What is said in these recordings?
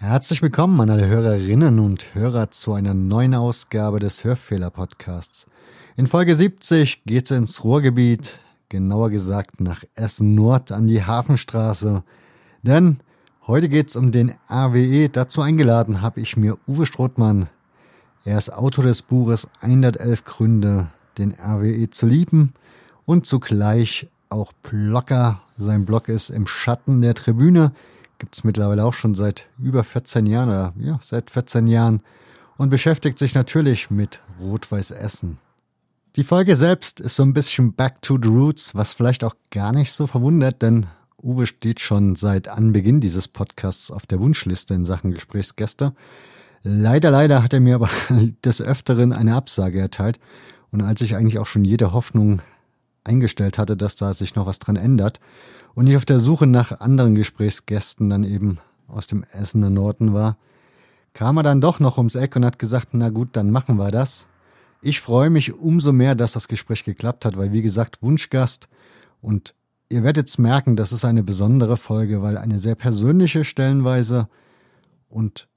Herzlich willkommen an alle Hörerinnen und Hörer zu einer neuen Ausgabe des Hörfehler-Podcasts. In Folge 70 geht's ins Ruhrgebiet, genauer gesagt nach Essen Nord an die Hafenstraße. Denn heute geht's um den RWE. Dazu eingeladen habe ich mir Uwe Strothmann. Er ist Autor des Buches 111 Gründe, den RWE zu lieben und zugleich auch Blogger. Sein Blog ist im Schatten der Tribüne gibt es mittlerweile auch schon seit über 14 Jahren oder ja, seit 14 Jahren und beschäftigt sich natürlich mit Rot-Weiß Essen. Die Folge selbst ist so ein bisschen Back to the Roots, was vielleicht auch gar nicht so verwundert, denn Uwe steht schon seit Anbeginn dieses Podcasts auf der Wunschliste in Sachen Gesprächsgäste. Leider, leider hat er mir aber des Öfteren eine Absage erteilt. Und als ich eigentlich auch schon jede Hoffnung eingestellt hatte, dass da sich noch was dran ändert, und ich auf der Suche nach anderen Gesprächsgästen dann eben aus dem Essener Norden war, kam er dann doch noch ums Eck und hat gesagt, na gut, dann machen wir das. Ich freue mich umso mehr, dass das Gespräch geklappt hat, weil wie gesagt, Wunschgast und ihr werdet es merken, das ist eine besondere Folge, weil eine sehr persönliche Stellenweise und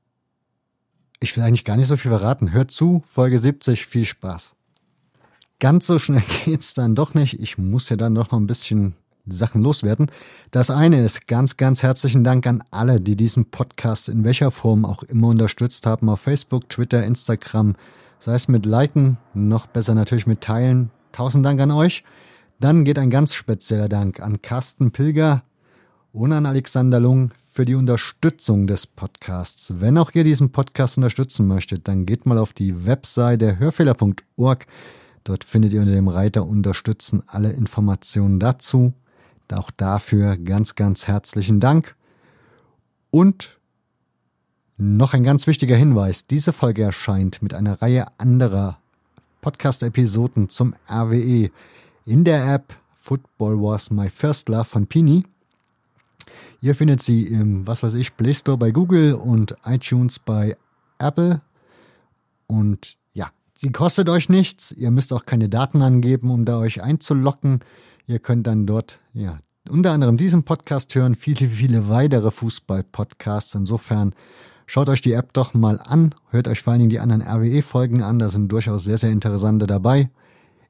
ich will eigentlich gar nicht so viel verraten. Hört zu, Folge 70, viel Spaß. Ganz so schnell geht's dann doch nicht. Ich muss ja dann doch noch ein bisschen Sachen loswerden. Das eine ist ganz, ganz herzlichen Dank an alle, die diesen Podcast in welcher Form auch immer unterstützt haben, auf Facebook, Twitter, Instagram, sei es mit Liken, noch besser natürlich mit Teilen. Tausend Dank an euch. Dann geht ein ganz spezieller Dank an Carsten Pilger und an Alexander Lung für die Unterstützung des Podcasts. Wenn auch ihr diesen Podcast unterstützen möchtet, dann geht mal auf die Webseite hörfehler.org. Dort findet ihr unter dem Reiter Unterstützen alle Informationen dazu. Auch dafür ganz, ganz herzlichen Dank. Und noch ein ganz wichtiger Hinweis. Diese Folge erscheint mit einer Reihe anderer Podcast-Episoden zum RWE in der App Football Was My First Love von Pini. Ihr findet sie im, was weiß ich, Play Store bei Google und iTunes bei Apple. Und sie kostet euch nichts. Ihr müsst auch keine Daten angeben, um da euch einzulocken. Ihr könnt dann dort, ja, unter anderem diesen Podcast hören, viele, viele weitere Fußball-Podcasts. Insofern schaut euch die App doch mal an, hört euch vor allen Dingen die anderen RWE-Folgen an, da sind durchaus sehr, sehr interessante dabei.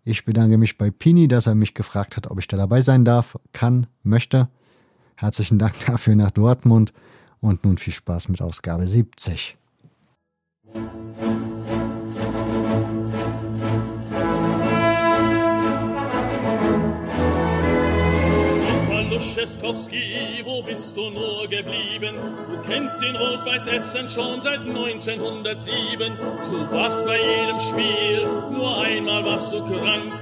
Ich bedanke mich bei Pini, dass er mich gefragt hat, ob ich da dabei sein darf, kann, möchte. Herzlichen Dank dafür nach Dortmund und nun viel Spaß mit Ausgabe 70. Luscheskowski, wo bist du nur geblieben? Du kennst den Rot-Weiß Essen schon seit 1907. Du warst bei jedem Spiel, nur einmal warst du krank.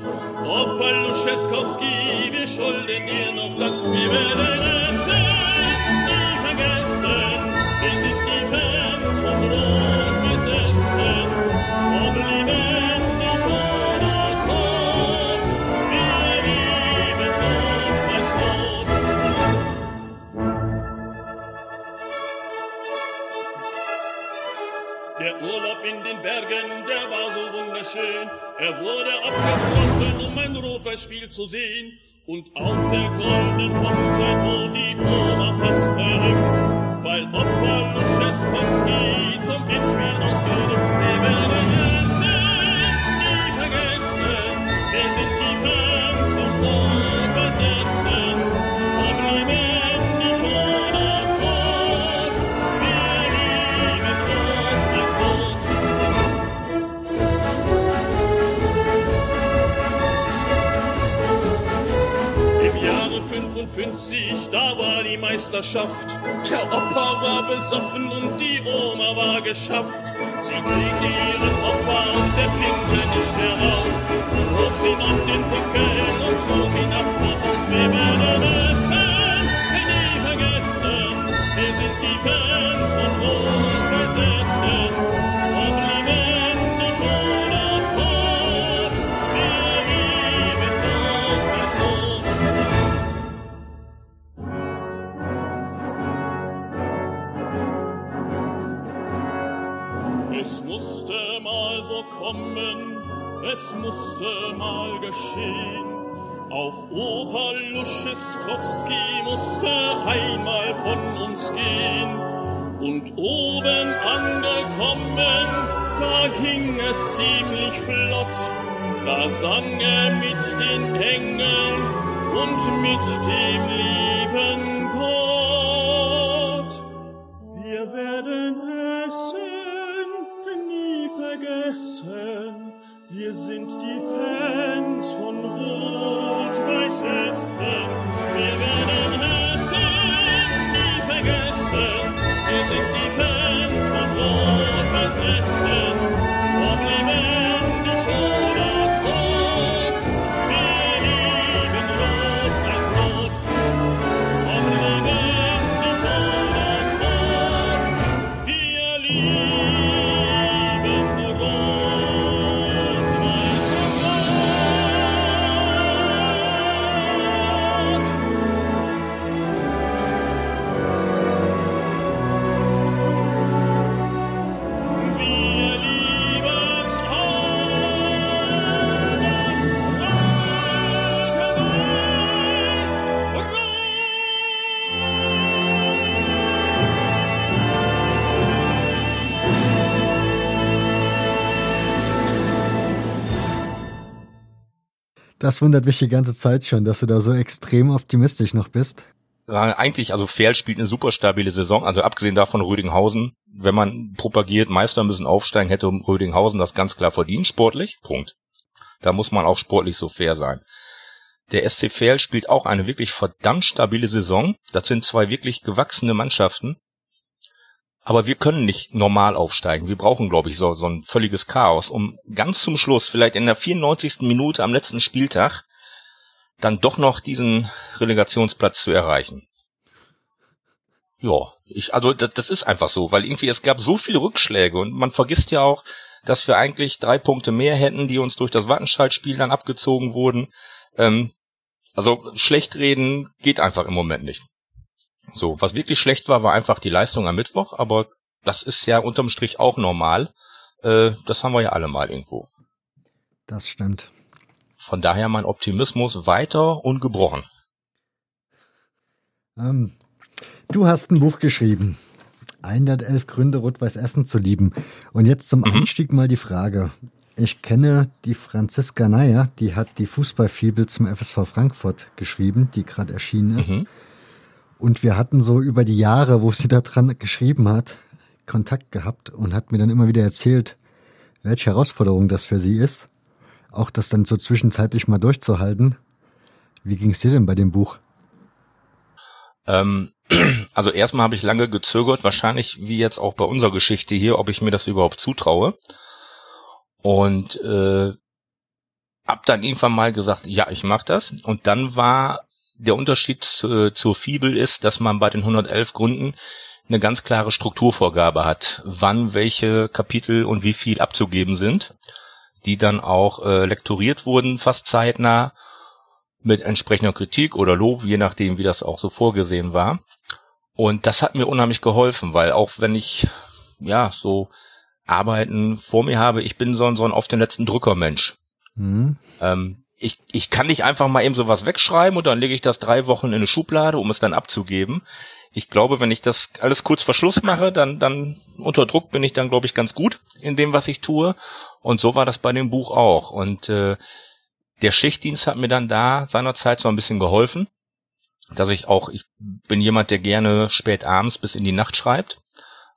Opa Luscheskowski, wir schulden dir noch Dank. Wir werden in den Bergen, der war so wunderschön. Er wurde abgebrochen, um ein Rot-Weiß-Spiel zu sehen. Und auf der goldenen Hochzeit, wo die Oma fast verrückt, weil Opa Luscheskowski zum Endspiel ausgerückt. Wir werden 55, da war die Meisterschaft. Der Opa war besoffen und die Oma war geschafft. Sie kriegte ihren Opa aus der Pinte nicht heraus. Hob ihn auf den Buckel und trug ihn ab nach Haus. Wir werden es Luschiskowski musste einmal von uns gehen. Und oben angekommen, da ging es ziemlich flott. Da sang er mit den Engeln und mit dem lieben Das wundert mich die ganze Zeit schon, dass du da so extrem optimistisch noch bist. Eigentlich, also Ferl spielt eine super stabile Saison, also abgesehen davon Rödinghausen, wenn man propagiert, Meister müssen aufsteigen, hätte Rödinghausen das ganz klar verdient, sportlich, Punkt. Da muss man auch sportlich so fair sein. Der SC Verl spielt auch eine wirklich verdammt stabile Saison. Das sind zwei wirklich gewachsene Mannschaften. Aber wir können nicht normal aufsteigen. Wir brauchen, glaube ich, so, so ein völliges Chaos, um ganz zum Schluss, vielleicht in der 94. Minute am letzten Spieltag, dann doch noch diesen Relegationsplatz zu erreichen. Ja, ich, also das, das ist einfach so, weil irgendwie es gab so viele Rückschläge und man vergisst ja auch, dass wir eigentlich drei Punkte mehr hätten, die uns durch das Wattenscheid-Spiel dann abgezogen wurden. Ähm, also schlecht reden geht einfach im Moment nicht. So, was wirklich schlecht war, war einfach die Leistung am Mittwoch, aber das ist ja unterm Strich auch normal. Äh, das haben wir ja alle mal irgendwo. Das stimmt. Von daher mein Optimismus weiter ungebrochen. Ähm, du hast ein Buch geschrieben. 111 Gründe, Rot-Weiß Essen zu lieben. Und jetzt zum Mhm. Einstieg mal die Frage. Ich kenne die Franziska Neyer, die hat die Fußballfibel zum FSV Frankfurt geschrieben, die gerade erschienen ist. Mhm. Und wir hatten so über die Jahre, wo sie da dran geschrieben hat, Kontakt gehabt und hat mir dann immer wieder erzählt, welche Herausforderung das für sie ist. Auch das dann so zwischenzeitlich mal durchzuhalten. Wie ging es dir denn bei dem Buch? Ähm, also erstmal habe ich lange gezögert, wahrscheinlich wie jetzt auch bei unserer Geschichte hier, ob ich mir das überhaupt zutraue. Und äh, hab dann irgendwann mal gesagt, ja, ich mach das. Und dann war der Unterschied zu, zur Fibel ist, dass man bei den 111 Gründen eine ganz klare Strukturvorgabe hat, wann welche Kapitel und wie viel abzugeben sind, die dann auch äh, lektoriert wurden, fast zeitnah, mit entsprechender Kritik oder Lob, je nachdem, wie das auch so vorgesehen war. Und das hat mir unheimlich geholfen, weil auch wenn ich, ja, so Arbeiten vor mir habe, ich bin so ein, so ein auf den letzten Drücker Mensch. Hm? Ähm, ich, ich kann nicht einfach mal eben sowas wegschreiben und dann lege ich das drei Wochen in eine Schublade, um es dann abzugeben. Ich glaube, wenn ich das alles kurz vor Schluss mache, dann, dann unter Druck bin ich dann, glaube ich, ganz gut in dem, was ich tue. Und so war das bei dem Buch auch. Und äh, der Schichtdienst hat mir dann da seinerzeit so ein bisschen geholfen, dass ich auch, ich bin jemand, der gerne spät abends bis in die Nacht schreibt,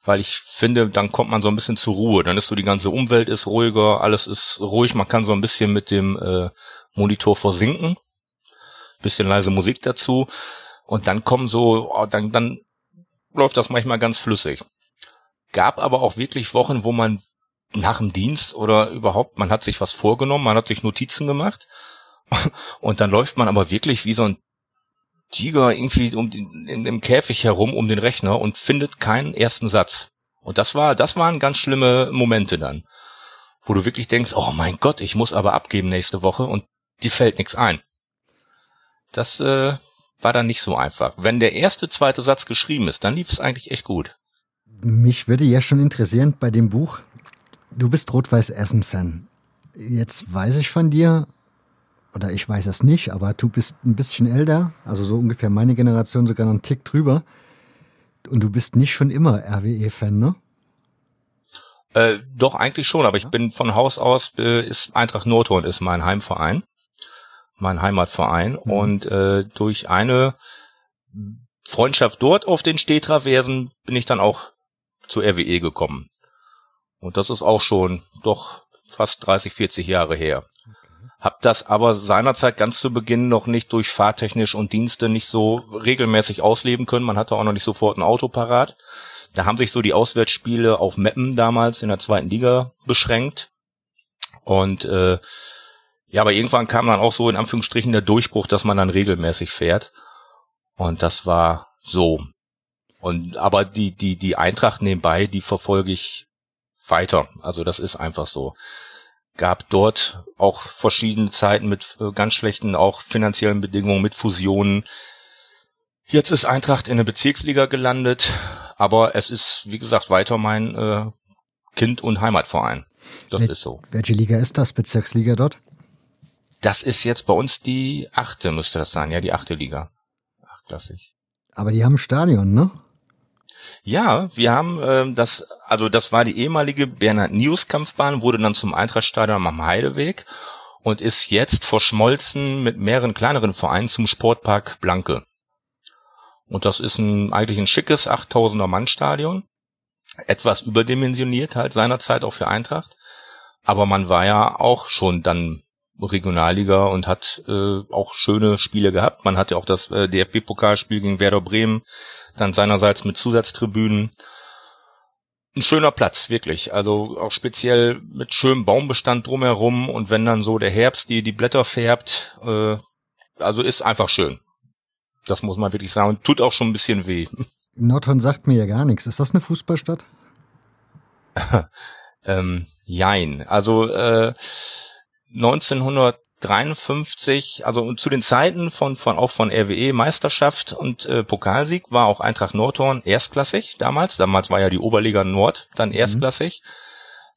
weil ich finde, dann kommt man so ein bisschen zur Ruhe. Dann ist so die ganze Umwelt ist ruhiger, alles ist ruhig, man kann so ein bisschen mit dem äh, Monitor versinken, bisschen leise Musik dazu und dann kommen so, oh, dann, dann läuft das manchmal ganz flüssig. Gab aber auch wirklich Wochen, wo man nach dem Dienst oder überhaupt, man hat sich was vorgenommen, man hat sich Notizen gemacht und dann läuft man aber wirklich wie so ein Tiger irgendwie um den, im Käfig herum um den Rechner und findet keinen ersten Satz. Und das war, das waren ganz schlimme Momente dann, wo du wirklich denkst, oh mein Gott, ich muss aber abgeben nächste Woche und dir fällt nichts ein. Das äh, war dann nicht so einfach. Wenn der erste, zweite Satz geschrieben ist, dann lief es eigentlich echt gut. Mich würde ja schon interessieren bei dem Buch, du bist Rot-Weiß Essen-Fan. Jetzt weiß ich von dir, oder ich weiß es nicht, aber du bist ein bisschen älter, also so ungefähr meine Generation, sogar noch einen Tick drüber. Und du bist nicht schon immer RWE-Fan, ne? Äh, doch, eigentlich schon, aber ich bin von Haus aus, äh, ist Eintracht Nordhorn ist mein Heimverein, mein Heimatverein. Mhm. Und äh, durch eine Freundschaft dort auf den Stehtraversen bin ich dann auch zur RWE gekommen. Und das ist auch schon doch fast 30, 40 Jahre her. Hab das aber seinerzeit ganz zu Beginn noch nicht durch fahrtechnisch und Dienste nicht so regelmäßig ausleben können. Man hatte auch noch nicht sofort ein Auto parat. Da haben sich so die Auswärtsspiele auf Meppen damals in der zweiten Liga beschränkt. Und äh, ja, aber irgendwann kam dann auch so in Anführungsstrichen der Durchbruch, dass man dann regelmäßig fährt. Und das war so. Und aber die, die, die Eintracht nebenbei, die verfolge ich weiter. Also das ist einfach so. Gab dort auch verschiedene Zeiten mit äh, ganz schlechten, auch finanziellen Bedingungen, mit Fusionen. Jetzt ist Eintracht in der Bezirksliga gelandet, aber es ist, wie gesagt, weiter mein äh, Kind- und Heimatverein. Das Wel ist so. Welche Liga ist das, Bezirksliga dort? Das ist jetzt bei uns die achte, müsste das sein, ja, die achte Liga. Achtklassig. Aber die haben ein Stadion, ne? Ja, wir haben ähm, das, also das war die ehemalige Bernhard News Kampfbahn, wurde dann zum Eintrachtstadion am Heideweg und ist jetzt verschmolzen mit mehreren kleineren Vereinen zum Sportpark Blanke. Und das ist ein eigentlich ein schickes 8000er Mann Stadion, etwas überdimensioniert halt seinerzeit auch für Eintracht, aber man war ja auch schon dann Regionalliga und hat äh, auch schöne Spiele gehabt. Man hatte auch das äh, DFB-Pokalspiel gegen Werder Bremen, dann seinerseits mit Zusatztribünen. Ein schöner Platz, wirklich. Also auch speziell mit schönem Baumbestand drumherum und wenn dann so der Herbst die, die Blätter färbt, äh, also ist einfach schön. Das muss man wirklich sagen. Und tut auch schon ein bisschen weh. Nordhorn sagt mir ja gar nichts. Ist das eine Fußballstadt? ähm, jein. Also äh, 1953, also zu den Zeiten von, von auch von RWE Meisterschaft und äh, Pokalsieg war auch Eintracht Nordhorn erstklassig damals. Damals war ja die Oberliga Nord dann mhm. erstklassig. Mhm.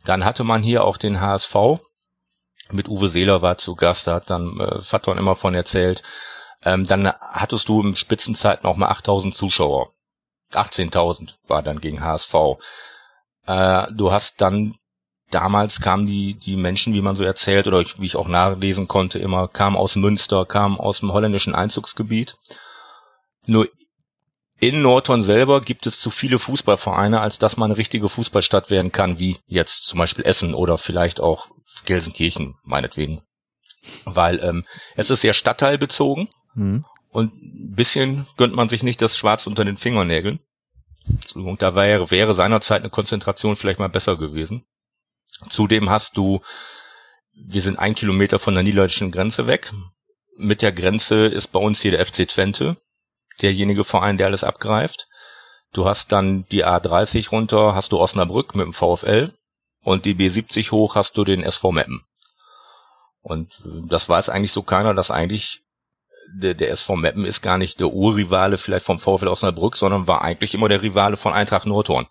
Dann hatte man hier auch den HSV mit Uwe Seeler war zu Gast, da hat dann äh, Faton immer von erzählt. Ähm, dann hattest du in Spitzenzeiten auch mal 8000 Zuschauer. 18.000 war dann gegen HSV. Äh, du hast dann damals kamen die, die Menschen, wie man so erzählt, oder wie ich auch nachlesen konnte, immer kamen aus Münster, kamen aus dem holländischen Einzugsgebiet. Nur in Nordhorn selber gibt es zu viele Fußballvereine, als dass man eine richtige Fußballstadt werden kann, wie jetzt zum Beispiel Essen oder vielleicht auch Gelsenkirchen, meinetwegen. Weil ähm, es ist sehr stadtteilbezogen mhm. und ein bisschen gönnt man sich nicht das Schwarz unter den Fingernägeln. Entschuldigung, da wäre, wäre seinerzeit eine Konzentration vielleicht mal besser gewesen. Zudem hast du, wir sind ein Kilometer von der niederländischen Grenze weg. Mit der Grenze ist bei uns hier der FC Twente, derjenige Verein, der alles abgreift. Du hast dann die A30 runter, hast du Osnabrück mit dem VfL und die B70 hoch hast du den SV Meppen. Und das weiß eigentlich so keiner, dass eigentlich der, der SV Meppen ist gar nicht der Urrivale vielleicht vom VfL Osnabrück, sondern war eigentlich immer der Rivale von Eintracht Nordhorn.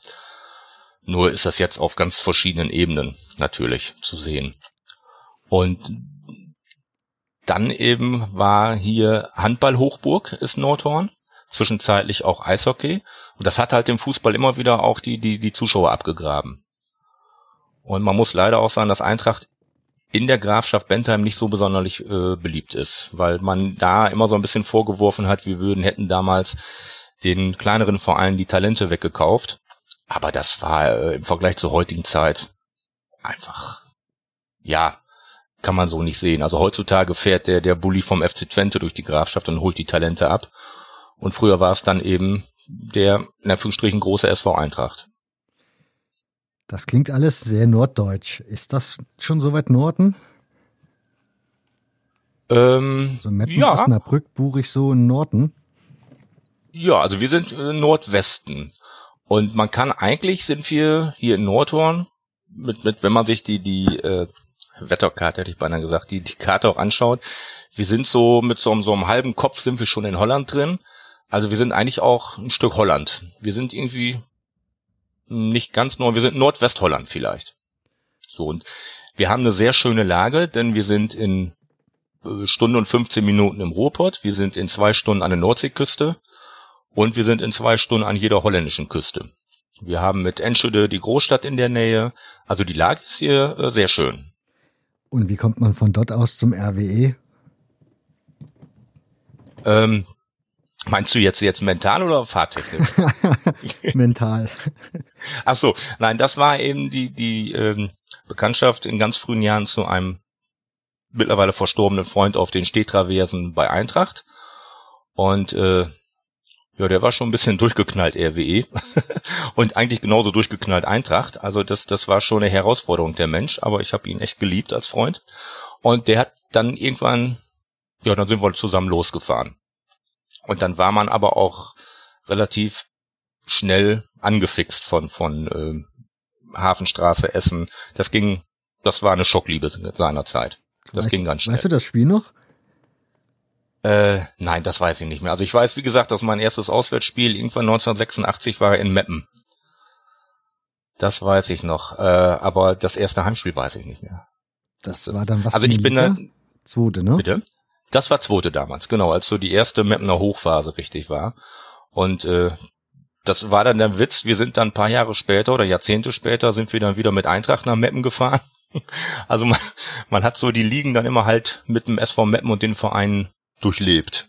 Nur ist das jetzt auf ganz verschiedenen Ebenen natürlich zu sehen. Und dann eben war hier Handball-Hochburg ist Nordhorn, zwischenzeitlich auch Eishockey. Und das hat halt dem Fußball immer wieder auch die, die, die Zuschauer abgegraben. Und man muss leider auch sagen, dass Eintracht in der Grafschaft Bentheim nicht so besonders äh, beliebt ist, weil man da immer so ein bisschen vorgeworfen hat, wir würden, hätten damals den kleineren Vereinen die Talente weggekauft. Aber das war äh, im Vergleich zur heutigen Zeit einfach, ja, kann man so nicht sehen. Also heutzutage fährt der, der Bulli vom FC Twente durch die Grafschaft und holt die Talente ab. Und früher war es dann eben der, in Anführungsstrichen, große SV Eintracht. Das klingt alles sehr norddeutsch. Ist das schon so weit Norden? Ähm, so Meppen, ja. Osnabrück, Burig so im Norden? Ja, also wir sind äh, Nordwesten. Und man kann eigentlich sind wir hier in Nordhorn mit, mit wenn man sich die die äh, Wetterkarte hätte ich beinahe gesagt, die die Karte auch anschaut, wir sind so mit so, so einem halben Kopf sind wir schon in Holland drin. Also wir sind eigentlich auch ein Stück Holland. Wir sind irgendwie nicht ganz nord, wir sind Nordwestholland vielleicht. So und wir haben eine sehr schöne Lage, denn wir sind in äh, Stunde und 15 Minuten im Ruhrpott, wir sind in zwei Stunden an der Nordseeküste und wir sind in zwei Stunden an jeder holländischen Küste. Wir haben mit Enschede die Großstadt in der Nähe. Also die Lage ist hier äh, sehr schön. Und wie kommt man von dort aus zum RWE? Ähm, meinst du jetzt jetzt mental oder fahrtechnisch? mental. Ach so, nein, das war eben die die ähm, Bekanntschaft in ganz frühen Jahren zu einem mittlerweile verstorbenen Freund auf den Stehtraversen bei Eintracht. Und äh, ja, der war schon ein bisschen durchgeknallt RWE und eigentlich genauso durchgeknallt Eintracht. Also das, das war schon eine Herausforderung der Mensch, aber ich habe ihn echt geliebt als Freund. Und der hat dann irgendwann, ja, dann sind wir zusammen losgefahren. Und dann war man aber auch relativ schnell angefixt von von äh, Hafenstraße Essen. Das ging, das war eine Schockliebe seiner Zeit. Das weißt, ging ganz schnell. Weißt du das Spiel noch? Äh, nein, das weiß ich nicht mehr. Also ich weiß, wie gesagt, dass mein erstes Auswärtsspiel irgendwann 1986 war in Meppen. Das weiß ich noch. Äh, aber das erste Heimspiel weiß ich nicht mehr. Das, das war dann was? Also ich bin da. Zweite, ne? Bitte? Das war zweite damals, genau, als so die erste Mappener Hochphase richtig war. Und äh, das war dann der Witz, wir sind dann ein paar Jahre später oder Jahrzehnte später sind wir dann wieder mit Eintracht nach Meppen gefahren. Also man, man hat so die Ligen dann immer halt mit dem SV Meppen und den Vereinen durchlebt.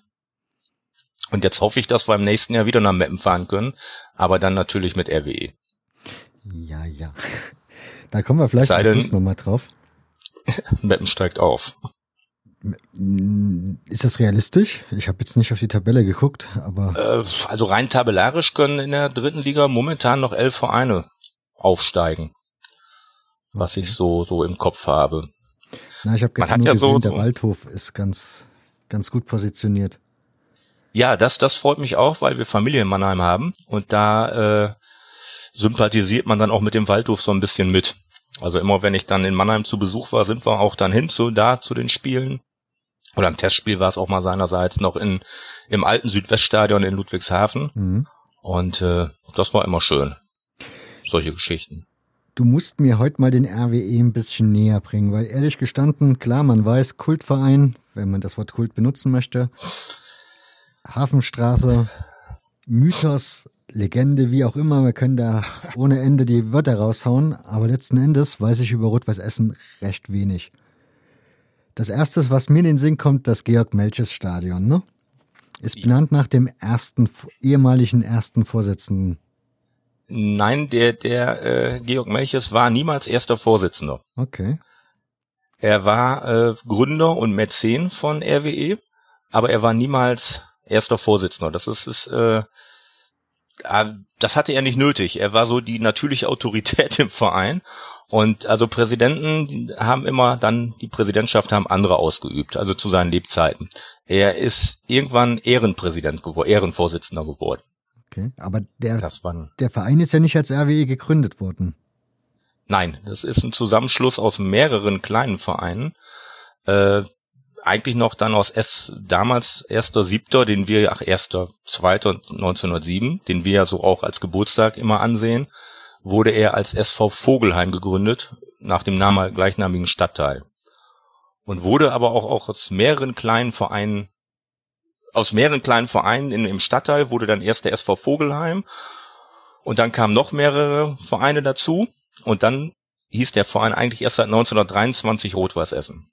Und jetzt hoffe ich, dass wir im nächsten Jahr wieder nach Meppen fahren können, aber dann natürlich mit RWE. Ja, ja. Da kommen wir vielleicht denn, nochmal drauf. Meppen steigt auf. Ist das realistisch? Ich habe jetzt nicht auf die Tabelle geguckt, aber. Äh, also rein tabellarisch können in der dritten Liga momentan noch elf Vereine aufsteigen. Was ich so, so im Kopf habe. Na, ich habe gestern nur ja gesehen, so, der Waldhof ist ganz ganz gut positioniert. Ja, das, das freut mich auch, weil wir Familie in Mannheim haben und da äh, sympathisiert man dann auch mit dem Waldhof so ein bisschen mit. Also immer wenn ich dann in Mannheim zu Besuch war, sind wir auch dann hin zu da zu den Spielen. Oder im Testspiel war es auch mal seinerseits noch in im alten Südweststadion in Ludwigshafen. Mhm. Und äh, das war immer schön. Solche Geschichten. Du musst mir heute mal den RWE ein bisschen näher bringen, weil ehrlich gestanden, klar, man weiß, Kultverein, wenn man das Wort Kult benutzen möchte. Hafenstraße, Mythos, Legende, wie auch immer, wir können da ohne Ende die Wörter raushauen, aber letzten Endes weiß ich über Rot-Weiß Essen recht wenig. Das erste, was mir in den Sinn kommt, das Georg-Melches-Stadion, ne? Ist benannt nach dem ersten, ehemaligen ersten Vorsitzenden. Nein, der, der äh, Georg Melches war niemals erster Vorsitzender. Okay. Er war äh, Gründer und Mäzen von RWE, aber er war niemals erster Vorsitzender. Das ist, ist äh, ah, das hatte er nicht nötig. Er war so die natürliche Autorität im Verein. Und also Präsidenten haben immer dann die Präsidentschaft haben andere ausgeübt, also zu seinen Lebzeiten. Er ist irgendwann Ehrenpräsident geworden, Ehrenvorsitzender geworden. Okay, aber der, der Verein ist ja nicht als RWE gegründet worden. Nein, das ist ein Zusammenschluss aus mehreren kleinen Vereinen. Äh, eigentlich noch dann aus S, damals erster Siebter, den wir, ach, erster Zweiter 1907, den wir ja so auch als Geburtstag immer ansehen, wurde er als SV Vogelheim gegründet, nach dem Namen gleichnamigen Stadtteil. Und wurde aber auch, auch aus mehreren kleinen Vereinen, aus mehreren kleinen Vereinen in, im Stadtteil wurde dann erst der SV Vogelheim und dann kamen noch mehrere Vereine dazu und dann hieß der Verein eigentlich erst seit 1923 Rot-Weiß Essen.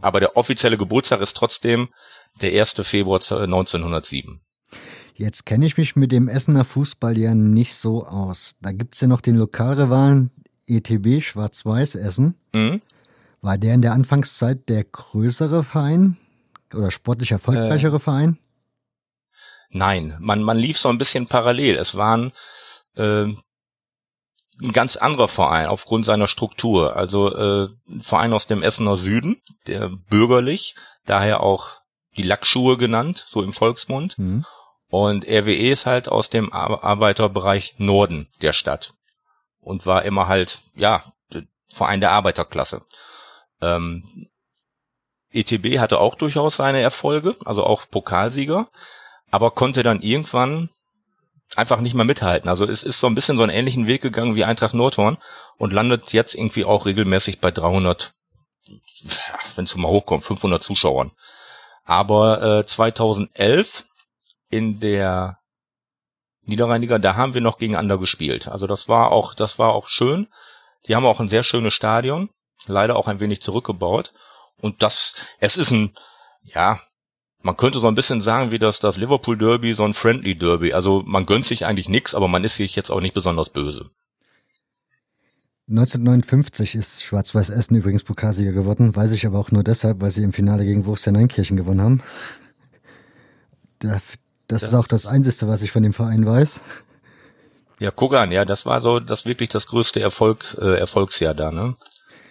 Aber der offizielle Geburtstag ist trotzdem der 1. Februar 1907. Jetzt kenne ich mich mit dem Essener Fußball ja nicht so aus. Da gibt's ja noch den Lokalrivalen ETB Schwarz-Weiß Essen. Mhm. War der in der Anfangszeit der größere Verein oder sportlich erfolgreichere äh, Verein? Nein, man, man lief so ein bisschen parallel. Es waren äh, ein ganz anderer Verein aufgrund seiner Struktur. Also äh, ein Verein aus dem Essener Süden, der bürgerlich, daher auch die Lackschuhe genannt, so im Volksmund. Mhm. Und RWE ist halt aus dem Arbeiterbereich Norden der Stadt und war immer halt, ja, Verein der Arbeiterklasse. Ähm, ETB hatte auch durchaus seine Erfolge, also auch Pokalsieger, aber konnte dann irgendwann einfach nicht mehr mithalten. Also es ist so ein bisschen so einen ähnlichen Weg gegangen wie Eintracht Nordhorn und landet jetzt irgendwie auch regelmäßig bei 300 wenn es mal hochkommt, 500 Zuschauern. Aber äh, 2011 in der Niederrheiniger, da haben wir noch gegeneinander gespielt. Also das war auch, das war auch schön. Die haben auch ein sehr schönes Stadion, leider auch ein wenig zurückgebaut. Und das, es ist ein, ja, man könnte so ein bisschen sagen, wie das, das Liverpool Derby, so ein Friendly Derby. Also man gönnt sich eigentlich nichts, aber man ist sich jetzt auch nicht besonders böse. 1959 ist Schwarz-Weiß Essen übrigens Pokalsieger geworden, weiß ich aber auch nur deshalb, weil sie im Finale gegen Borussia Neunkirchen gewonnen haben. Das ist auch das Einzige, was ich von dem Verein weiß. Ja, guck an, ja, das war so das wirklich das größte Erfolg, äh, Erfolgsjahr da, ne?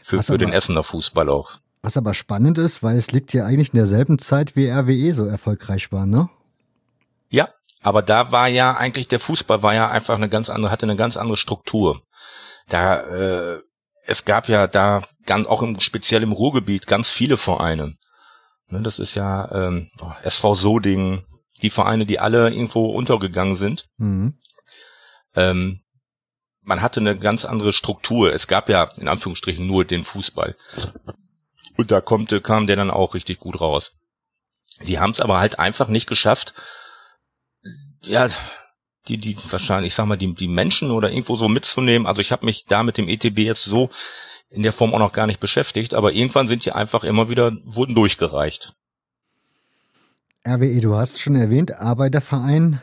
Für, für den Essener Fußball auch. Was aber spannend ist, weil es liegt ja eigentlich in derselben Zeit wie RWE so erfolgreich war, ne? Ja, aber da war ja eigentlich der Fußball war ja einfach eine ganz andere, hatte eine ganz andere Struktur. Da äh, es gab ja da ganz auch im speziell im Ruhrgebiet ganz viele Vereine. Ne, das ist ja ähm, SV Soding, die Vereine, die alle irgendwo untergegangen sind. Mhm. Ähm, man hatte eine ganz andere Struktur. Es gab ja in Anführungsstrichen nur den Fußball. Und da kommt, kam der dann auch richtig gut raus. Sie haben es aber halt einfach nicht geschafft, ja, die, die wahrscheinlich, ich sag mal, die, die Menschen oder irgendwo so mitzunehmen. Also ich habe mich da mit dem ETB jetzt so in der Form auch noch gar nicht beschäftigt, aber irgendwann sind die einfach immer wieder, wurden durchgereicht. RWE, du hast schon erwähnt, Arbeiterverein.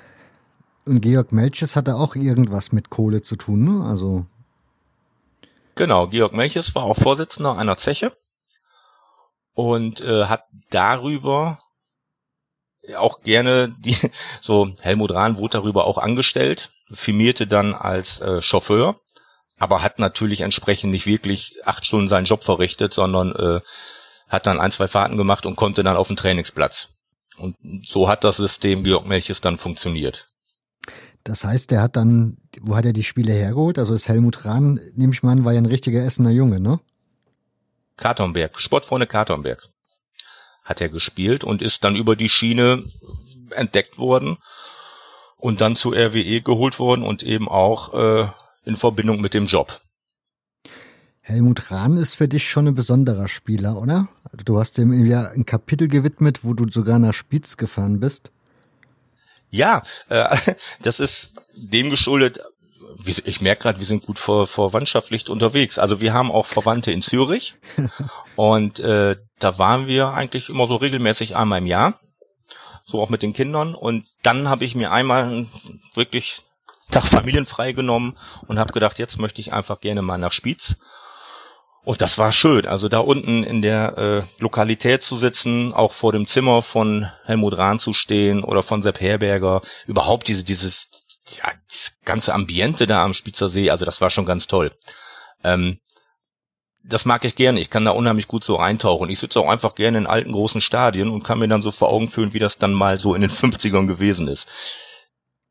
Und Georg Melches hatte auch irgendwas mit Kohle zu tun, ne? Also. Genau, Georg Melches war auch Vorsitzender einer Zeche und äh, hat darüber auch gerne die so Helmut Rahn wurde darüber auch angestellt, firmierte dann als äh, Chauffeur, aber hat natürlich entsprechend nicht wirklich acht Stunden seinen Job verrichtet, sondern äh, hat dann ein zwei Fahrten gemacht und konnte dann auf den Trainingsplatz. Und so hat das System Georg Melches dann funktioniert. Das heißt, der hat dann, wo hat er die Spiele hergeholt? Also ist Helmut Rahn, nehme ich mal an, war ja ein richtiger Essener Junge, ne? Kartonberg, Sportfreunde Kartonberg hat er gespielt und ist dann über die Schiene entdeckt worden und dann zu RWE geholt worden und eben auch äh, in Verbindung mit dem Job. Helmut Rahn ist für dich schon ein besonderer Spieler, oder? Also du hast ihm ja ein Kapitel gewidmet, wo du sogar nach Spitz gefahren bist. Ja, äh, das ist dem geschuldet. Ich merke gerade, wir sind gut vor, verwandtschaftlich unterwegs. Also wir haben auch Verwandte in Zürich und äh, da waren wir eigentlich immer so regelmäßig einmal im Jahr, so auch mit den Kindern. Und dann habe ich mir einmal wirklich Tag familienfrei genommen und habe gedacht, jetzt möchte ich einfach gerne mal nach Spitz. Und das war schön. Also da unten in der äh, Lokalität zu sitzen, auch vor dem Zimmer von Helmut Rahn zu stehen oder von Sepp Herberger, überhaupt diese, dieses, ja, dieses ganze Ambiente da am Spitzer See, also das war schon ganz toll. Ähm, das mag ich gerne. Ich kann da unheimlich gut so eintauchen. Ich sitze auch einfach gerne in alten großen Stadien und kann mir dann so vor Augen fühlen, wie das dann mal so in den 50ern gewesen ist.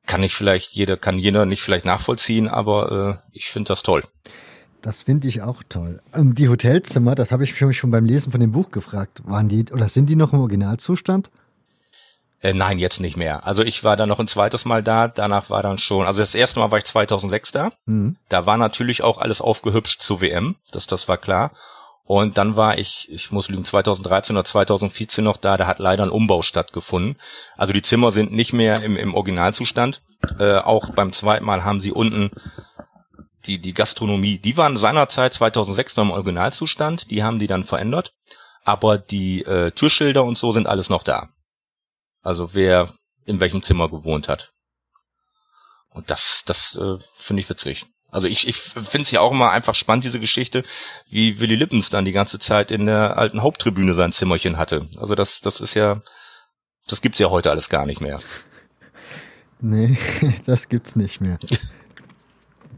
Kann ich vielleicht jeder, kann jeder nicht vielleicht nachvollziehen, aber äh, ich finde das toll. Das finde ich auch toll. Ähm, die Hotelzimmer, das habe ich mich schon beim Lesen von dem Buch gefragt. Waren die oder sind die noch im Originalzustand? Äh, nein, jetzt nicht mehr. Also ich war dann noch ein zweites Mal da, danach war dann schon, also das erste Mal war ich 2006 da. Mhm. Da war natürlich auch alles aufgehübscht zur WM, das, das war klar. Und dann war ich, ich muss lügen, 2013 oder 2014 noch da, da hat leider ein Umbau stattgefunden. Also die Zimmer sind nicht mehr im, im Originalzustand. Äh, auch beim zweiten Mal haben sie unten die, die Gastronomie, die waren seinerzeit 2006 noch im Originalzustand, die haben die dann verändert, aber die äh, Türschilder und so sind alles noch da. Also wer in welchem Zimmer gewohnt hat. Und das, das äh, finde ich witzig. Also ich, ich finde es ja auch immer einfach spannend, diese Geschichte, wie Willy Lippens dann die ganze Zeit in der alten Haupttribüne sein Zimmerchen hatte. Also das, das ist ja, das gibt's ja heute alles gar nicht mehr. Nee, das gibt's nicht mehr.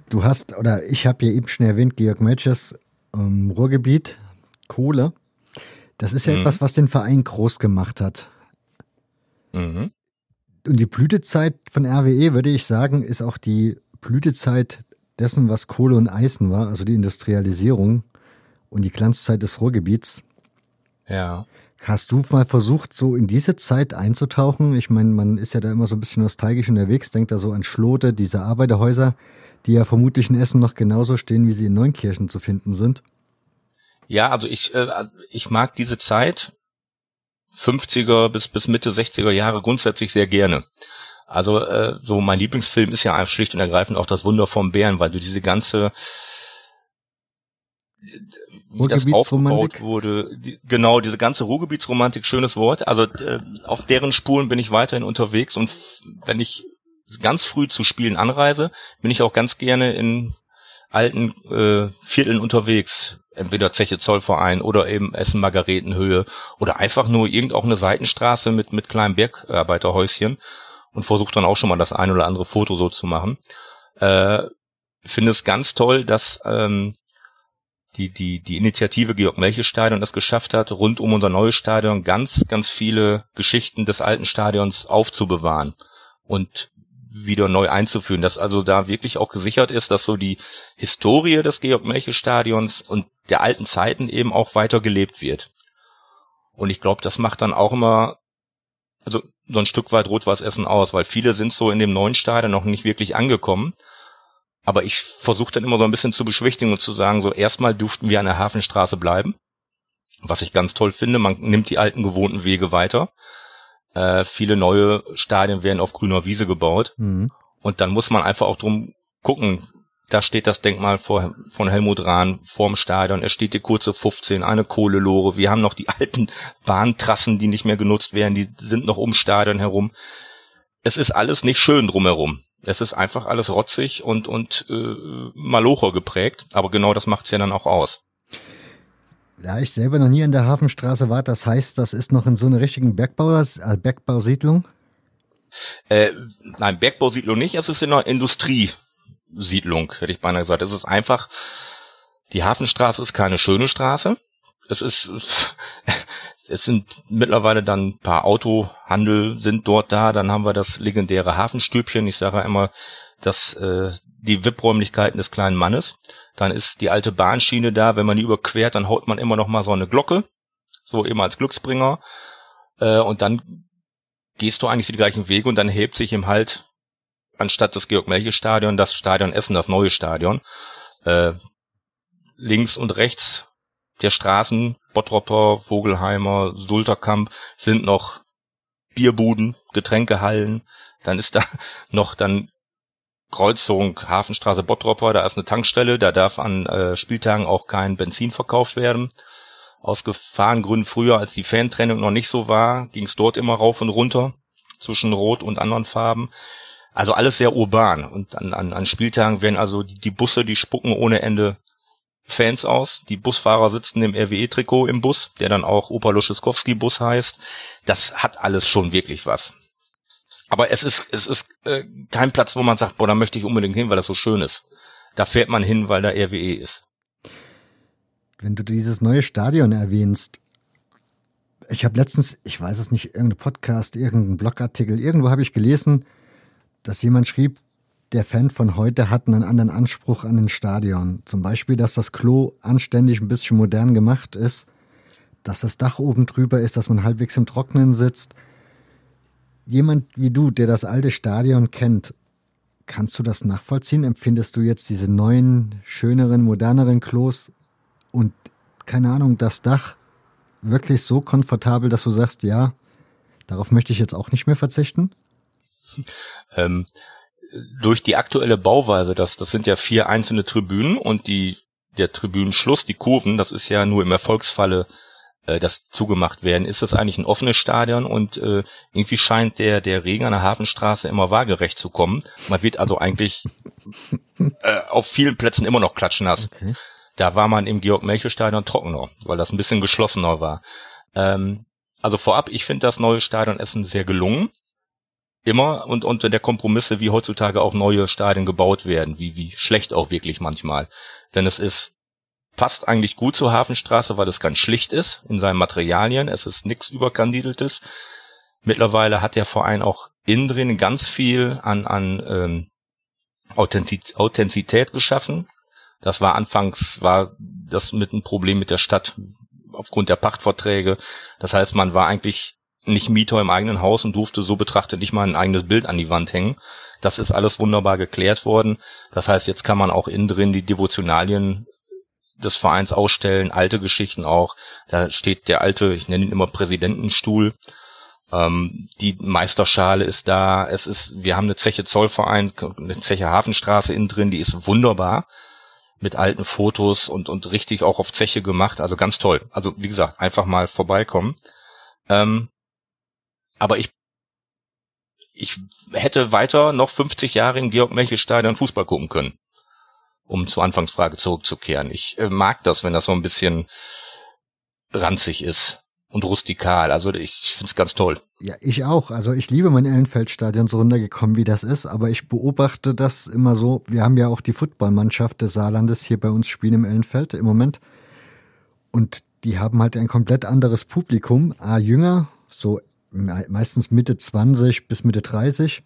Du hast, oder ich habe ja eben schon erwähnt, Georg Melches ähm, Ruhrgebiet, Kohle. Das ist ja mhm. etwas, was den Verein groß gemacht hat. Mhm. Und die Blütezeit von RWE, würde ich sagen, ist auch die Blütezeit dessen, was Kohle und Eisen war, also die Industrialisierung und die Glanzzeit des Ruhrgebiets. Ja. Hast du mal versucht, so in diese Zeit einzutauchen? Ich meine, man ist ja da immer so ein bisschen nostalgisch unterwegs, denkt da so an Schlote, diese Arbeiterhäuser die ja vermutlich in Essen noch genauso stehen, wie sie in Neunkirchen zu finden sind. Ja, also ich, äh, ich mag diese Zeit 50er bis, bis Mitte 60er Jahre grundsätzlich sehr gerne. Also äh, so mein Lieblingsfilm ist ja schlicht und ergreifend auch das Wunder vom Bären, weil du diese ganze wie das aufgebaut wurde, die, genau diese ganze Ruhrgebietsromantik, schönes Wort. Also äh, auf deren Spuren bin ich weiterhin unterwegs und wenn ich ganz früh zu Spielen anreise, bin ich auch ganz gerne in alten äh, Vierteln unterwegs, entweder Zeche Zollverein oder eben Essen Margaretenhöhe oder einfach nur irgend auch eine Seitenstraße mit mit kleinen Bergarbeiterhäuschen und versuche dann auch schon mal das ein oder andere Foto so zu machen. Äh, finde es ganz toll, dass ähm, die, die, die Initiative Georg Melche Stadion es geschafft hat, rund um unser neues Stadion ganz, ganz viele Geschichten des alten Stadions aufzubewahren und wieder neu einzuführen, dass also da wirklich auch gesichert ist, dass so die Historie des Georg Melche Stadions und der alten Zeiten eben auch weiter gelebt wird. Und ich glaube, das macht dann auch immer, also so ein Stück weit Rot-Weiß Essen aus, weil viele sind so in dem neuen Stadion noch nicht wirklich angekommen aber ich versuche dann immer so ein bisschen zu beschwichtigen und zu sagen, so erstmal durften wir an der Hafenstraße bleiben. Was ich ganz toll finde, man nimmt die alten gewohnten Wege weiter. Äh, viele neue Stadien werden auf grüner Wiese gebaut. Mhm. Und dann muss man einfach auch drum gucken. Da steht das Denkmal vor, von Helmut Rahn vorm Stadion. Es steht die kurze 15, eine Kohlelore. Wir haben noch die alten Bahntrassen, die nicht mehr genutzt werden. Die sind noch ums Stadion herum. Es ist alles nicht schön drumherum. Es ist einfach alles rotzig und, und äh, Malocher geprägt, aber genau das macht's ja dann auch aus. Da ich selber noch nie an der Hafenstraße war, das heißt, das ist noch in so einer richtigen äh, Bergbausiedlung? Äh, nein, Bergbausiedlung nicht, es ist in einer Industriesiedlung, hätte ich beinahe gesagt. Es ist einfach, die Hafenstraße ist keine schöne Straße. Es ist, es sind mittlerweile dann ein paar Autohandel sind dort da. Dann haben wir das legendäre Hafenstübchen. Ich sage immer, dass äh, die VIP-Räumlichkeiten des kleinen Mannes. Dann ist die alte Bahnschiene da. Wenn man die überquert, dann haut man immer noch mal so eine Glocke, so eben als Glücksbringer. Äh, und dann gehst du eigentlich die gleichen Wege und dann hebt sich im Halt anstatt des Georg-Melche-Stadion das Stadion Essen, das neue Stadion. Äh, links und rechts der Straßen, Bottropper, Vogelheimer, Sulterkamp, sind noch Bierbuden, Getränkehallen. Dann ist da noch dann Kreuzung Hafenstraße Bottropper, da ist eine Tankstelle, da darf an äh, Spieltagen auch kein Benzin verkauft werden. Aus Gefahrengründen früher, als die Fantrennung noch nicht so war, ging es dort immer rauf und runter zwischen Rot und anderen Farben. Also alles sehr urban. Und an, an, an Spieltagen werden also die, die Busse, die spucken ohne Ende Fans aus. Die Busfahrer sitzen im RWE-Trikot im Bus, der dann auch Opa Luscheskowski-Bus heißt. Das hat alles schon wirklich was. Aber es ist, es ist äh, kein Platz, wo man sagt, boah, da möchte ich unbedingt hin, weil das so schön ist. Da fährt man hin, weil da RWE ist. Wenn du dieses neue Stadion erwähnst, ich habe letztens, ich weiß es nicht, irgendein Podcast, irgendein Blogartikel, irgendwo habe ich gelesen, dass jemand schrieb, der Fan von heute hat einen anderen Anspruch an den Stadion. Zum Beispiel, dass das Klo anständig ein bisschen modern gemacht ist, dass das Dach oben drüber ist, dass man halbwegs im Trocknen sitzt. Jemand wie du, der das alte Stadion kennt, kannst du das nachvollziehen? Empfindest du jetzt diese neuen, schöneren, moderneren Klos und keine Ahnung, das Dach wirklich so komfortabel, dass du sagst, ja, darauf möchte ich jetzt auch nicht mehr verzichten? Ähm, durch die aktuelle Bauweise, das, das sind ja vier einzelne Tribünen und die, der Tribünenschluss, die Kurven, das ist ja nur im Erfolgsfalle äh, das zugemacht werden, ist das eigentlich ein offenes Stadion und äh, irgendwie scheint der, der Regen an der Hafenstraße immer waagerecht zu kommen. Man wird also eigentlich äh, auf vielen Plätzen immer noch klatschnass. Okay. Da war man im Georg-Melche-Stadion trockener, weil das ein bisschen geschlossener war. Ähm, also vorab, ich finde das neue Stadion Essen sehr gelungen immer und unter der Kompromisse, wie heutzutage auch neue Stadien gebaut werden, wie, wie schlecht auch wirklich manchmal. Denn es ist passt eigentlich gut zur Hafenstraße, weil es ganz schlicht ist in seinen Materialien. Es ist nichts überkandideltes. Mittlerweile hat der Verein auch innen drin ganz viel an, an ähm, Authentiz Authentizität geschaffen. Das war anfangs, war das mit ein Problem mit der Stadt aufgrund der Pachtverträge. Das heißt, man war eigentlich nicht Mieter im eigenen Haus und durfte so betrachtet nicht mal ein eigenes Bild an die Wand hängen. Das ist alles wunderbar geklärt worden. Das heißt, jetzt kann man auch innen drin die Devotionalien des Vereins ausstellen, alte Geschichten auch. Da steht der alte, ich nenne ihn immer Präsidentenstuhl. Ähm, die Meisterschale ist da. Es ist, wir haben eine Zeche Zollverein, eine Zeche Hafenstraße innen drin, die ist wunderbar mit alten Fotos und und richtig auch auf Zeche gemacht. Also ganz toll. Also wie gesagt, einfach mal vorbeikommen. Ähm, aber ich ich hätte weiter noch 50 Jahre im Georg-Melche-Stadion Fußball gucken können um zur Anfangsfrage zurückzukehren. Ich äh, mag das, wenn das so ein bisschen ranzig ist und rustikal. Also ich finde es ganz toll. Ja, ich auch. Also ich liebe mein Ellenfeldstadion so runtergekommen, wie das ist, aber ich beobachte das immer so. Wir haben ja auch die Footballmannschaft des Saarlandes hier bei uns spielen im Ellenfeld im Moment. Und die haben halt ein komplett anderes Publikum. A, jünger, so meistens Mitte 20 bis Mitte 30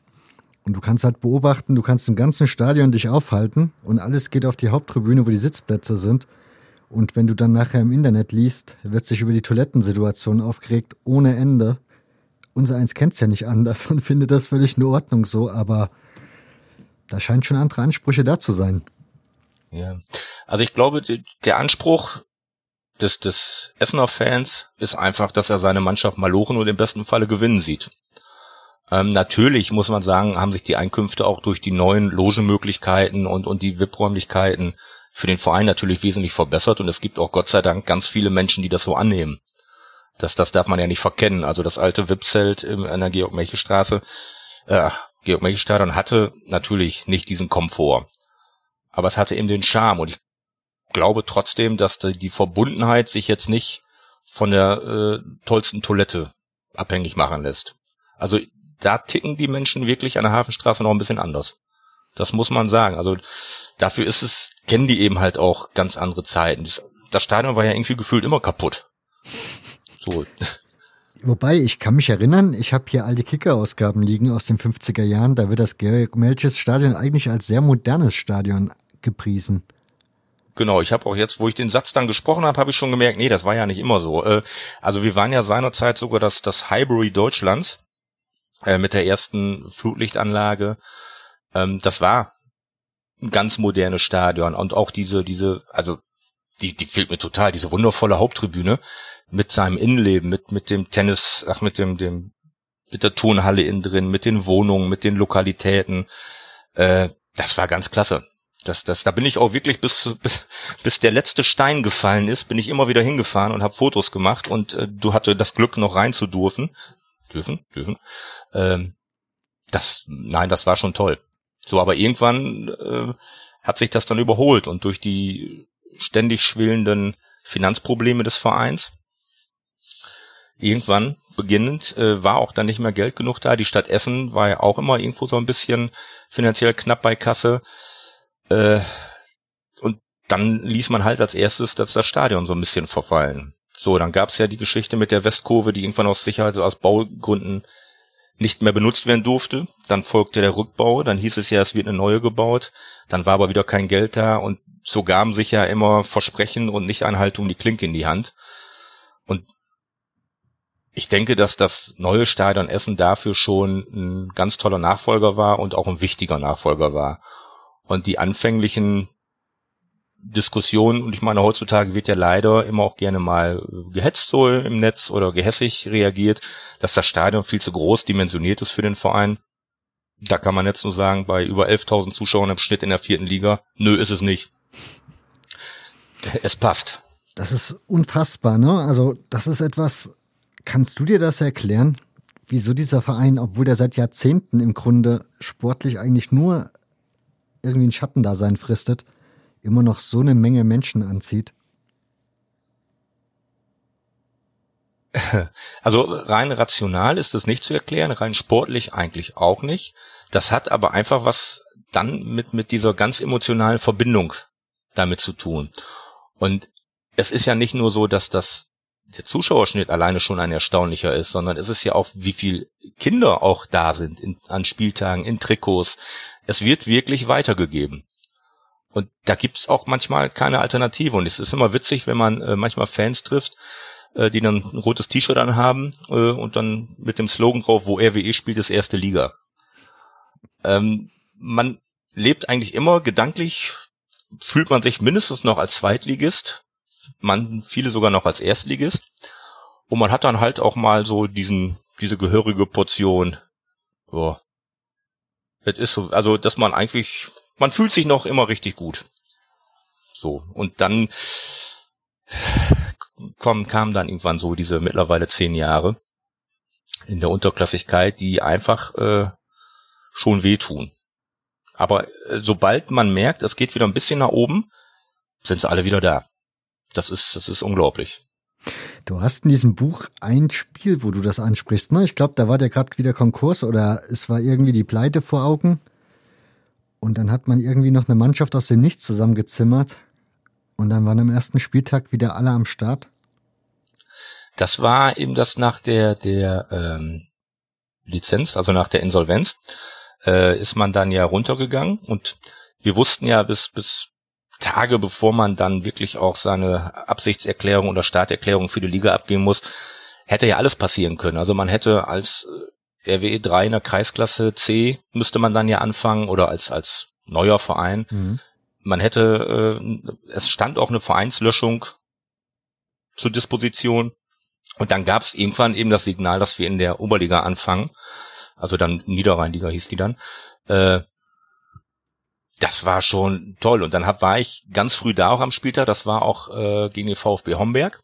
und du kannst halt beobachten, du kannst im ganzen Stadion dich aufhalten und alles geht auf die Haupttribüne, wo die Sitzplätze sind. Und wenn du dann nachher im Internet liest, wird sich über die Toilettensituation aufgeregt ohne Ende. Unser eins kennt's ja nicht anders und findet das völlig in Ordnung so, aber da scheint schon andere Ansprüche da zu sein. Ja. Also ich glaube, der Anspruch des, des Essener Fans ist einfach, dass er seine Mannschaft malochen und im besten Falle gewinnen sieht. Ähm, natürlich muss man sagen, haben sich die Einkünfte auch durch die neuen Logenmöglichkeiten und, und die VIP-Räumlichkeiten für den Verein natürlich wesentlich verbessert und es gibt auch Gott sei Dank ganz viele Menschen, die das so annehmen. Das, das darf man ja nicht verkennen. Also das alte VIP-Zelt in der Georg-Melche-Straße, äh, Georg-Melche-Stadion hatte natürlich nicht diesen Komfort. Aber es hatte eben den Charme und ich glaube trotzdem, dass die Verbundenheit sich jetzt nicht von der äh, tollsten Toilette abhängig machen lässt. Also da ticken die Menschen wirklich an der Hafenstraße noch ein bisschen anders. Das muss man sagen. Also dafür ist es, kennen die eben halt auch ganz andere Zeiten. Das, das Stadion war ja irgendwie gefühlt immer kaputt. So. Wobei, ich kann mich erinnern, ich habe hier alte Kicker-Ausgaben liegen aus den 50er Jahren. Da wird das Georg Melches Stadion eigentlich als sehr modernes Stadion gepriesen. Genau, ich habe auch jetzt, wo ich den Satz dann gesprochen habe, habe ich schon gemerkt, nee, das war ja nicht immer so. Äh, also wir waren ja seinerzeit sogar das, das Highbury Deutschlands äh, mit der ersten Flutlichtanlage. Ähm, das war ein ganz modernes Stadion und auch diese, diese, also die, die fehlt mir total, diese wundervolle Haupttribüne mit seinem Innenleben, mit, mit dem Tennis, ach, mit dem, dem, mit der Turnhalle innen drin, mit den Wohnungen, mit den Lokalitäten. Äh, das war ganz klasse. Das, das, da bin ich auch wirklich bis, bis, bis der letzte Stein gefallen ist, bin ich immer wieder hingefahren und habe Fotos gemacht und äh, du hatte das Glück noch rein zu dürfen, dürfen, dürfen. Ähm, das, nein, das war schon toll. So, aber irgendwann äh, hat sich das dann überholt und durch die ständig schwillenden Finanzprobleme des Vereins irgendwann beginnend äh, war auch dann nicht mehr Geld genug da. Die Stadt Essen war ja auch immer irgendwo so ein bisschen finanziell knapp bei Kasse. Äh, und dann ließ man halt als erstes das, das Stadion so ein bisschen verfallen. So, dann gab's ja die Geschichte mit der Westkurve, die irgendwann aus Sicherheit, also aus Baugründen nicht mehr benutzt werden durfte. Dann folgte der Rückbau, dann hieß es ja, es wird eine neue gebaut. Dann war aber wieder kein Geld da und so gaben sich ja immer Versprechen und Nichteinhaltung die Klinke in die Hand. Und ich denke, dass das neue Stadion Essen dafür schon ein ganz toller Nachfolger war und auch ein wichtiger Nachfolger war. Und die anfänglichen Diskussion, und ich meine, heutzutage wird ja leider immer auch gerne mal äh, gehetzt so im Netz oder gehässig reagiert, dass das Stadion viel zu groß dimensioniert ist für den Verein. Da kann man jetzt nur sagen, bei über 11.000 Zuschauern im Schnitt in der vierten Liga, nö, ist es nicht. Es passt. Das ist unfassbar, ne? Also, das ist etwas, kannst du dir das erklären? Wieso dieser Verein, obwohl der seit Jahrzehnten im Grunde sportlich eigentlich nur irgendwie ein Schattendasein fristet, immer noch so eine Menge Menschen anzieht? Also rein rational ist das nicht zu erklären, rein sportlich eigentlich auch nicht. Das hat aber einfach was dann mit, mit dieser ganz emotionalen Verbindung damit zu tun. Und es ist ja nicht nur so, dass das der Zuschauerschnitt alleine schon ein erstaunlicher ist, sondern es ist ja auch, wie viel Kinder auch da sind in, an Spieltagen, in Trikots. Es wird wirklich weitergegeben. Und da gibt's auch manchmal keine Alternative. Und es ist immer witzig, wenn man äh, manchmal Fans trifft, äh, die dann ein rotes T-Shirt anhaben äh, und dann mit dem Slogan drauf, wo RWE spielt, ist erste Liga. Ähm, man lebt eigentlich immer gedanklich fühlt man sich mindestens noch als Zweitligist, man viele sogar noch als Erstligist. Und man hat dann halt auch mal so diesen, diese gehörige Portion, ja, es ist so, also, dass man eigentlich, man fühlt sich noch immer richtig gut. So. Und dann kommen, kamen dann irgendwann so diese mittlerweile zehn Jahre in der Unterklassigkeit, die einfach äh, schon wehtun. Aber äh, sobald man merkt, es geht wieder ein bisschen nach oben, sind sie alle wieder da. Das ist, das ist unglaublich. Du hast in diesem Buch ein Spiel, wo du das ansprichst, ne? Ich glaube, da war der gerade wieder Konkurs oder es war irgendwie die Pleite vor Augen. Und dann hat man irgendwie noch eine Mannschaft aus dem Nichts zusammengezimmert. Und dann waren am ersten Spieltag wieder alle am Start. Das war eben das nach der, der ähm, Lizenz, also nach der Insolvenz, äh, ist man dann ja runtergegangen und wir wussten ja bis, bis Tage bevor man dann wirklich auch seine Absichtserklärung oder Starterklärung für die Liga abgeben muss, hätte ja alles passieren können. Also man hätte als äh, RWE 3 in der Kreisklasse C müsste man dann ja anfangen oder als, als neuer Verein. Mhm. Man hätte, äh, es stand auch eine Vereinslöschung zur Disposition. Und dann gab es irgendwann eben das Signal, dass wir in der Oberliga anfangen. Also dann Niederrheinliga hieß die dann. Äh, das war schon toll. Und dann hab, war ich ganz früh da auch am Spieltag. Das war auch äh, gegen den VfB Homberg.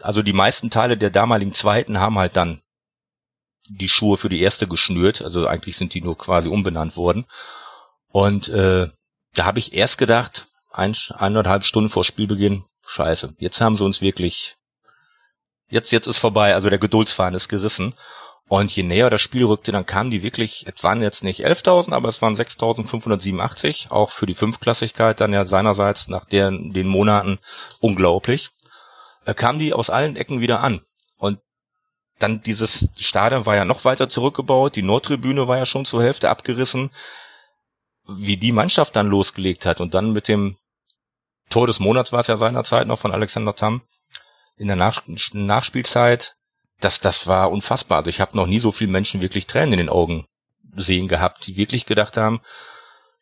Also die meisten Teile der damaligen Zweiten haben halt dann die Schuhe für die erste geschnürt. Also eigentlich sind die nur quasi umbenannt worden. Und äh, da habe ich erst gedacht, ein, eineinhalb Stunden vor Spielbeginn, scheiße, jetzt haben sie uns wirklich, jetzt, jetzt ist vorbei, also der Geduldsfaden ist gerissen. Und je näher das Spiel rückte, dann kamen die wirklich, es waren jetzt nicht 11.000, aber es waren 6.587, auch für die Fünfklassigkeit dann ja seinerseits nach der, den Monaten unglaublich, äh, kamen die aus allen Ecken wieder an. Und dann dieses Stadion war ja noch weiter zurückgebaut, die Nordtribüne war ja schon zur Hälfte abgerissen. Wie die Mannschaft dann losgelegt hat und dann mit dem Tor des Monats war es ja seinerzeit noch von Alexander Tamm in der Nach Nachspielzeit das, das war unfassbar. Also ich habe noch nie so viele Menschen wirklich Tränen in den Augen sehen gehabt, die wirklich gedacht haben,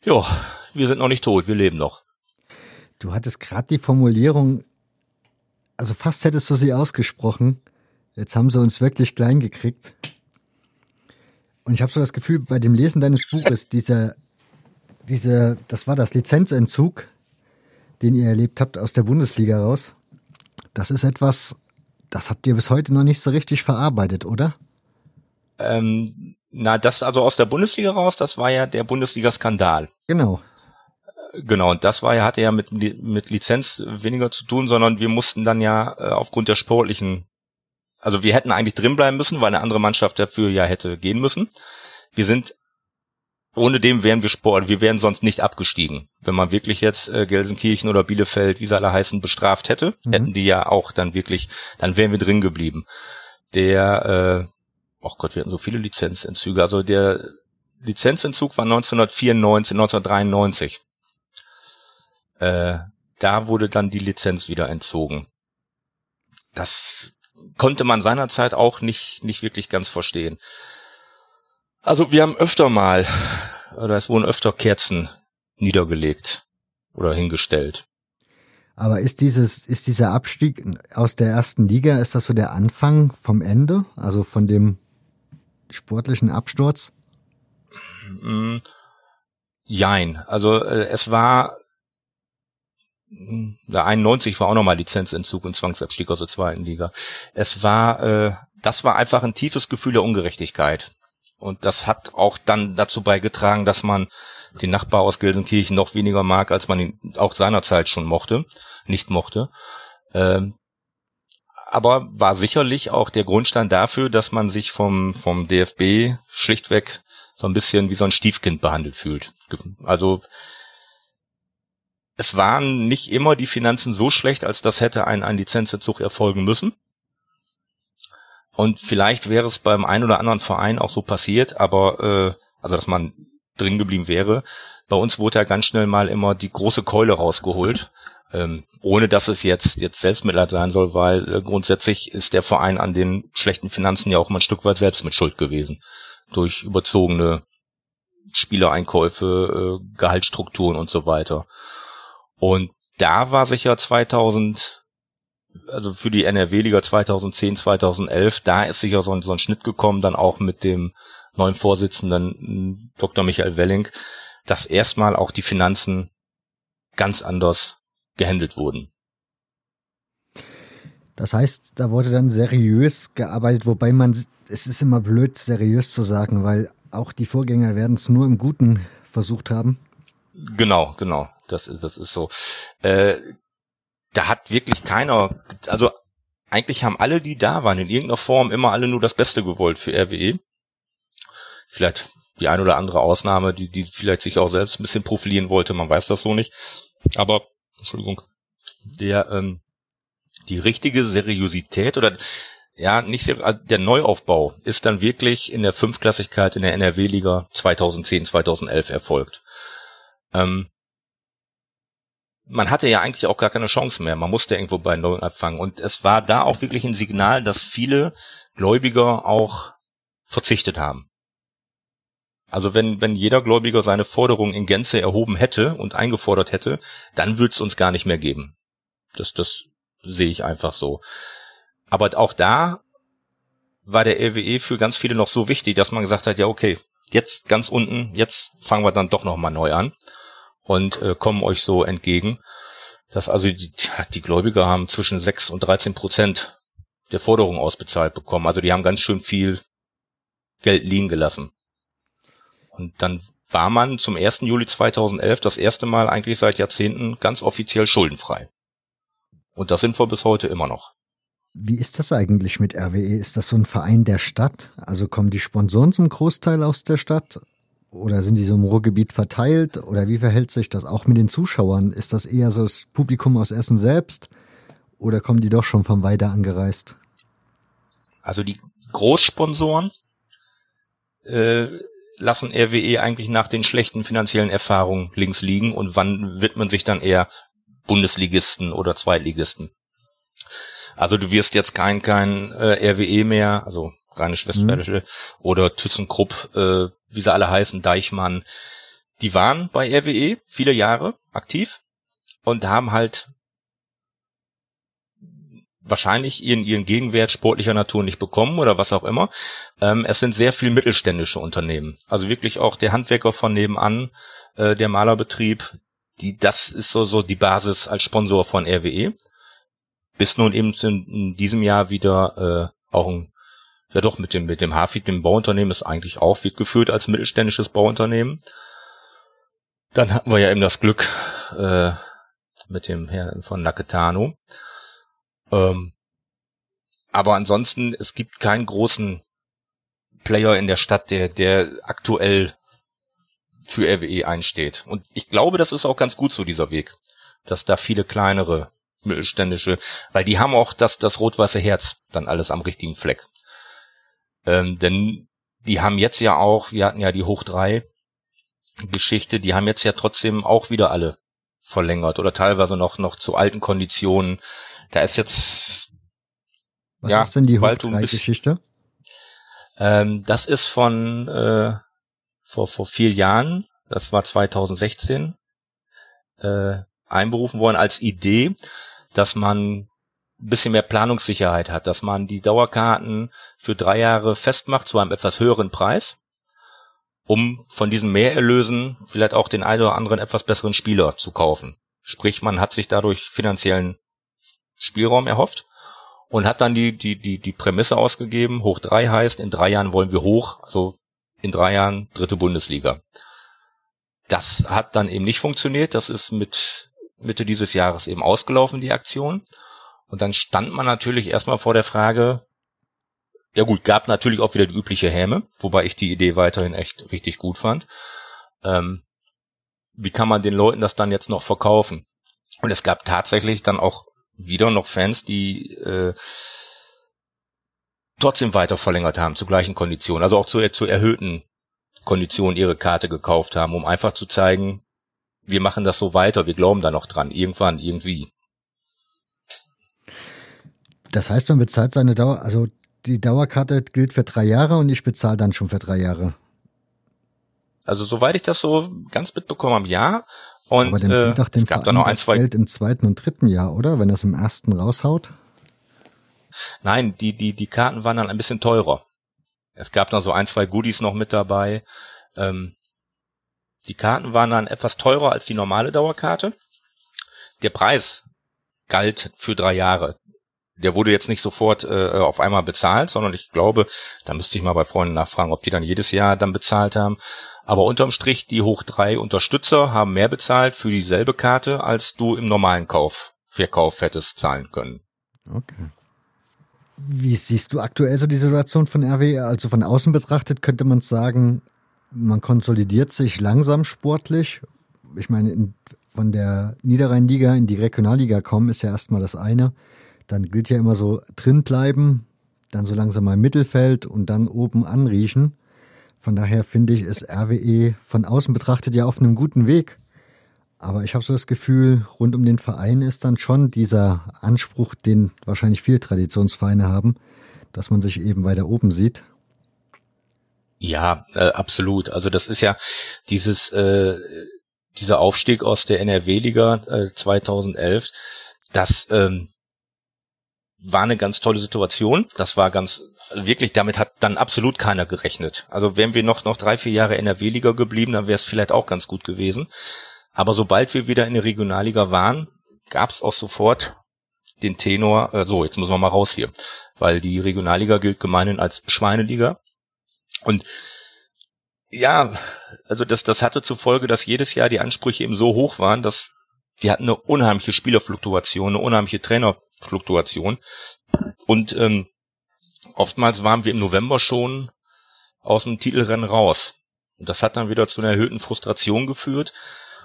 ja, wir sind noch nicht tot, wir leben noch. Du hattest gerade die Formulierung, also fast hättest du sie ausgesprochen. Jetzt haben sie uns wirklich klein gekriegt. Und ich habe so das Gefühl, bei dem Lesen deines Buches, dieser, diese, das war das Lizenzentzug, den ihr erlebt habt aus der Bundesliga raus. Das ist etwas, das habt ihr bis heute noch nicht so richtig verarbeitet, oder? Ähm, na, das also aus der Bundesliga raus, das war ja der Bundesliga-Skandal. Genau. Genau, und das war ja, hatte ja mit, mit Lizenz weniger zu tun, sondern wir mussten dann ja äh, aufgrund der sportlichen, also wir hätten eigentlich drinbleiben müssen, weil eine andere Mannschaft dafür ja hätte gehen müssen. Wir sind ohne dem wären wir Sport, wir wären sonst nicht abgestiegen. Wenn man wirklich jetzt äh, Gelsenkirchen oder Bielefeld, wie sie alle heißen, bestraft hätte, mhm. hätten die ja auch dann wirklich, dann wären wir drin geblieben. Der, äh, oh Gott, wir hatten so viele Lizenzentzüge. Also der Lizenzentzug war 1994, 1993. Äh, da wurde dann die Lizenz wieder entzogen. Das konnte man seinerzeit auch nicht, nicht wirklich ganz verstehen. Also wir haben öfter mal, oder es wurden öfter Kerzen niedergelegt oder hingestellt. Aber ist dieses, ist dieser Abstieg aus der ersten Liga, ist das so der Anfang vom Ende? Also von dem sportlichen Absturz? Mm, jein. Also äh, es war der 91 war auch nochmal Lizenzentzug und Zwangsabstieg aus der zweiten Liga. Es war, äh, das war einfach ein tiefes Gefühl der Ungerechtigkeit. Und das hat auch dann dazu beigetragen, dass man den Nachbar aus Gelsenkirchen noch weniger mag, als man ihn auch seinerzeit schon mochte, nicht mochte. Ähm, aber war sicherlich auch der Grundstein dafür, dass man sich vom, vom DFB schlichtweg so ein bisschen wie so ein Stiefkind behandelt fühlt. Also es waren nicht immer die Finanzen so schlecht, als das hätte ein, ein Lizenzzug erfolgen müssen. Und vielleicht wäre es beim einen oder anderen Verein auch so passiert, aber äh, also dass man drin geblieben wäre. Bei uns wurde ja ganz schnell mal immer die große Keule rausgeholt, ähm, ohne dass es jetzt jetzt Selbstmitleid sein soll, weil äh, grundsätzlich ist der Verein an den schlechten Finanzen ja auch mal ein Stück weit selbst mit Schuld gewesen durch überzogene Spielereinkäufe, äh, Gehaltsstrukturen und so weiter. Und da war sicher 2000, also für die NRW-Liga 2010, 2011, da ist sicher so ein, so ein Schnitt gekommen, dann auch mit dem neuen Vorsitzenden Dr. Michael Welling, dass erstmal auch die Finanzen ganz anders gehandelt wurden. Das heißt, da wurde dann seriös gearbeitet, wobei man, es ist immer blöd, seriös zu sagen, weil auch die Vorgänger werden es nur im Guten versucht haben. Genau, genau. Das ist, das ist so. Äh, da hat wirklich keiner, also eigentlich haben alle, die da waren, in irgendeiner Form immer alle nur das Beste gewollt für RWE. Vielleicht die ein oder andere Ausnahme, die, die vielleicht sich auch selbst ein bisschen profilieren wollte, man weiß das so nicht. Aber, Entschuldigung, der, ähm, die richtige Seriosität oder ja, nicht sehr, also der Neuaufbau ist dann wirklich in der Fünfklassigkeit in der NRW-Liga 2010, 2011 erfolgt. Ähm, man hatte ja eigentlich auch gar keine Chance mehr. Man musste irgendwo bei Null anfangen. Und es war da auch wirklich ein Signal, dass viele Gläubiger auch verzichtet haben. Also wenn, wenn jeder Gläubiger seine Forderung in Gänze erhoben hätte und eingefordert hätte, dann würde es uns gar nicht mehr geben. Das, das sehe ich einfach so. Aber auch da war der RWE für ganz viele noch so wichtig, dass man gesagt hat, ja okay, jetzt ganz unten, jetzt fangen wir dann doch nochmal neu an und äh, kommen euch so entgegen. Dass also die, die Gläubiger haben zwischen 6 und 13 Prozent der Forderung ausbezahlt bekommen. Also die haben ganz schön viel Geld liegen gelassen. Und dann war man zum 1. Juli 2011 das erste Mal eigentlich seit Jahrzehnten ganz offiziell schuldenfrei. Und das sind wir bis heute immer noch. Wie ist das eigentlich mit RWE? Ist das so ein Verein der Stadt? Also kommen die Sponsoren zum Großteil aus der Stadt? Oder sind die so im Ruhrgebiet verteilt? Oder wie verhält sich das auch mit den Zuschauern? Ist das eher so das Publikum aus Essen selbst? Oder kommen die doch schon von weiter angereist? Also die Großsponsoren äh, lassen RWE eigentlich nach den schlechten finanziellen Erfahrungen links liegen und wann widmen sich dann eher Bundesligisten oder Zweitligisten. Also du wirst jetzt kein kein äh, RWE mehr, also Rheinisch-Westfälische mhm. oder ThyssenKrupp, äh, wie sie alle heißen, Deichmann. Die waren bei RWE viele Jahre aktiv und haben halt wahrscheinlich ihren, ihren Gegenwert sportlicher Natur nicht bekommen oder was auch immer. Ähm, es sind sehr viel mittelständische Unternehmen. Also wirklich auch der Handwerker von nebenan, äh, der Malerbetrieb, die, das ist so, so die Basis als Sponsor von RWE. Bis nun eben in, in diesem Jahr wieder äh, auch ein, ja doch mit dem, mit dem Hafid, dem Bauunternehmen, ist eigentlich auch, wird geführt als mittelständisches Bauunternehmen. Dann hatten wir ja eben das Glück äh, mit dem Herrn von Naketano. Ähm, aber ansonsten, es gibt keinen großen Player in der Stadt, der, der aktuell für RWE einsteht. Und ich glaube, das ist auch ganz gut so, dieser Weg. Dass da viele kleinere mittelständische, weil die haben auch das, das rot-weiße Herz dann alles am richtigen Fleck. Ähm, denn die haben jetzt ja auch, wir hatten ja die Hoch 3 Geschichte, die haben jetzt ja trotzdem auch wieder alle verlängert oder teilweise noch, noch zu alten Konditionen. Da ist jetzt, was ja, ist denn die Hoch 3 Geschichte? Ähm, das ist von, äh, vor, vor vier Jahren, das war 2016, äh, einberufen worden als Idee, dass man bisschen mehr Planungssicherheit hat, dass man die Dauerkarten für drei Jahre festmacht zu einem etwas höheren Preis, um von diesen Mehrerlösen vielleicht auch den einen oder anderen etwas besseren Spieler zu kaufen. Sprich, man hat sich dadurch finanziellen Spielraum erhofft und hat dann die, die, die, die Prämisse ausgegeben, hoch drei heißt, in drei Jahren wollen wir hoch, also in drei Jahren dritte Bundesliga. Das hat dann eben nicht funktioniert. Das ist mit Mitte dieses Jahres eben ausgelaufen, die Aktion. Und dann stand man natürlich erstmal vor der Frage, ja gut, gab natürlich auch wieder die übliche Häme, wobei ich die Idee weiterhin echt richtig gut fand. Ähm, wie kann man den Leuten das dann jetzt noch verkaufen? Und es gab tatsächlich dann auch wieder noch Fans, die äh, trotzdem weiter verlängert haben zu gleichen Konditionen, also auch zu, zu erhöhten Konditionen ihre Karte gekauft haben, um einfach zu zeigen, wir machen das so weiter, wir glauben da noch dran, irgendwann, irgendwie. Das heißt, man bezahlt seine Dauer, also die Dauerkarte gilt für drei Jahre und ich bezahle dann schon für drei Jahre. Also soweit ich das so ganz mitbekommen habe, ja. Und Aber dann äh, doch dem es gab Verein da noch ein, das zwei. Geld im zweiten und dritten Jahr, oder? Wenn das im ersten raushaut? Nein, die, die, die Karten waren dann ein bisschen teurer. Es gab dann so ein, zwei Goodies noch mit dabei. Ähm, die Karten waren dann etwas teurer als die normale Dauerkarte. Der Preis galt für drei Jahre. Der wurde jetzt nicht sofort äh, auf einmal bezahlt, sondern ich glaube, da müsste ich mal bei Freunden nachfragen, ob die dann jedes Jahr dann bezahlt haben. Aber unterm Strich, die Hoch drei Unterstützer haben mehr bezahlt für dieselbe Karte, als du im normalen Kauf, Verkauf hättest zahlen können. Okay. Wie siehst du aktuell so die Situation von RW? Also von außen betrachtet könnte man sagen, man konsolidiert sich langsam sportlich. Ich meine, in, von der Niederrheinliga in die Regionalliga kommen ist ja erstmal das eine. Dann gilt ja immer so drin bleiben, dann so langsam mal Mittelfeld und dann oben anriechen. Von daher finde ich, ist RWE von außen betrachtet ja auf einem guten Weg. Aber ich habe so das Gefühl, rund um den Verein ist dann schon dieser Anspruch, den wahrscheinlich viele Traditionsvereine haben, dass man sich eben weiter oben sieht. Ja, äh, absolut. Also das ist ja dieses äh, dieser Aufstieg aus der NRW-Liga äh, 2011. Das ähm, war eine ganz tolle Situation. Das war ganz wirklich. Damit hat dann absolut keiner gerechnet. Also wären wir noch noch drei vier Jahre NRW-Liga geblieben, dann wäre es vielleicht auch ganz gut gewesen. Aber sobald wir wieder in der Regionalliga waren, gab es auch sofort den Tenor. Äh, so, jetzt müssen wir mal raus hier, weil die Regionalliga gilt gemeinhin als Schweineliga. Und ja, also das, das hatte zur Folge, dass jedes Jahr die Ansprüche eben so hoch waren, dass wir hatten eine unheimliche Spielerfluktuation, eine unheimliche Trainerfluktuation. Und ähm, oftmals waren wir im November schon aus dem Titelrennen raus. Und das hat dann wieder zu einer erhöhten Frustration geführt.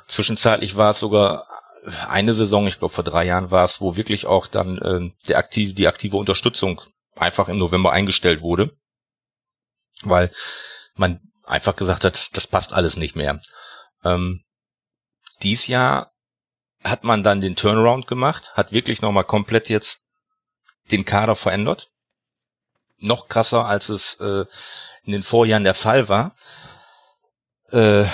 Zwischenzeitlich war es sogar eine Saison, ich glaube vor drei Jahren war es, wo wirklich auch dann äh, der aktive, die aktive Unterstützung einfach im November eingestellt wurde weil man einfach gesagt hat, das, das passt alles nicht mehr. Ähm, dies Jahr hat man dann den Turnaround gemacht, hat wirklich nochmal komplett jetzt den Kader verändert. Noch krasser, als es äh, in den Vorjahren der Fall war. Äh,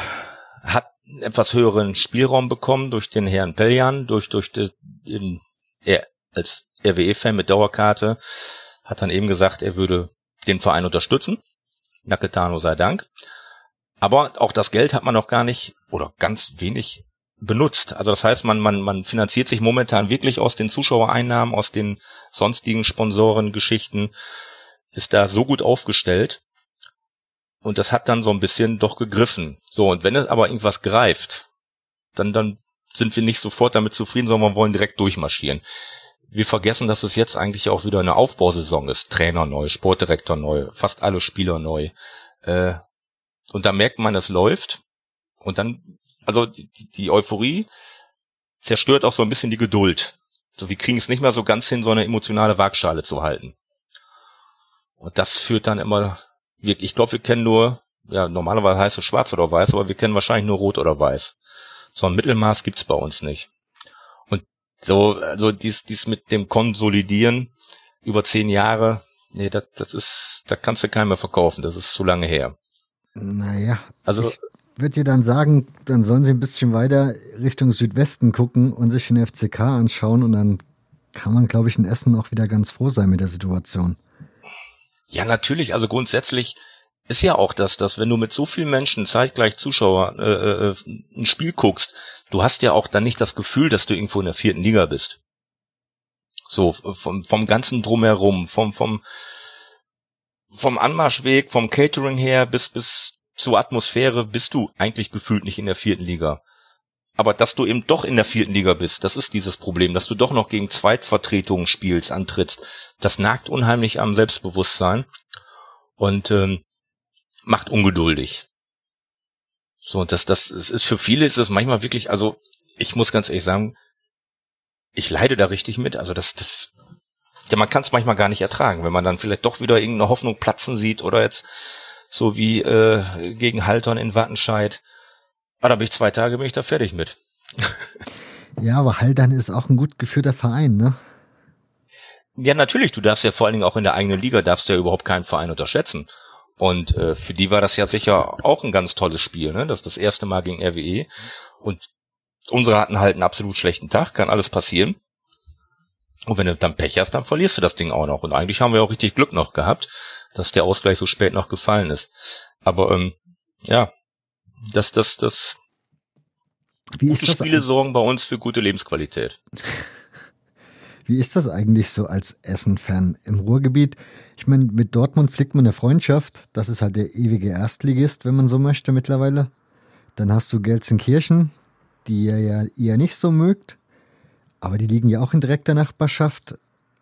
hat einen etwas höheren Spielraum bekommen durch den Herrn Peljan, durch, durch den, er als RWE-Fan mit Dauerkarte, hat dann eben gesagt, er würde den Verein unterstützen. Naketano sei Dank. Aber auch das Geld hat man noch gar nicht oder ganz wenig benutzt. Also das heißt, man, man, man finanziert sich momentan wirklich aus den Zuschauereinnahmen, aus den sonstigen Sponsorengeschichten, ist da so gut aufgestellt. Und das hat dann so ein bisschen doch gegriffen. So, und wenn es aber irgendwas greift, dann, dann sind wir nicht sofort damit zufrieden, sondern wir wollen direkt durchmarschieren. Wir vergessen, dass es jetzt eigentlich auch wieder eine Aufbausaison ist. Trainer neu, Sportdirektor neu, fast alle Spieler neu. Äh, und da merkt man, es läuft. Und dann, also die, die Euphorie zerstört auch so ein bisschen die Geduld. So, wir kriegen es nicht mehr so ganz hin, so eine emotionale Waagschale zu halten. Und das führt dann immer, ich glaube, wir kennen nur, ja, normalerweise heißt es schwarz oder weiß, aber wir kennen wahrscheinlich nur rot oder weiß. So ein Mittelmaß gibt's bei uns nicht. Und so, also dies, dies mit dem Konsolidieren über zehn Jahre, nee, das, das ist, da kannst du keinen mehr verkaufen, das ist zu lange her. Naja, Also, würde dir dann sagen, dann sollen sie ein bisschen weiter Richtung Südwesten gucken und sich den FCK anschauen und dann kann man, glaube ich, in Essen auch wieder ganz froh sein mit der Situation. Ja, natürlich. Also grundsätzlich ist ja auch das, dass wenn du mit so vielen Menschen zeitgleich Zuschauer äh, äh, ein Spiel guckst, du hast ja auch dann nicht das Gefühl, dass du irgendwo in der vierten Liga bist. So vom, vom ganzen drumherum, vom vom vom Anmarschweg, vom Catering her bis bis zur Atmosphäre bist du eigentlich gefühlt nicht in der vierten Liga. Aber dass du eben doch in der vierten Liga bist, das ist dieses Problem, dass du doch noch gegen Zweitvertretungen spielst, antrittst. Das nagt unheimlich am Selbstbewusstsein und ähm, macht ungeduldig. So, das, das, es ist für viele ist es manchmal wirklich, also ich muss ganz ehrlich sagen, ich leide da richtig mit. Also das, das, ja, man kann es manchmal gar nicht ertragen, wenn man dann vielleicht doch wieder irgendeine Hoffnung platzen sieht oder jetzt so wie äh, gegen Haltern in Wattenscheid. Ah, da bin ich zwei Tage, bin ich da fertig mit. Ja, aber Haldern ist auch ein gut geführter Verein, ne? Ja, natürlich, du darfst ja vor allen Dingen auch in der eigenen Liga, darfst du ja überhaupt keinen Verein unterschätzen. Und äh, für die war das ja sicher auch ein ganz tolles Spiel, ne? Das ist das erste Mal gegen RWE. Und unsere hatten halt einen absolut schlechten Tag, kann alles passieren. Und wenn du dann Pech hast, dann verlierst du das Ding auch noch. Und eigentlich haben wir auch richtig Glück noch gehabt, dass der Ausgleich so spät noch gefallen ist. Aber ähm, ja, das, das, das. Wie ist das Spiele sorgen bei uns für gute Lebensqualität. Wie ist das eigentlich so als Essen-Fan im Ruhrgebiet? Ich meine, mit Dortmund fliegt man eine Freundschaft. Das ist halt der ewige Erstligist, wenn man so möchte mittlerweile. Dann hast du Gelsenkirchen, die ihr ja eher nicht so mögt. Aber die liegen ja auch in direkter Nachbarschaft.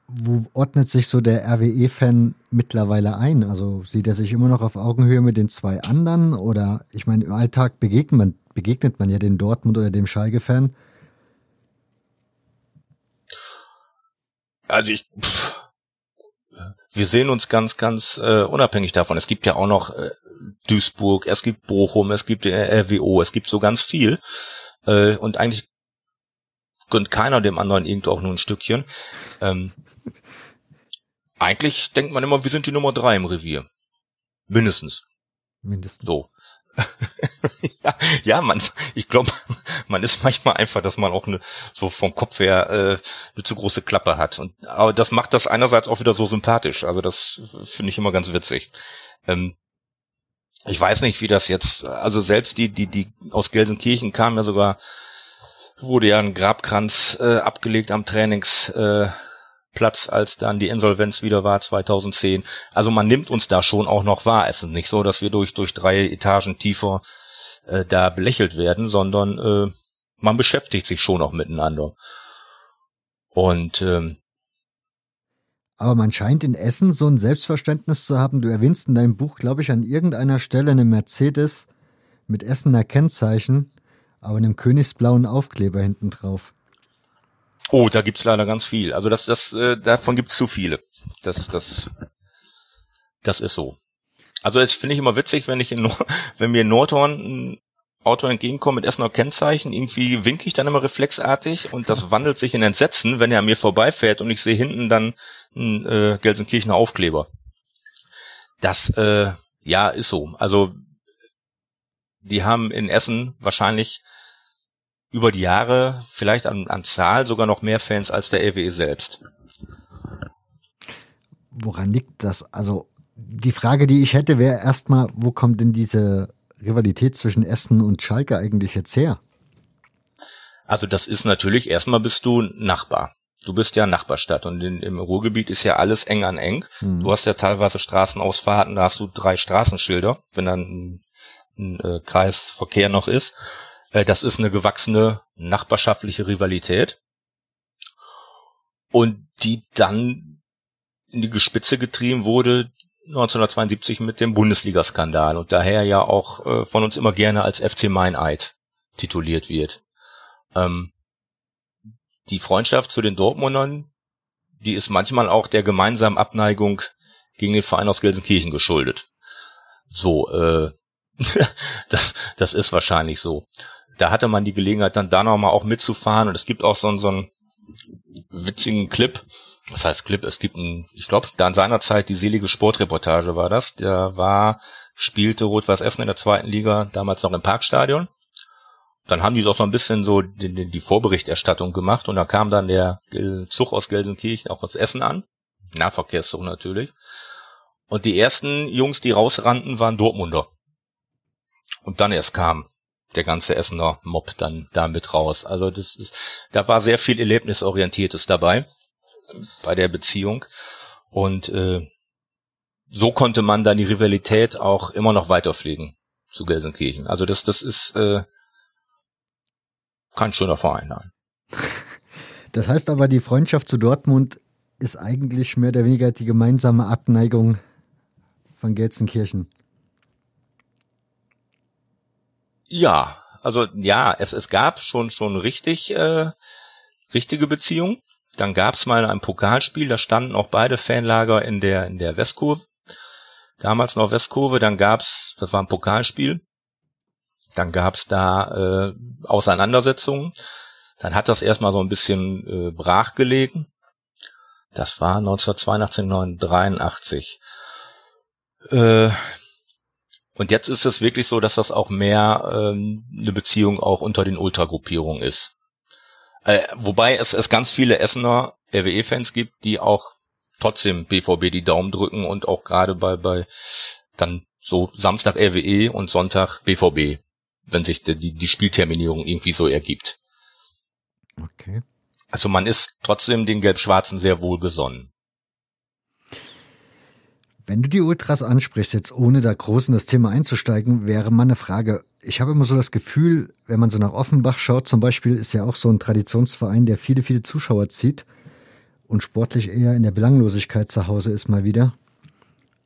Wo ordnet sich so der RWE-Fan mittlerweile ein? Also sieht er sich immer noch auf Augenhöhe mit den zwei anderen? Oder ich meine, im Alltag begegnet man, begegnet man ja dem Dortmund oder dem Schalke-Fan. Also ich, pff, wir sehen uns ganz, ganz äh, unabhängig davon. Es gibt ja auch noch äh, Duisburg, es gibt Bochum, es gibt äh, RWO, es gibt so ganz viel. Äh, und eigentlich gönnt keiner dem anderen irgendwo auch nur ein Stückchen. Ähm, eigentlich denkt man immer, wir sind die Nummer drei im Revier. Mindestens. Mindestens. So. ja, ja, man, ich glaube, man ist manchmal einfach, dass man auch eine, so vom Kopf her äh, eine zu große Klappe hat. Und aber das macht das einerseits auch wieder so sympathisch. Also das finde ich immer ganz witzig. Ähm, ich weiß nicht, wie das jetzt, also selbst die, die, die aus Gelsenkirchen kamen ja sogar, wurde ja ein Grabkranz äh, abgelegt am Trainings. Äh, Platz, als dann die Insolvenz wieder war 2010. Also man nimmt uns da schon auch noch wahr. Es ist nicht so, dass wir durch durch drei Etagen tiefer äh, da belächelt werden, sondern äh, man beschäftigt sich schon auch miteinander. Und ähm, aber man scheint in Essen so ein Selbstverständnis zu haben. Du erwähnst in deinem Buch, glaube ich, an irgendeiner Stelle eine Mercedes mit Essener Kennzeichen, aber einem königsblauen Aufkleber hinten drauf. Oh, da gibt's leider ganz viel. Also das, das, äh, davon gibt's zu viele. Das, das, das ist so. Also das finde ich immer witzig, wenn ich in, wenn mir in Nordhorn ein Auto entgegenkommt mit Essener Kennzeichen, irgendwie winke ich dann immer reflexartig und das wandelt sich in Entsetzen, wenn er an mir vorbeifährt und ich sehe hinten dann einen äh, Gelsenkirchener Aufkleber. Das, äh, ja, ist so. Also die haben in Essen wahrscheinlich über die Jahre vielleicht an, an Zahl sogar noch mehr Fans als der RWE selbst. Woran liegt das? Also die Frage, die ich hätte, wäre erstmal, wo kommt denn diese Rivalität zwischen Essen und Schalke eigentlich jetzt her? Also das ist natürlich, erstmal bist du Nachbar. Du bist ja Nachbarstadt und in, im Ruhrgebiet ist ja alles eng an eng. Mhm. Du hast ja teilweise Straßenausfahrten, da hast du drei Straßenschilder, wenn dann ein äh, Kreisverkehr noch ist. Äh, das ist eine gewachsene nachbarschaftliche Rivalität. Und die dann in die Gespitze getrieben wurde 1972 mit dem Bundesliga-Skandal und daher ja auch äh, von uns immer gerne als FC Meineid tituliert wird. Ähm, die Freundschaft zu den Dortmundern, die ist manchmal auch der gemeinsamen Abneigung gegen den Verein aus Gelsenkirchen geschuldet. So, äh, das, das ist wahrscheinlich so da hatte man die Gelegenheit, dann da nochmal auch mitzufahren. Und es gibt auch so, so einen witzigen Clip. Was heißt Clip? Es gibt ein, ich glaube, da in seiner Zeit die selige Sportreportage war das. Der war, spielte Rot-Weiß Essen in der zweiten Liga, damals noch im Parkstadion. Dann haben die doch so ein bisschen so die, die Vorberichterstattung gemacht und da kam dann der Zug aus Gelsenkirchen auch aus Essen an. Nahverkehrszug natürlich. Und die ersten Jungs, die rausrannten, waren Dortmunder. Und dann erst kam der ganze Essener Mob dann da mit raus. Also das ist, da war sehr viel Erlebnisorientiertes dabei bei der Beziehung und äh, so konnte man dann die Rivalität auch immer noch weiterpflegen zu Gelsenkirchen. Also das, das ist äh, kein schöner Verein. Nein. Das heißt aber, die Freundschaft zu Dortmund ist eigentlich mehr oder weniger die gemeinsame Abneigung von Gelsenkirchen. Ja, also ja, es, es gab schon schon richtig äh, richtige Beziehungen. Dann gab es mal ein Pokalspiel, da standen auch beide Fanlager in der in der Westkurve. Damals noch Westkurve, dann gab's, das war ein Pokalspiel. Dann gab's da äh, Auseinandersetzungen. Dann hat das erstmal so ein bisschen äh, brach gelegen. Das war 1982, 1983. Äh, Und jetzt ist es wirklich so, dass das auch mehr ähm, eine Beziehung auch unter den Ultragruppierungen ist. Äh, wobei es, es ganz viele Essener RWE-Fans gibt, die auch trotzdem BVB die Daumen drücken und auch gerade bei, bei dann so Samstag RWE und Sonntag BVB, wenn sich die, die Spielterminierung irgendwie so ergibt. Okay. Also man ist trotzdem den Gelb-Schwarzen sehr wohlgesonnen. Wenn du die Ultras ansprichst, jetzt ohne da groß in das Thema einzusteigen, wäre meine Frage, ich habe immer so das Gefühl, wenn man so nach Offenbach schaut, zum Beispiel, ist ja auch so ein Traditionsverein, der viele, viele Zuschauer zieht und sportlich eher in der Belanglosigkeit zu Hause ist mal wieder.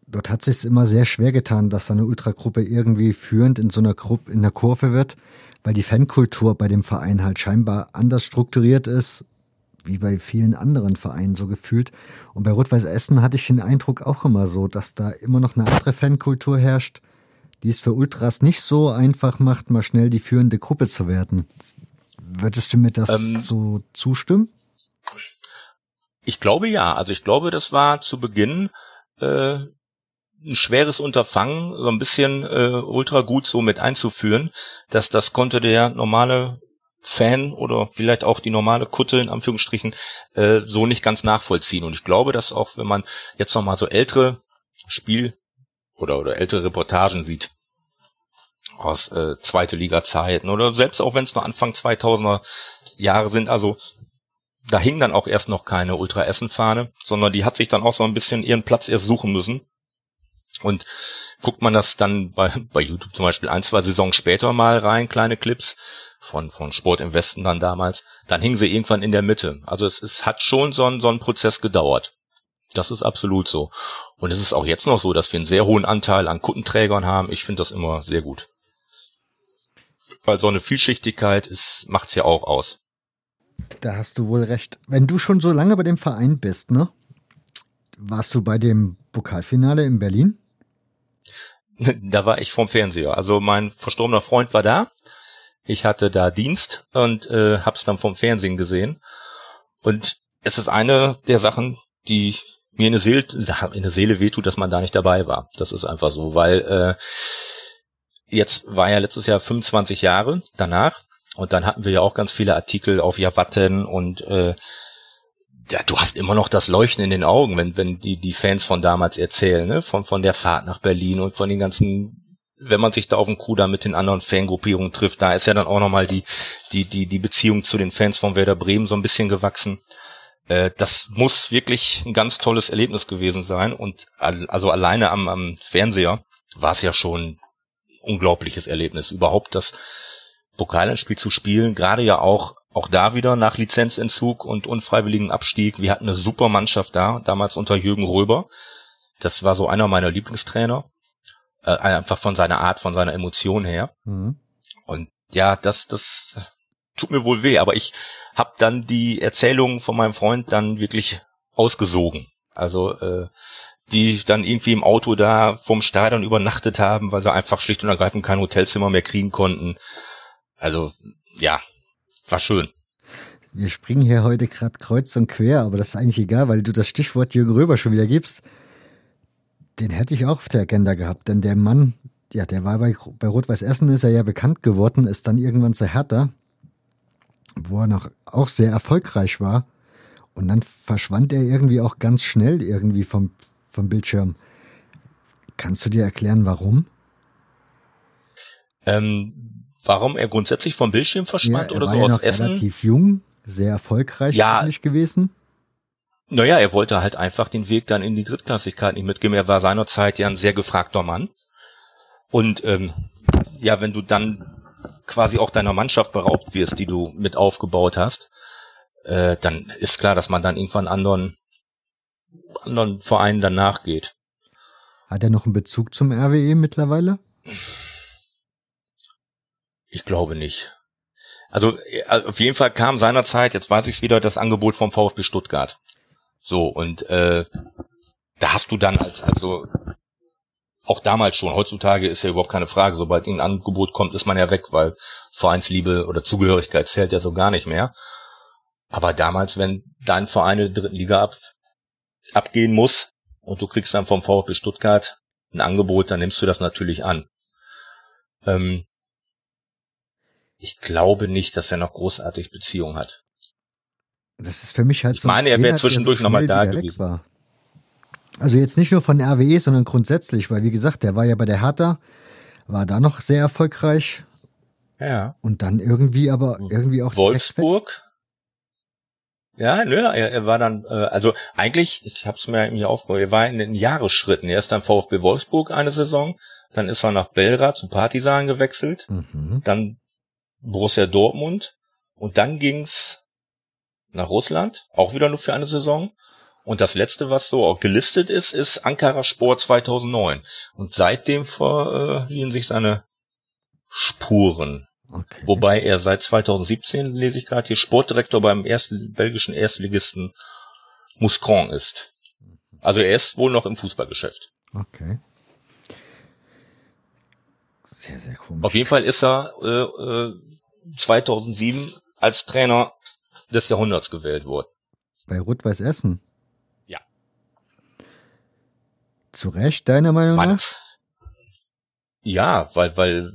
Dort hat sich immer sehr schwer getan, dass da eine Ultragruppe irgendwie führend in so einer Gruppe, in der Kurve wird, weil die Fankultur bei dem Verein halt scheinbar anders strukturiert ist wie bei vielen anderen Vereinen so gefühlt. Und bei Rot-Weiß Essen hatte ich den Eindruck auch immer so, dass da immer noch eine andere Fankultur herrscht, die es für Ultras nicht so einfach macht, mal schnell die führende Gruppe zu werden. Würdest du mir das ähm, so zustimmen? Ich glaube ja. Also ich glaube, das war zu Beginn äh, ein schweres Unterfangen, so ein bisschen äh, ultra gut so mit einzuführen, dass das konnte der normale Fan oder vielleicht auch die normale Kutte in Anführungsstrichen äh, so nicht ganz nachvollziehen. Und ich glaube, dass auch wenn man jetzt nochmal so ältere Spiel oder, oder ältere Reportagen sieht aus äh, zweite Liga Zeiten oder selbst auch wenn es nur Anfang 2000er Jahre sind, also da hing dann auch erst noch keine Ultra Essen Fahne, sondern die hat sich dann auch so ein bisschen ihren Platz erst suchen müssen. Und guckt man das dann bei, bei YouTube zum Beispiel ein, zwei Saisons später mal rein, kleine Clips, von, von Sport im Westen dann damals, dann hingen sie irgendwann in der Mitte. Also es, es hat schon so ein, so ein Prozess gedauert. Das ist absolut so. Und es ist auch jetzt noch so, dass wir einen sehr hohen Anteil an Kuttenträgern haben. Ich finde das immer sehr gut. Weil so eine Vielschichtigkeit ist, macht's ja auch aus. Da hast du wohl recht. Wenn du schon so lange bei dem Verein bist, ne? Warst du bei dem Pokalfinale in Berlin? Da war ich vom Fernseher. Also mein verstorbener Freund war da ich hatte da Dienst und äh, hab's dann vom Fernsehen gesehen. Und es ist eine der Sachen, die mir in der Seele, in der Seele wehtut, dass man da nicht dabei war. Das ist einfach so, weil äh, jetzt war ja letztes Jahr 25 Jahre danach und dann hatten wir ja auch ganz viele Artikel auf Javatten und äh, ja, du hast immer noch das Leuchten in den Augen, wenn, wenn die, die Fans von damals erzählen, ne? von, von der Fahrt nach Berlin und von den ganzen wenn man sich da auf dem Kuda mit den anderen Fangruppierungen trifft, da ist ja dann auch nochmal die, die, die, die Beziehung zu den Fans von Werder Bremen so ein bisschen gewachsen. Äh, das muss wirklich ein ganz tolles Erlebnis gewesen sein und also alleine am, am Fernseher war es ja schon unglaubliches Erlebnis. Überhaupt das Pokalspiel zu spielen, gerade ja auch auch da wieder nach Lizenzentzug und unfreiwilligen Abstieg. Wir hatten eine super Mannschaft da, damals unter Jürgen Röber. Das war so einer meiner Lieblingstrainer äh, einfach von seiner Art, von seiner Emotion her. Mhm. Und ja, das, das tut mir wohl weh, aber ich habe dann die Erzählungen von meinem Freund dann wirklich ausgesogen. Also äh, die dann irgendwie im Auto da vom Stadion übernachtet haben, weil sie einfach schlicht und ergreifend kein Hotelzimmer mehr kriegen konnten. Also ja, war schön. Wir springen hier heute gerade kreuz und quer, aber das ist eigentlich egal, weil du das Stichwort Jürgen Röber schon wieder gibst den hätte ich auch auf der Agenda gehabt, denn der Mann, ja, der war bei, bei Rot-Weiß Essen, ist er ja bekannt geworden, ist dann irgendwann zu Hertha, wo er noch auch sehr erfolgreich war. Und dann verschwand er irgendwie auch ganz schnell irgendwie vom, vom Bildschirm. Kannst du dir erklären, warum? Ähm, warum er grundsätzlich vom Bildschirm verschwand ja, oder so ja aus noch Essen? relativ jung, sehr erfolgreich ja, gewesen. Naja, er wollte halt einfach den Weg dann in die Drittklassigkeit nicht mitgehen. Er war seinerzeit ja ein sehr gefragter Mann. Und ähm, ja, wenn du dann quasi auch deiner Mannschaft beraubt wirst, die du mit aufgebaut hast, äh, dann ist klar, dass man dann irgendwann anderen, anderen Vereinen dann nachgeht. Hat er noch einen Bezug zum RWE mittlerweile? Ich glaube nicht. Also äh, auf jeden Fall kam seinerzeit, jetzt weiß ich wieder, das Angebot vom VfB Stuttgart. So, und äh, da hast du dann als, also auch damals schon, heutzutage ist ja überhaupt keine Frage, sobald ein Angebot kommt, ist man ja weg, weil Vereinsliebe oder Zugehörigkeit zählt ja so gar nicht mehr. Aber damals, wenn dein Verein in der dritten Liga ab, abgehen muss und du kriegst dann vom VfB Stuttgart ein Angebot, dann nimmst du das natürlich an. Ähm, ich glaube nicht, dass er noch großartig Beziehung hat. Das ist für mich halt ich so. Ich meine, er wäre zwischendurch so nochmal da gewesen. Also jetzt nicht nur von RWE, sondern grundsätzlich, weil wie gesagt, der war ja bei der Hertha, war da noch sehr erfolgreich. Ja. Und dann irgendwie aber irgendwie auch Wolfsburg. Ja, nö, er, er war dann, äh, also eigentlich, ich habe es mir hier aufgebaut, er war in den Jahresschritten. Er ist dann VfB Wolfsburg eine Saison, dann ist er nach Belgrad zu Partisan gewechselt, mhm. dann Borussia Dortmund und dann ging's nach Russland, auch wieder nur für eine Saison. Und das letzte, was so auch gelistet ist, ist Ankara Sport 2009. Und seitdem verliehen sich seine Spuren. Okay. Wobei er seit 2017, lese ich gerade hier, Sportdirektor beim ersten, belgischen Erstligisten Mouscron ist. Also er ist wohl noch im Fußballgeschäft. Okay. Sehr, sehr komisch. Auf jeden Fall ist er äh, äh, 2007 als Trainer des Jahrhunderts gewählt worden. Bei Rot-Weiß Essen? Ja. Zu Recht, deiner Meinung Mann. nach? Ja, weil, weil,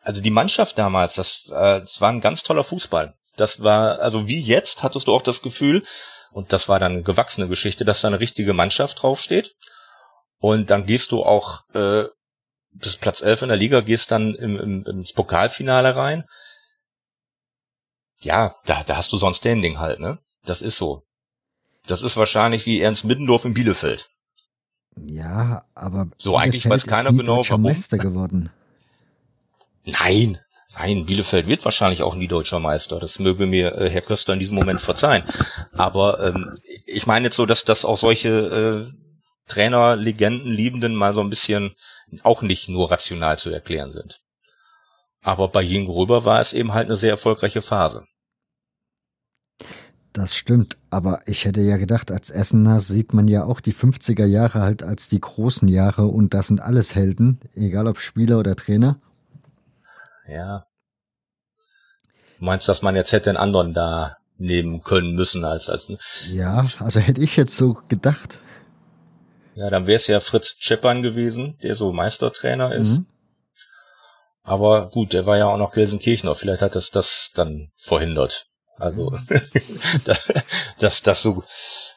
also die Mannschaft damals, das, äh, das war ein ganz toller Fußball. Das war, also wie jetzt hattest du auch das Gefühl, und das war dann eine gewachsene Geschichte, dass da eine richtige Mannschaft draufsteht. Und dann gehst du auch äh, bis Platz 11 in der Liga, gehst dann im, im, ins Pokalfinale rein ja, da, da hast du sonst Standing halt, ne? Das ist so. Das ist wahrscheinlich wie Ernst Middendorf in Bielefeld. Ja, aber so eigentlich weiß keiner genau warum. Meister geworden. Nein, nein, Bielefeld wird wahrscheinlich auch nie deutscher Meister. Das möge mir äh, Herr Köster in diesem Moment verzeihen. Aber ähm, ich meine jetzt so, dass das auch solche äh, Trainer, Legenden, Liebenden mal so ein bisschen auch nicht nur rational zu erklären sind. Aber bei Jing Röber war es eben halt eine sehr erfolgreiche Phase. Das stimmt, aber ich hätte ja gedacht, als Essener sieht man ja auch die 50er Jahre halt als die großen Jahre und das sind alles Helden, egal ob Spieler oder Trainer. Ja. Du meinst, dass man jetzt hätte einen anderen da nehmen können müssen als als Ja, also hätte ich jetzt so gedacht. Ja, dann wäre es ja Fritz Scheppern gewesen, der so Meistertrainer ist. Mhm. Aber gut, der war ja auch noch Gelsenkirchener, vielleicht hat es das dann verhindert. Also, mhm. dass das so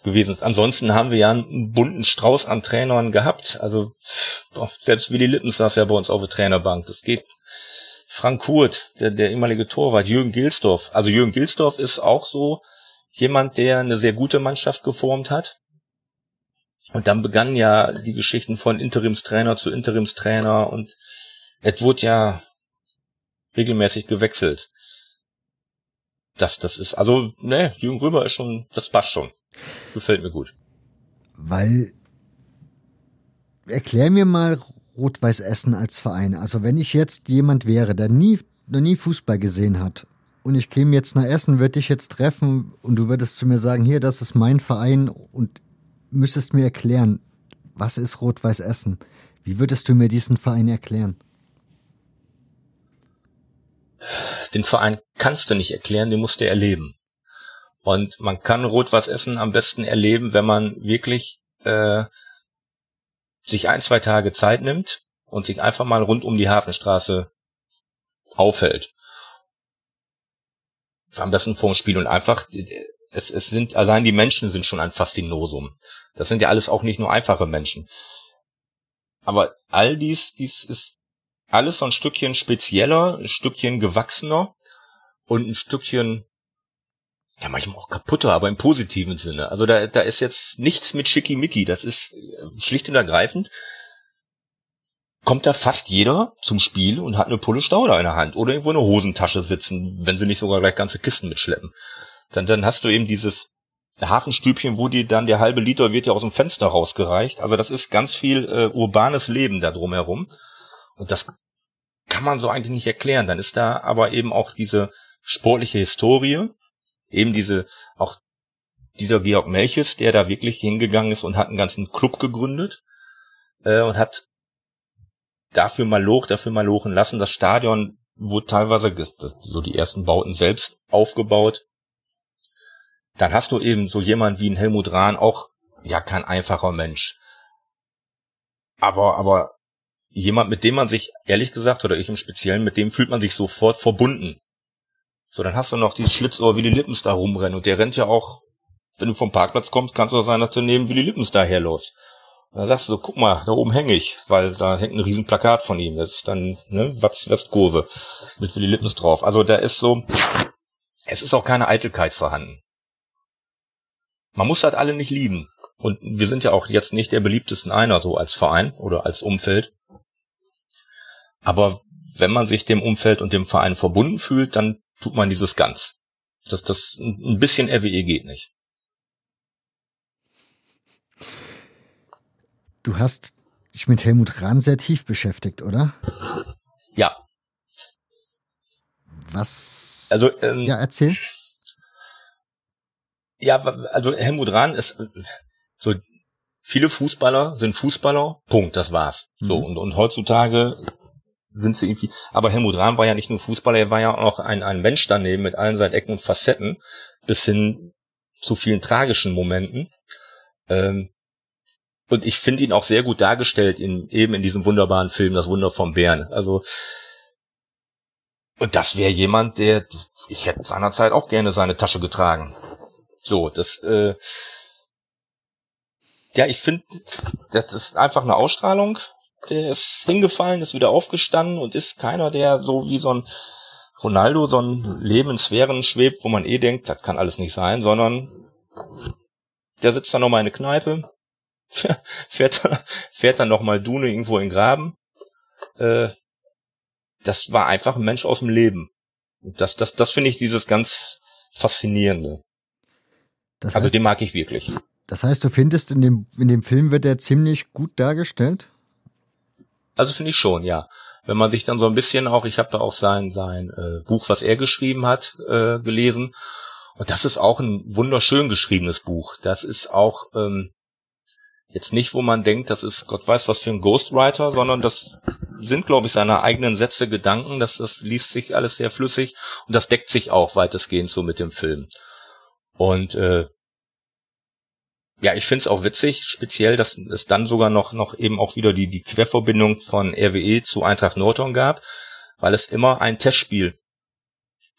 gewesen ist. Ansonsten haben wir ja einen bunten Strauß an Trainern gehabt. Also, selbst Willi Lippen saß ja bei uns auf der Trainerbank. Das geht. Frank Kurt, der, der ehemalige Torwart, Jürgen Gilsdorf. Also Jürgen Gilsdorf ist auch so jemand, der eine sehr gute Mannschaft geformt hat. Und dann begannen ja die Geschichten von Interimstrainer zu Interimstrainer und es wurde ja regelmäßig gewechselt das, das ist, also, ne, Jürgen Römer ist schon, das passt schon. Gefällt mir gut. Weil, erklär mir mal Rot-Weiß Essen als Verein. Also wenn ich jetzt jemand wäre, der nie, noch nie Fußball gesehen hat und ich käme jetzt nach Essen, würde ich jetzt treffen und du würdest zu mir sagen, hier, das ist mein Verein und müsstest mir erklären, was ist Rot-Weiß Essen? Wie würdest du mir diesen Verein erklären? Den Verein kannst du nicht erklären, den musst du erleben. Und man kann Rot-Was Essen am besten erleben, wenn man wirklich äh, sich ein, zwei Tage Zeit nimmt und sich einfach mal rund um die Hafenstraße aufhält. Am besten vorm Spiel und einfach, es, es sind, allein die Menschen sind schon ein Faszinosum. Das sind ja alles auch nicht nur einfache Menschen. Aber all dies, dies ist alles so ein Stückchen spezieller, ein Stückchen gewachsener und ein Stückchen, ja manchmal auch kaputter, aber im positiven Sinne. Also da, da ist jetzt nichts mit Schickimicki, das ist äh, schlicht und ergreifend, kommt da fast jeder zum Spiel und hat eine Pulle Stauder in der Hand oder irgendwo eine Hosentasche sitzen, wenn sie nicht sogar gleich ganze Kisten mitschleppen. Dann, dann hast du eben dieses Hafenstübchen, wo die dann der halbe Liter wird ja aus dem Fenster rausgereicht. Also das ist ganz viel äh, urbanes Leben da drumherum. Und das kann man so eigentlich nicht erklären. Dann ist da aber eben auch diese sportliche Historie, eben diese, auch dieser Georg Melches, der da wirklich hingegangen ist und hat einen ganzen Club gegründet äh, und hat dafür mal loch, dafür mal lochen lassen. Das Stadion wurde teilweise so die ersten Bauten selbst aufgebaut. Dann hast du eben so jemand wie ein Helmut Rahn, auch ja kein einfacher Mensch. Aber, aber jemand, mit dem man sich, ehrlich gesagt, oder ich im Speziellen, mit dem fühlt man sich sofort verbunden. So, dann hast du noch dieses Schlitzohr die Lippens da rumrennen und der rennt ja auch, wenn du vom Parkplatz kommst, kannst du sein, dass du neben wie die Lippens da herläufst. Und dann sagst du so, guck mal, da oben hänge ich, weil da hängt ein riesen Plakat von ihm. Das ist dann, ne, Westkurve mit Willy Lippens drauf. Also da ist so, es ist auch keine Eitelkeit vorhanden. Man muss halt alle nicht lieben. Und wir sind ja auch jetzt nicht der beliebtesten einer so als Verein oder als Umfeld. Aber wenn man sich dem Umfeld und dem Verein verbunden fühlt, dann tut man dieses ganz. Das, das, ein bisschen RWE geht nicht. Du hast dich mit Helmut Rahn sehr tief beschäftigt, oder? Ja. Was? Also, ähm, ja, erzähl. Ja, also Helmut Rahn ist so viele Fußballer sind Fußballer, Punkt, das war's. Mhm. So und, und heutzutage sind sie irgendwie, aber Helmut Rahn war ja nicht nur Fußballer, er war ja auch ein, ein Mensch daneben mit allen seinen Ecken und Facetten bis hin zu vielen tragischen Momenten. Ähm, und ich finde ihn auch sehr gut dargestellt in eben in diesem wunderbaren Film Das Wunder vom Bären. Also und das wäre jemand, der ich hätte seinerzeit auch gerne seine Tasche getragen. So, das äh, ja, ich finde, das ist einfach eine Ausstrahlung. Der ist hingefallen, ist wieder aufgestanden und ist keiner, der so wie so ein Ronaldo so ein Lebenssphären schwebt, wo man eh denkt, das kann alles nicht sein, sondern der sitzt dann nochmal in der Kneipe, fährt, fährt dann nochmal Dune irgendwo in den Graben. Äh, das war einfach ein Mensch aus dem Leben. Und das, das, das finde ich dieses ganz Faszinierende. Das also heißt, also den mag ich wirklich. Das heißt, du findest in dem, in dem Film wird er ziemlich gut dargestellt? Also finde ich schon, ja. Wenn man sich dann so ein bisschen auch, ich habe da auch sein, sein äh, Buch, was er geschrieben hat, äh, gelesen. Und das ist auch ein wunderschön geschriebenes Buch. Das ist auch ähm, jetzt nicht, wo man denkt, das ist Gott weiß was für ein Ghostwriter, sondern das sind, glaube ich, seine eigenen Sätze, Gedanken. Das, das liest sich alles sehr flüssig und das deckt sich auch weitestgehend so mit dem Film. Und äh, ja, ich find's auch witzig, speziell, dass es dann sogar noch, noch eben auch wieder die, die Querverbindung von RWE zu Eintracht Norton gab, weil es immer ein Testspiel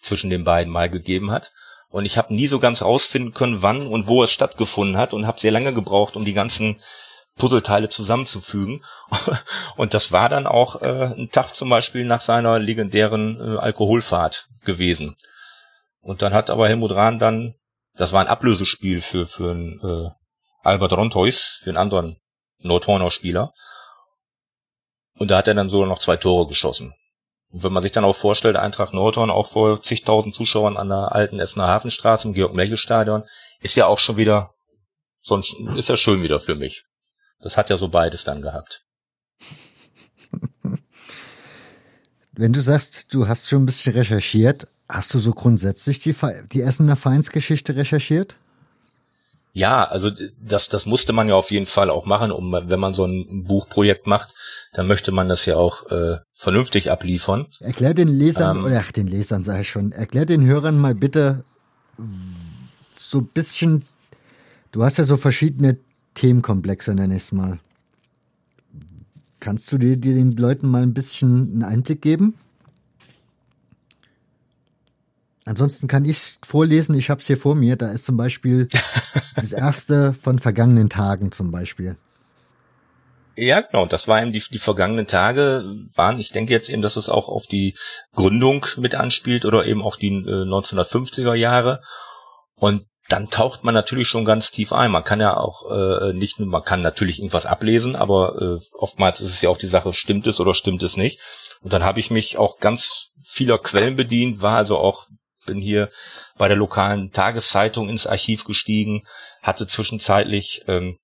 zwischen den beiden mal gegeben hat. Und ich habe nie so ganz rausfinden können, wann und wo es stattgefunden hat und habe sehr lange gebraucht, um die ganzen Puzzleteile zusammenzufügen. Und das war dann auch äh, ein Tag zum Beispiel nach seiner legendären äh, Alkoholfahrt gewesen. Und dann hat aber Helmut Rahn dann, das war ein Ablösespiel für, für ein äh, Albert Rontois, für einen anderen Nordhorner Spieler. Und da hat er dann sogar noch zwei Tore geschossen. Und wenn man sich dann auch vorstellt, Eintracht Nordhorn auch vor zigtausend Zuschauern an der alten Essener Hafenstraße im Georg-Megel-Stadion, ist ja auch schon wieder, sonst ist ja schön wieder für mich. Das hat ja so beides dann gehabt. Wenn du sagst, du hast schon ein bisschen recherchiert, hast du so grundsätzlich die, die Essener Vereinsgeschichte recherchiert? Ja, also das, das musste man ja auf jeden Fall auch machen, um wenn man so ein Buchprojekt macht, dann möchte man das ja auch äh, vernünftig abliefern. Erklär den Lesern, ähm, oder ach, den Lesern sage ich schon, erklär den Hörern mal bitte so ein bisschen, du hast ja so verschiedene Themenkomplexe, nenne ich es mal. Kannst du dir, dir den Leuten mal ein bisschen einen Einblick geben? Ansonsten kann ich vorlesen, ich habe es hier vor mir. Da ist zum Beispiel das erste von vergangenen Tagen zum Beispiel. Ja, genau. Das war eben die, die vergangenen Tage waren, ich denke jetzt eben, dass es auch auf die Gründung mit anspielt oder eben auf die äh, 1950er Jahre. Und dann taucht man natürlich schon ganz tief ein. Man kann ja auch äh, nicht, man kann natürlich irgendwas ablesen, aber äh, oftmals ist es ja auch die Sache, stimmt es oder stimmt es nicht. Und dann habe ich mich auch ganz vieler Quellen bedient, war also auch bin hier bei der lokalen Tageszeitung ins Archiv gestiegen, hatte zwischenzeitlich ähm,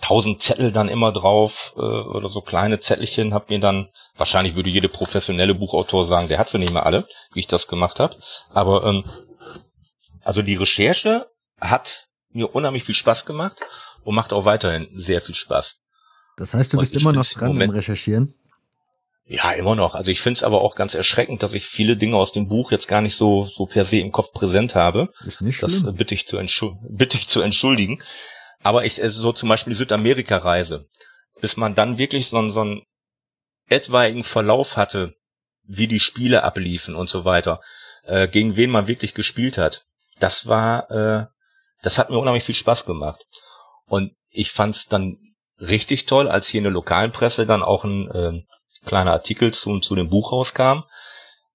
tausend Zettel dann immer drauf äh, oder so kleine Zettelchen, hab mir dann, wahrscheinlich würde jede professionelle Buchautor sagen, der hat sie nicht mehr alle, wie ich das gemacht habe. Aber ähm, also die Recherche hat mir unheimlich viel Spaß gemacht und macht auch weiterhin sehr viel Spaß. Das heißt, du bist immer noch dran im Recherchieren? Ja, immer noch. Also ich finde es aber auch ganz erschreckend, dass ich viele Dinge aus dem Buch jetzt gar nicht so, so per se im Kopf präsent habe. Ist nicht das schlimm. bitte ich, zu bitte ich zu entschuldigen. Aber ich, also so zum Beispiel die Südamerika-Reise, bis man dann wirklich so, so ein etwaigen Verlauf hatte, wie die Spiele abliefen und so weiter, äh, gegen wen man wirklich gespielt hat, das war, äh, das hat mir unheimlich viel Spaß gemacht. Und ich fand's dann richtig toll, als hier in der lokalen Presse dann auch ein äh, kleiner Artikel zu, zu dem Buch rauskam,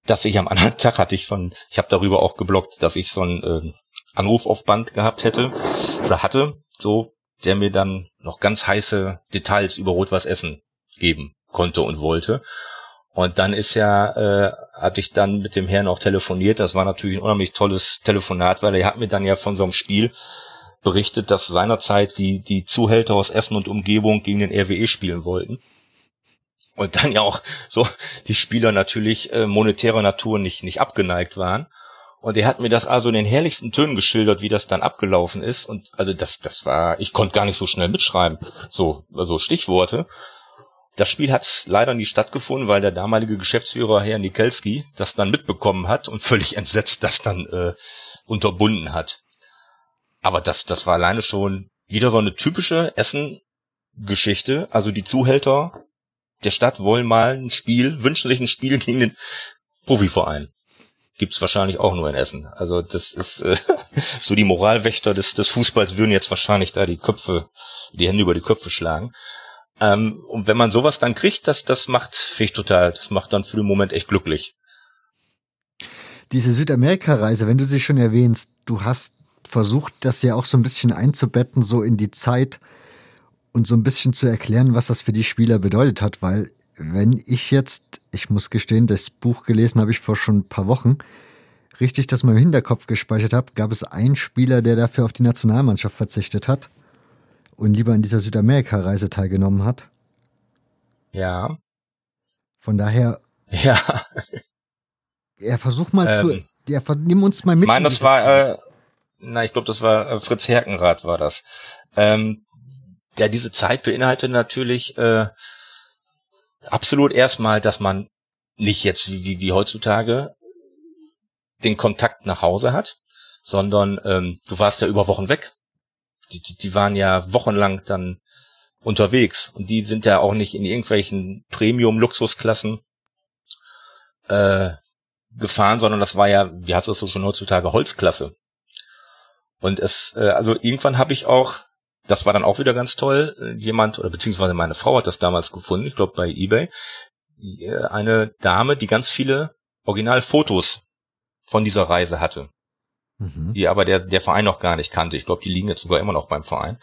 dass ich am anderen Tag hatte ich so ein, ich habe darüber auch geblockt, dass ich so ein äh, Anruf auf Band gehabt hätte oder hatte, so der mir dann noch ganz heiße Details über Rot-Weiß Essen geben konnte und wollte. Und dann ist ja, äh, hatte ich dann mit dem Herrn auch telefoniert. Das war natürlich ein unheimlich tolles Telefonat, weil er hat mir dann ja von so einem Spiel berichtet, dass seinerzeit die, die Zuhälter aus Essen und Umgebung gegen den RWE spielen wollten. Und dann ja auch so die Spieler natürlich äh, monetärer Natur nicht, nicht abgeneigt waren. Und er hat mir das also in den herrlichsten Tönen geschildert, wie das dann abgelaufen ist. Und also das, das war, ich konnte gar nicht so schnell mitschreiben. So, also Stichworte. Das Spiel hat leider nie stattgefunden, weil der damalige Geschäftsführer Herr Nikelski das dann mitbekommen hat und völlig entsetzt das dann äh, unterbunden hat. Aber das, das war alleine schon wieder so eine typische Essen-Geschichte. Also die Zuhälter der Stadt wollen mal ein Spiel, wünschen sich ein Spiel gegen den Profiverein. Gibt's wahrscheinlich auch nur in Essen. Also das ist äh, so die Moralwächter des, des Fußballs würden jetzt wahrscheinlich da die Köpfe, die Hände über die Köpfe schlagen. Ähm, und wenn man sowas dann kriegt, das, das macht, finde total, das macht dann für den Moment echt glücklich. Diese Südamerika-Reise, wenn du sie schon erwähnst, du hast versucht, das ja auch so ein bisschen einzubetten, so in die Zeit und so ein bisschen zu erklären, was das für die Spieler bedeutet hat, weil wenn ich jetzt, ich muss gestehen, das Buch gelesen habe ich vor schon ein paar Wochen, richtig das mal im Hinterkopf gespeichert habe, gab es einen Spieler, der dafür auf die Nationalmannschaft verzichtet hat und lieber an dieser Südamerika-Reise teilgenommen hat. Ja. Von daher. Ja. Ja, versuch mal ähm, zu. Ja, nimm uns mal mit. Ich meine, das war, äh, na, ich glaube, das war äh, Fritz Herkenrath war das. Ähm, ja, diese Zeit beinhaltet natürlich äh, absolut erstmal, dass man nicht jetzt wie, wie, wie heutzutage den Kontakt nach Hause hat, sondern ähm, du warst ja über Wochen weg. Die, die, die waren ja wochenlang dann unterwegs und die sind ja auch nicht in irgendwelchen Premium-Luxusklassen äh, gefahren, sondern das war ja, wie heißt das so schon heutzutage, Holzklasse. Und es, äh, also irgendwann habe ich auch, das war dann auch wieder ganz toll, jemand, oder beziehungsweise meine Frau hat das damals gefunden, ich glaube bei Ebay, äh, eine Dame, die ganz viele Originalfotos von dieser Reise hatte. Mhm. Die aber der, der Verein noch gar nicht kannte. Ich glaube, die liegen jetzt sogar immer noch beim Verein.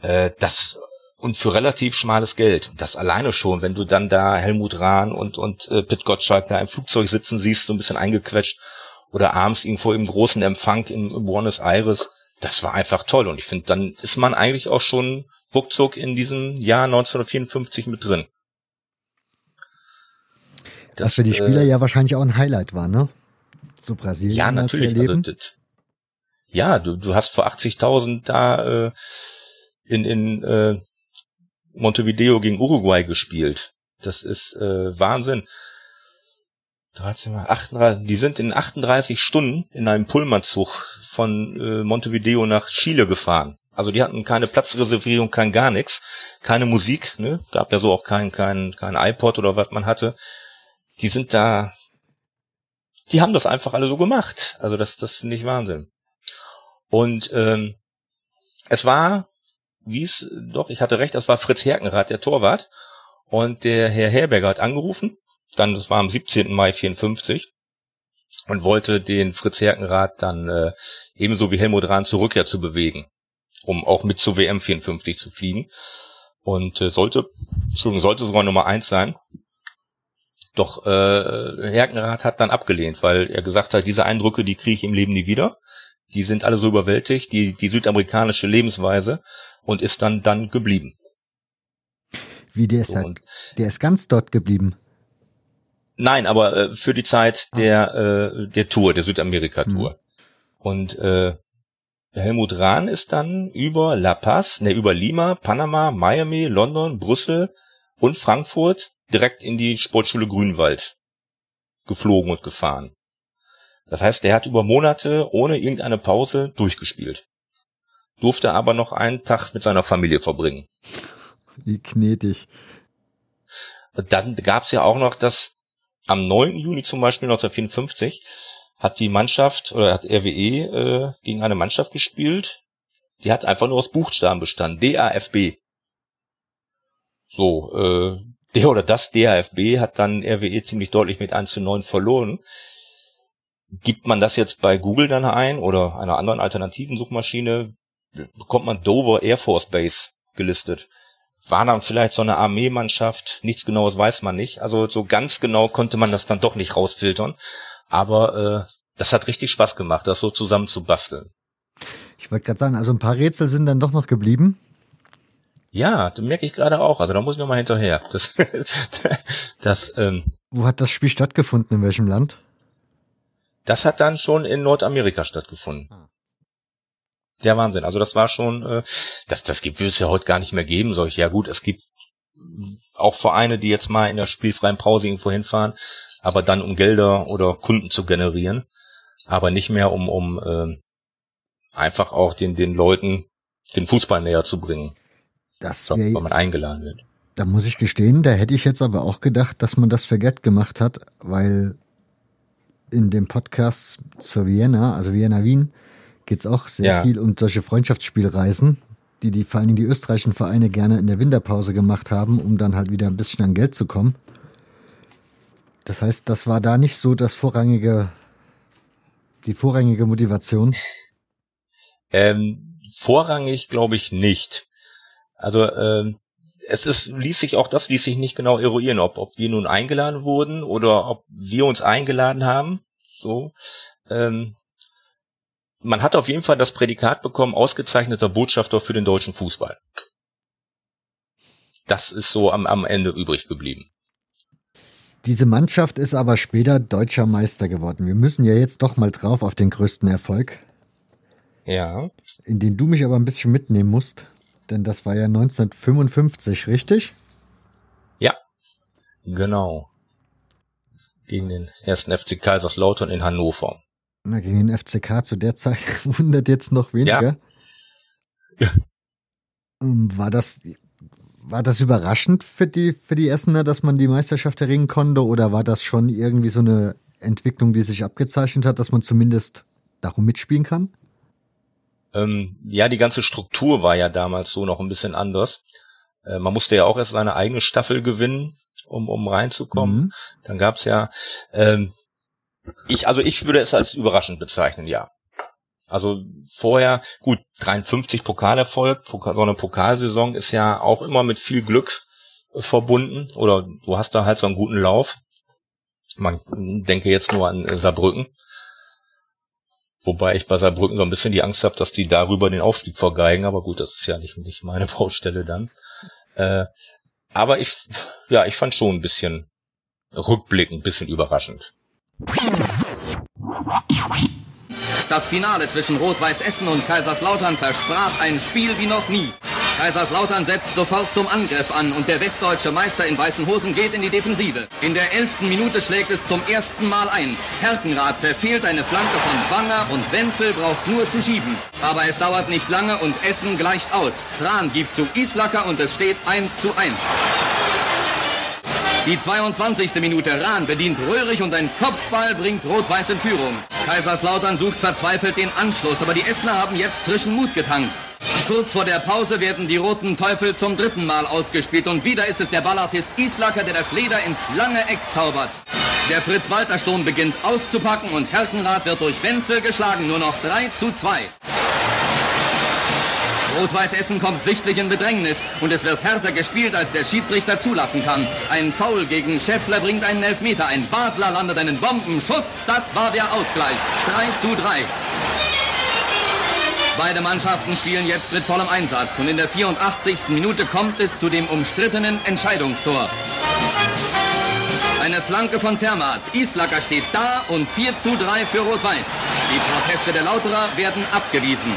Äh, das und für relativ schmales Geld. Das alleine schon, wenn du dann da Helmut Rahn und, und äh, Pitt Gottschalk da im Flugzeug sitzen siehst, so ein bisschen eingequetscht, oder abends irgendwo im großen Empfang in, in Buenos Aires. Das war einfach toll. Und ich finde, dann ist man eigentlich auch schon ruckzuck in diesem Jahr 1954 mit drin. Das, Was für die Spieler äh, ja wahrscheinlich auch ein Highlight war, ne? So Brasilien. Ja, natürlich. Also, das, ja, du, du hast vor 80.000 da äh, in, in äh, Montevideo gegen Uruguay gespielt. Das ist äh, Wahnsinn. 13 mal 38, die sind in 38 Stunden in einem Pullmanzug von äh, Montevideo nach Chile gefahren. Also die hatten keine Platzreservierung, kein gar nichts, keine Musik, ne? Gab ja so auch kein kein kein iPod oder was man hatte. Die sind da die haben das einfach alle so gemacht. Also das das finde ich Wahnsinn. Und ähm, es war wie es doch, ich hatte recht, das war Fritz Herkenrath, der Torwart und der Herr Herberger hat angerufen dann, das war am 17. Mai 54 und wollte den Fritz Herkenrath dann äh, ebenso wie Helmut Rahn zur Rückkehr zu bewegen, um auch mit zur WM 54 zu fliegen. Und äh, sollte, Entschuldigung, sollte sogar Nummer eins sein. Doch äh, Herkenrath hat dann abgelehnt, weil er gesagt hat, diese Eindrücke, die kriege ich im Leben nie wieder. Die sind alle so überwältigt, die, die südamerikanische Lebensweise und ist dann dann geblieben. Wie der ist, halt, der ist ganz dort geblieben. Nein, aber äh, für die Zeit ah. der äh, der Tour, der Südamerika-Tour. Mhm. Und äh, Helmut Rahn ist dann über La Paz, ne, über Lima, Panama, Miami, London, Brüssel und Frankfurt direkt in die Sportschule Grünwald geflogen und gefahren. Das heißt, er hat über Monate ohne irgendeine Pause durchgespielt. Durfte aber noch einen Tag mit seiner Familie verbringen. Wie knetig. Dann gab's ja auch noch das am 9. Juni zum Beispiel 1954 hat die Mannschaft oder hat RWE äh, gegen eine Mannschaft gespielt, die hat einfach nur aus Buchstaben bestanden. DAFB. So, äh, der oder das DAFB hat dann RWE ziemlich deutlich mit 1 zu 9 verloren. Gibt man das jetzt bei Google dann ein oder einer anderen alternativen Suchmaschine, bekommt man Dover Air Force Base gelistet. War dann vielleicht so eine Armeemannschaft, nichts genaues weiß man nicht. Also so ganz genau konnte man das dann doch nicht rausfiltern. Aber äh, das hat richtig Spaß gemacht, das so zusammen zu basteln. Ich wollte gerade sagen, also ein paar Rätsel sind dann doch noch geblieben. Ja, das merke ich gerade auch. Also da muss ich noch mal hinterher. Das, das, ähm, Wo hat das Spiel stattgefunden? In welchem Land? Das hat dann schon in Nordamerika stattgefunden. Ah. Der Wahnsinn. Also das war schon, äh, das, das gibt es ja heute gar nicht mehr geben. Solche. Ja gut, es gibt auch Vereine, die jetzt mal in der spielfreien Pause irgendwo hinfahren, aber dann um Gelder oder Kunden zu generieren, aber nicht mehr um, um äh, einfach auch den, den Leuten den Fußball näher zu bringen. Das wenn man eingeladen wird. Da muss ich gestehen, da hätte ich jetzt aber auch gedacht, dass man das Forget gemacht hat, weil in dem Podcast zur Vienna, also Vienna Wien, geht's auch sehr ja. viel um solche Freundschaftsspielreisen, die die vor allen Dingen die österreichischen Vereine gerne in der Winterpause gemacht haben, um dann halt wieder ein bisschen an Geld zu kommen. Das heißt, das war da nicht so das vorrangige, die vorrangige Motivation. Ähm, vorrangig glaube ich nicht. Also ähm, es ist, ließ sich auch das ließ sich nicht genau eruieren, ob, ob wir nun eingeladen wurden oder ob wir uns eingeladen haben. So. Ähm, man hat auf jeden Fall das Prädikat bekommen, ausgezeichneter Botschafter für den deutschen Fußball. Das ist so am, am Ende übrig geblieben. Diese Mannschaft ist aber später deutscher Meister geworden. Wir müssen ja jetzt doch mal drauf auf den größten Erfolg. Ja. In den du mich aber ein bisschen mitnehmen musst. Denn das war ja 1955, richtig? Ja, genau. Gegen den ersten FC Kaiserslautern in Hannover. Na, gegen den FCK zu der Zeit wundert jetzt noch weniger. Ja. Ähm, war das, war das überraschend für die, für die Essener, dass man die Meisterschaft erringen konnte? Oder war das schon irgendwie so eine Entwicklung, die sich abgezeichnet hat, dass man zumindest darum mitspielen kann? Ähm, ja, die ganze Struktur war ja damals so noch ein bisschen anders. Äh, man musste ja auch erst seine eigene Staffel gewinnen, um, um reinzukommen. Mhm. Dann gab's ja, ähm, ich, also ich würde es als überraschend bezeichnen, ja. Also vorher, gut, 53 Pokalerfolg, so eine Pokalsaison ist ja auch immer mit viel Glück verbunden oder du hast da halt so einen guten Lauf. Man denke jetzt nur an Saarbrücken. Wobei ich bei Saarbrücken so ein bisschen die Angst habe, dass die darüber den Aufstieg vergeigen, aber gut, das ist ja nicht, nicht meine Baustelle dann. Äh, aber ich, ja, ich fand schon ein bisschen rückblickend, ein bisschen überraschend. Das Finale zwischen Rot-Weiß Essen und Kaiserslautern versprach ein Spiel wie noch nie. Kaiserslautern setzt sofort zum Angriff an und der westdeutsche Meister in weißen Hosen geht in die Defensive. In der elften Minute schlägt es zum ersten Mal ein. Herkenrath verfehlt eine Flanke von Wanger und Wenzel braucht nur zu schieben. Aber es dauert nicht lange und Essen gleicht aus. Rahn gibt zu Islacker und es steht 1 zu 1. Die 22. Minute Rahn bedient Röhrig und ein Kopfball bringt Rot-Weiß in Führung. Kaiserslautern sucht verzweifelt den Anschluss, aber die Essener haben jetzt frischen Mut getankt. Kurz vor der Pause werden die Roten Teufel zum dritten Mal ausgespielt und wieder ist es der Ballartist Islacker, der das Leder ins lange Eck zaubert. Der Fritz-Walter-Sturm beginnt auszupacken und Herkenrath wird durch Wenzel geschlagen, nur noch 3 zu 2. Rot-Weiß Essen kommt sichtlich in Bedrängnis und es wird härter gespielt, als der Schiedsrichter zulassen kann. Ein Foul gegen Scheffler bringt einen Elfmeter. Ein Basler landet einen Bombenschuss. Das war der Ausgleich. 3 zu 3. Beide Mannschaften spielen jetzt mit vollem Einsatz und in der 84. Minute kommt es zu dem umstrittenen Entscheidungstor. Eine Flanke von Termat. Islacker steht da und 4 zu 3 für Rot-Weiß. Die Proteste der Lauterer werden abgewiesen.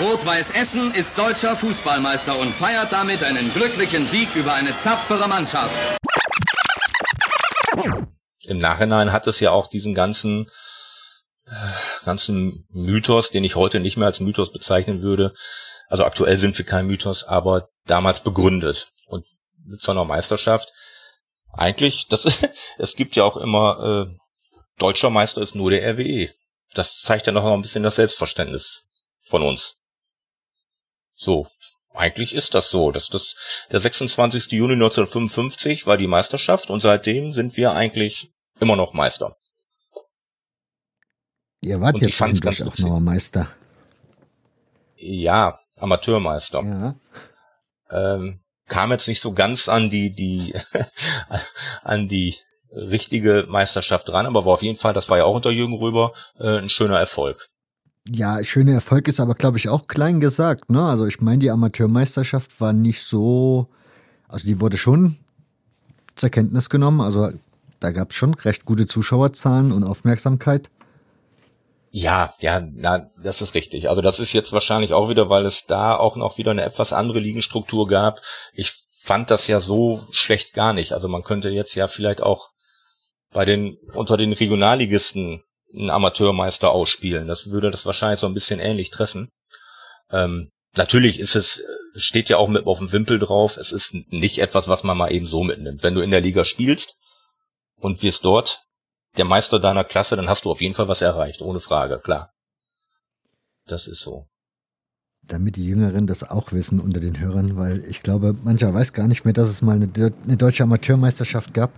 Rot-Weiß Essen ist deutscher Fußballmeister und feiert damit einen glücklichen Sieg über eine tapfere Mannschaft im Nachhinein hat es ja auch diesen ganzen ganzen Mythos, den ich heute nicht mehr als Mythos bezeichnen würde, Also aktuell sind wir kein Mythos, aber damals begründet. Und mit so einer Meisterschaft, eigentlich, das ist, es gibt ja auch immer, äh, deutscher Meister ist nur der RWE. Das zeigt ja noch ein bisschen das Selbstverständnis von uns. So, eigentlich ist das so. Das, das, der 26. Juni 1955 war die Meisterschaft und seitdem sind wir eigentlich immer noch Meister. Ihr wart Und jetzt ich fand's ganz auch noch Meister. Ja, Amateurmeister. Ja. Ähm, kam jetzt nicht so ganz an die, die, an die richtige Meisterschaft ran, aber war auf jeden Fall, das war ja auch unter Jürgen Röber, äh, ein schöner Erfolg. Ja, schöner Erfolg ist aber, glaube ich, auch klein gesagt. Ne? Also ich meine, die Amateurmeisterschaft war nicht so, also die wurde schon zur Kenntnis genommen. Also da gab es schon recht gute Zuschauerzahlen und Aufmerksamkeit. Ja, ja, na, das ist richtig. Also das ist jetzt wahrscheinlich auch wieder, weil es da auch noch wieder eine etwas andere Ligenstruktur gab. Ich fand das ja so schlecht gar nicht. Also man könnte jetzt ja vielleicht auch bei den unter den Regionalligisten einen Amateurmeister ausspielen. Das würde das wahrscheinlich so ein bisschen ähnlich treffen. Ähm, natürlich ist es, steht ja auch mit auf dem Wimpel drauf. Es ist nicht etwas, was man mal eben so mitnimmt. Wenn du in der Liga spielst und wirst dort der Meister deiner Klasse, dann hast du auf jeden Fall was erreicht, ohne Frage, klar. Das ist so. Damit die Jüngeren das auch wissen unter den Hörern, weil ich glaube, mancher weiß gar nicht mehr, dass es mal eine, eine deutsche Amateurmeisterschaft gab.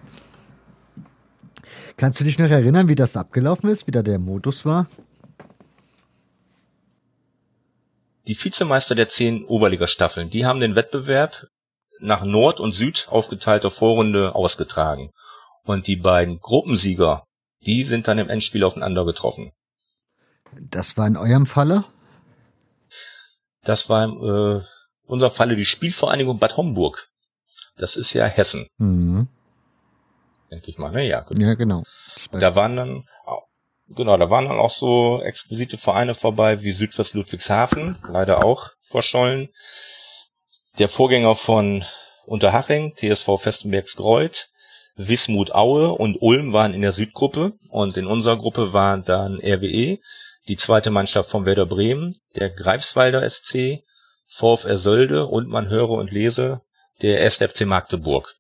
Kannst du dich noch erinnern, wie das abgelaufen ist, wie da der Modus war? Die Vizemeister der zehn Oberligastaffeln, die haben den Wettbewerb nach Nord und Süd aufgeteilter Vorrunde ausgetragen. Und die beiden Gruppensieger, die sind dann im Endspiel aufeinander getroffen. Das war in eurem Falle? Das war in äh, unserem Falle die Spielvereinigung Bad Homburg. Das ist ja Hessen, Mhm. Denke ich mal. Ne? Ja, gut. Ja, genau. Da waren dann, genau, da waren dann auch so exquisite Vereine vorbei wie Südwest Ludwigshafen, leider auch verschollen. Der Vorgänger von Unterhaching, TSV Festenbergs Greuth, Wismut Aue und Ulm waren in der Südgruppe und in unserer Gruppe waren dann RWE, die zweite Mannschaft von Werder Bremen, der Greifswalder SC, VfR Sölde und man höre und lese der SFC Magdeburg.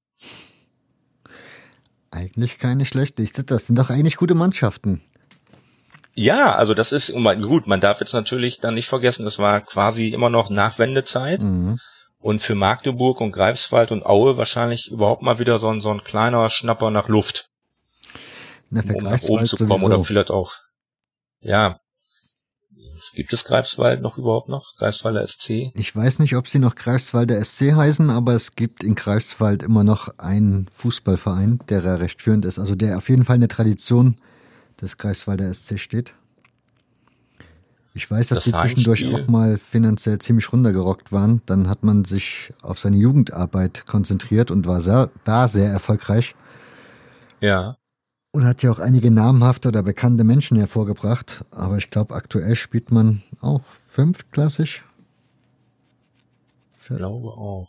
Eigentlich keine schlechte. Das sind doch eigentlich gute Mannschaften. Ja, also das ist gut. Man darf jetzt natürlich dann nicht vergessen, es war quasi immer noch Nachwendezeit Mhm. und für Magdeburg und Greifswald und Aue wahrscheinlich überhaupt mal wieder so ein, so ein kleiner Schnapper nach Luft, Na, um nach oben zu kommen oder sowieso. vielleicht auch. Ja, gibt es Greifswald noch überhaupt noch? Greifswalder SC? Ich weiß nicht, ob sie noch Greifswalder SC heißen, aber es gibt in Greifswald immer noch einen Fußballverein, der recht führend ist. Also der auf jeden Fall in der Tradition des Greifswalder SC steht. Ich weiß, dass Das die zwischendurch Heimspiel- auch mal finanziell ziemlich runtergerockt waren. Dann hat man sich auf seine Jugendarbeit konzentriert und war sehr, da sehr erfolgreich Ja. Und hat ja auch einige namhafte oder bekannte Menschen hervorgebracht. Aber ich glaube, aktuell spielt man auch fünftklassig. Ich glaube auch.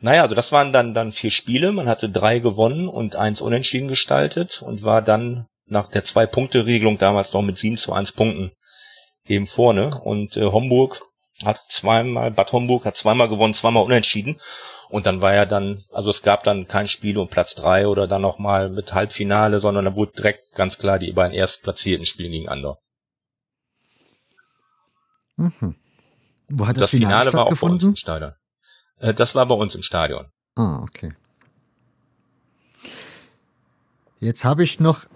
Naja, also das waren dann, dann vier Spiele. Man hatte drei gewonnen und eins unentschieden gestaltet und war dann nach der Zwei-Punkte-Regelung damals noch mit sieben zu eins Punkten eben vorne. Und äh, Homburg hat zweimal, Bad Homburg hat zweimal gewonnen, zweimal unentschieden. Und dann war ja dann, also es gab dann kein Spiel um Platz drei oder dann nochmal mit Halbfinale, sondern da wurde direkt ganz klar die beiden erstplatzierten spielen gegeneinander. Mhm. Wo hat das, Das Finale war auch bei uns im Stadion. Äh, das war bei uns im Stadion. Ah, okay. Jetzt habe ich noch,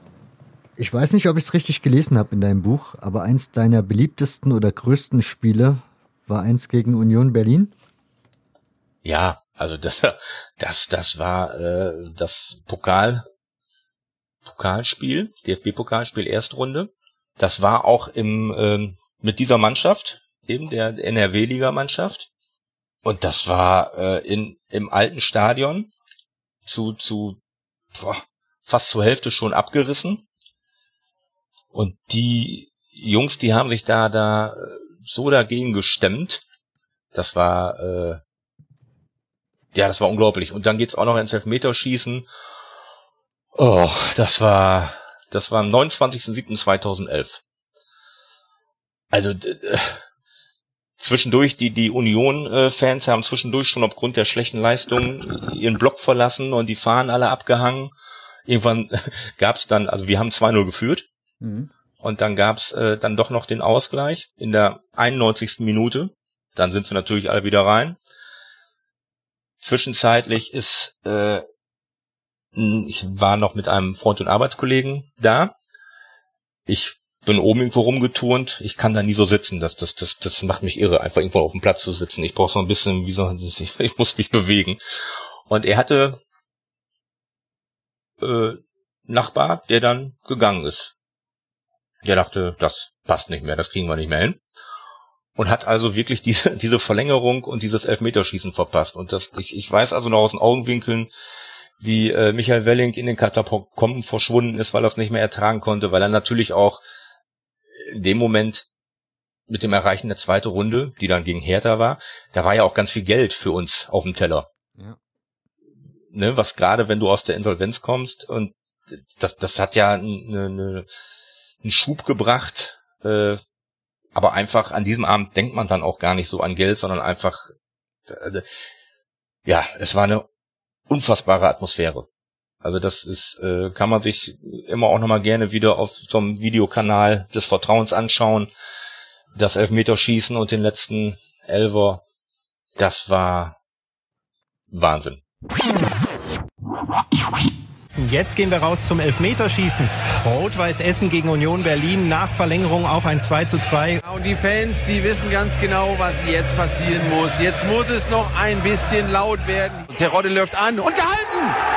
ich weiß nicht, ob ich es richtig gelesen habe in deinem Buch, aber eins deiner beliebtesten oder größten Spiele war eins gegen Union Berlin. Ja, also das, das, das war äh, das Pokal, Pokalspiel, DFB-Pokalspiel Erstrunde. Das war auch im ähm, mit dieser Mannschaft, eben der NRW-Liga-Mannschaft. Und das war äh, in im alten Stadion zu zu boah, fast zur Hälfte schon abgerissen. Und die Jungs, die haben sich da da äh, so dagegen gestemmt. Das war äh, ja, das war unglaublich. Und dann geht's auch noch ins Elfmeterschießen. Oh, das war, das war am 29.07.2011. Also, zwischendurch, die, die Union-Fans haben zwischendurch schon aufgrund der schlechten Leistungen ihren Block verlassen und die Fahnen alle abgehangen. Irgendwann gab's dann, also wir haben 2-0 geführt. Mhm. Und dann gab's äh, dann doch noch den Ausgleich in der 91. Minute. Dann sind sie natürlich alle wieder rein. Zwischenzeitlich ist, äh, ich war noch mit einem Freund und Arbeitskollegen da. Ich bin oben irgendwo rumgeturnt. Ich kann da nie so sitzen. Das, das, das, das macht mich irre, einfach irgendwo auf dem Platz zu sitzen. Ich brauche so ein bisschen, wie so, ich, ich muss mich bewegen. Und er hatte äh, Nachbar, der dann gegangen ist. Der dachte, das passt nicht mehr, das kriegen wir nicht mehr hin. Und hat also wirklich diese, diese Verlängerung und dieses Elfmeterschießen verpasst. Und das, ich, ich weiß also noch aus den Augenwinkeln, wie äh, Michael Welling in den Katakomben verschwunden ist, weil er es nicht mehr ertragen konnte, weil er natürlich auch in dem Moment mit dem Erreichen der zweiten Runde, die dann gegen Hertha war, da war ja auch ganz viel Geld für uns auf dem Teller. Ja. Ne, was gerade, wenn du aus der Insolvenz kommst und das, das hat ja eine, eine, einen Schub gebracht, äh, aber einfach an diesem Abend denkt man dann auch gar nicht so an Geld, sondern einfach, äh, ja, es war eine unfassbare Atmosphäre. Also das ist, äh, kann man sich immer auch nochmal gerne wieder auf so einem Videokanal des Vertrauens anschauen. Das Elfmeterschießen und den letzten Elver, das war Wahnsinn. Jetzt gehen wir raus zum Elfmeterschießen. Rot-Weiß Essen gegen Union Berlin nach Verlängerung auf ein 2 zu 2. Und die Fans, die wissen ganz genau, was jetzt passieren muss. Jetzt muss es noch ein bisschen laut werden. Terodde läuft an und gehalten!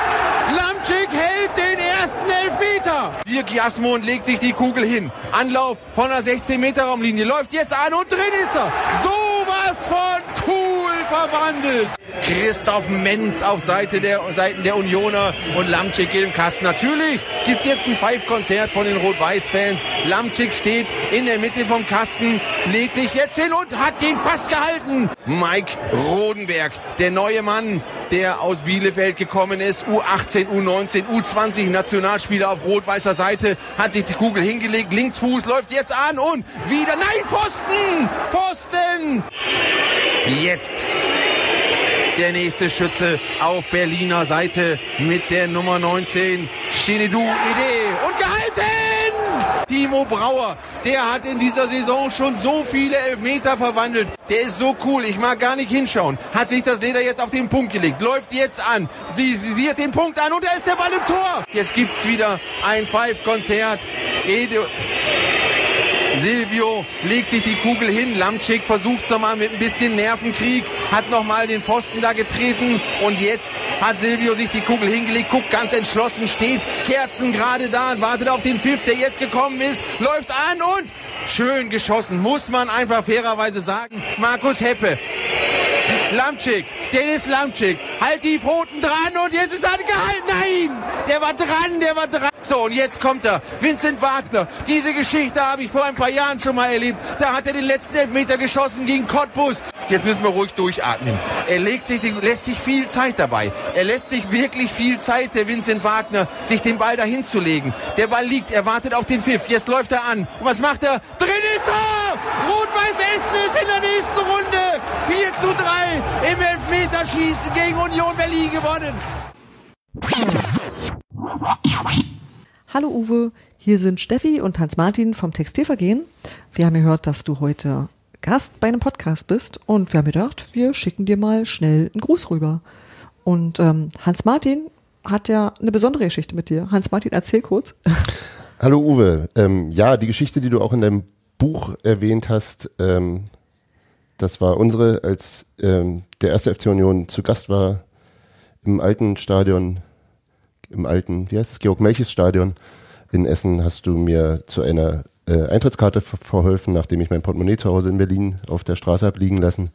Lamczyk hält den ersten Elfmeter. Dirk Jasmund legt sich die Kugel hin. Anlauf von der 16-Meter-Raumlinie. Läuft jetzt an und drin ist er. Sowas von cool verwandelt. Christoph Menz auf Seite der, Seiten der Unioner und Lamczyk geht im Kasten. Natürlich gibt es jetzt ein Five-Konzert von den Rot-Weiß-Fans. Lamczyk steht in der Mitte vom Kasten, legt sich jetzt hin und hat den fast gehalten. Mike Rodenberg, der neue Mann, der aus Bielefeld gekommen ist, U18, U19, U20 Nationalspieler auf rot-weißer Seite, hat sich die Kugel hingelegt, Linksfuß läuft jetzt an und wieder, nein, Pfosten, Pfosten. Jetzt der nächste Schütze auf Berliner Seite mit der Nummer 19, Shinedu Ide. Und gehalten! Timo Brauer, der hat in dieser Saison schon so viele Elfmeter verwandelt. Der ist so cool, ich mag gar nicht hinschauen. Hat sich das Leder jetzt auf den Punkt gelegt, läuft jetzt an. Sie sieht den Punkt an und da ist der Ball im Tor. Jetzt gibt's wieder ein Five-Konzert. Silvio legt sich die Kugel hin. Lamczyk versucht es nochmal mit ein bisschen Nervenkrieg, hat nochmal den Pfosten da getreten und jetzt hat Silvio sich die Kugel hingelegt, guckt ganz entschlossen, steht Kerzen gerade da und wartet auf den Pfiff, der jetzt gekommen ist, läuft an und schön geschossen, muss man einfach fairerweise sagen. Markus Heppe Lamczyk, Dennis Lamczyk, halt die Pfoten dran und jetzt ist er gehalten. Nein, der war dran, der war dran. So, und jetzt kommt er, Vincent Wagner. Diese Geschichte habe ich vor ein paar Jahren schon mal erlebt. Da hat er den letzten Elfmeter geschossen gegen Cottbus. Jetzt müssen wir ruhig durchatmen. Er legt sich, lässt sich viel Zeit dabei. Er lässt sich wirklich viel Zeit, der Vincent Wagner, sich den Ball dahin zu legen. Der Ball liegt, er wartet auf den Pfiff. Jetzt läuft er an. Und was macht er? Drin ist er! Rot-Weiß Essen ist in der nächsten Runde. 4 zu 3 im Elfmeterschießen gegen Union Berlin gewonnen. Hallo Uwe, hier sind Steffi und Hans-Martin vom Textilvergehen. Wir haben gehört, dass du heute Gast bei einem Podcast bist und wir haben gedacht, wir schicken dir mal schnell einen Gruß rüber. Und ähm, Hans-Martin hat ja eine besondere Geschichte mit dir. Hans-Martin, erzähl kurz. Hallo Uwe. Ähm, ja, die Geschichte, die du auch in deinem Buch erwähnt hast, ähm, das war unsere, als ähm, der erste FC Union zu Gast war im alten Stadion, im alten, wie heißt es, Georg-Melchis-Stadion in Essen, hast du mir zu einer äh, Eintrittskarte verholfen, nachdem ich mein Portemonnaie zu Hause in Berlin auf der Straße habe liegen lassen.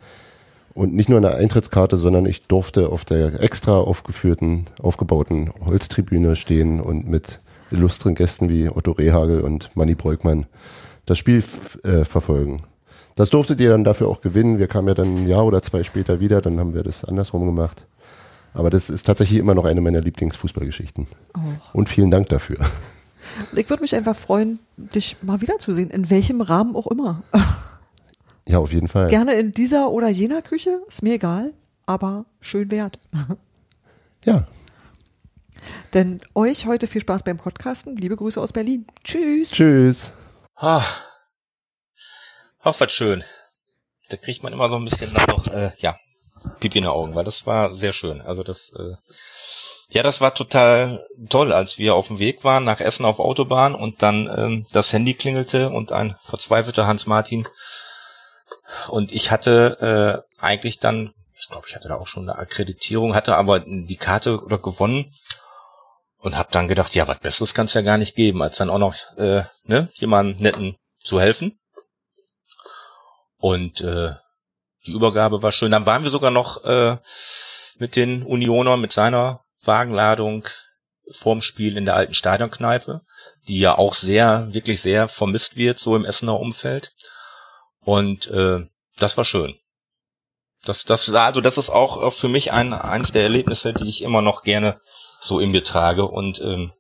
Und nicht nur eine Eintrittskarte, sondern ich durfte auf der extra aufgeführten, aufgebauten Holztribüne stehen und mit illustren Gästen wie Otto Rehagel und Manny Breukmann das Spiel äh, verfolgen. Das durftet ihr dann dafür auch gewinnen. Wir kamen ja dann ein Jahr oder zwei später wieder, dann haben wir das andersrum gemacht. Aber das ist tatsächlich immer noch eine meiner Lieblingsfußballgeschichten. Oh. Und vielen Dank dafür. Ich würde mich einfach freuen, dich mal wiederzusehen, in welchem Rahmen auch immer. Ja, auf jeden Fall. Gerne in dieser oder jener Küche, ist mir egal, aber schön wert. Ja, Denn euch heute viel Spaß beim Podcasten. Liebe Grüße aus Berlin. Tschüss. tschüss. Ah. Ach, was schön. Da kriegt man immer so ein bisschen dann noch, äh, ja, Pipi in den Augen, weil das war sehr schön. Also das, äh, ja, das war total toll, als wir auf dem Weg waren nach Essen auf Autobahn und dann ähm, das Handy klingelte und ein verzweifelter Hans Martin und ich hatte äh, eigentlich dann, ich glaube, ich hatte da auch schon eine Akkreditierung, hatte aber die Karte oder gewonnen und habe dann gedacht, ja, was Besseres kann es ja gar nicht geben, als dann auch noch äh, ne, jemandem netten zu helfen. Und äh, die Übergabe war schön. Dann waren wir sogar noch äh, mit den Unionern, mit seiner Wagenladung vorm Spiel in der alten Stadionkneipe, die ja auch sehr, wirklich sehr vermisst wird, so im Essener Umfeld. Und äh, das war schön. Das, das, also das ist auch äh, für mich ein, eines der Erlebnisse, die ich immer noch gerne so in mir trage und ähm,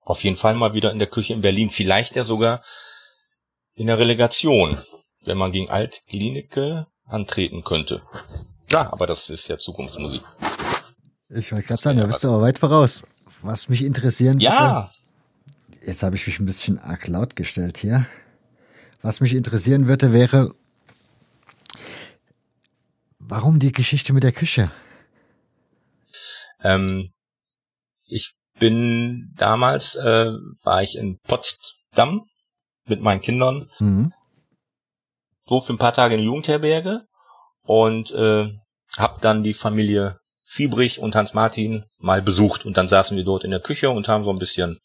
auf jeden Fall mal wieder in der Küche in Berlin, vielleicht ja sogar in der Relegation, wenn man gegen Alt-Klinike antreten könnte. Ja, aber das ist ja Zukunftsmusik. Ich wollte gerade sagen, da bist du aber weit voraus. Was mich interessieren Ja, würde, jetzt habe ich mich ein bisschen arg laut gestellt hier. Was mich interessieren würde, wäre, warum die Geschichte mit der Küche? ähm, ich bin damals, äh, war ich in Potsdam mit meinen Kindern Mhm. Durfte ein paar Tage in die Jugendherberge und äh, habe dann die Familie Fiebrich und Hans Martin mal besucht und dann saßen wir dort in der Küche und haben so ein bisschen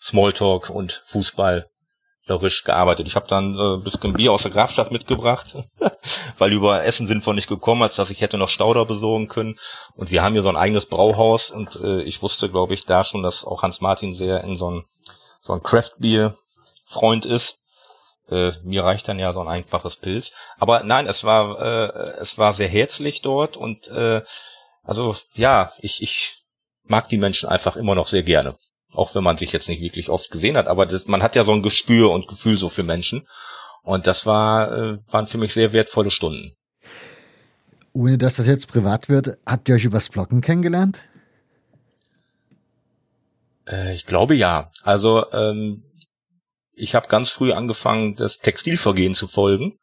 Smalltalk und Fußballerisch gearbeitet. Ich habe dann äh, ein bisschen Bier aus der Grafschaft mitgebracht, weil über Essen sind wir nicht gekommen, als dass ich hätte noch Stauder besorgen können. Und wir haben hier so ein eigenes Brauhaus und äh, ich wusste, glaube ich, da schon, dass auch Hans Martin sehr in so ein so ein Craft-Bier Freund ist. Äh, mir reicht dann ja so ein einfaches Pilz. Aber nein, es war äh, es war sehr herzlich dort und äh, also ja, ich ich mag die Menschen einfach immer noch sehr gerne, auch wenn man sich jetzt nicht wirklich oft gesehen hat. Aber das, man hat ja so ein Gespür und Gefühl so für Menschen und das war äh, waren für mich sehr wertvolle Stunden. Ohne dass das jetzt privat wird, habt ihr euch übers Blocken kennengelernt? Äh, ich glaube ja. Also ähm, ich habe ganz früh angefangen, das Textilvergehen zu folgen.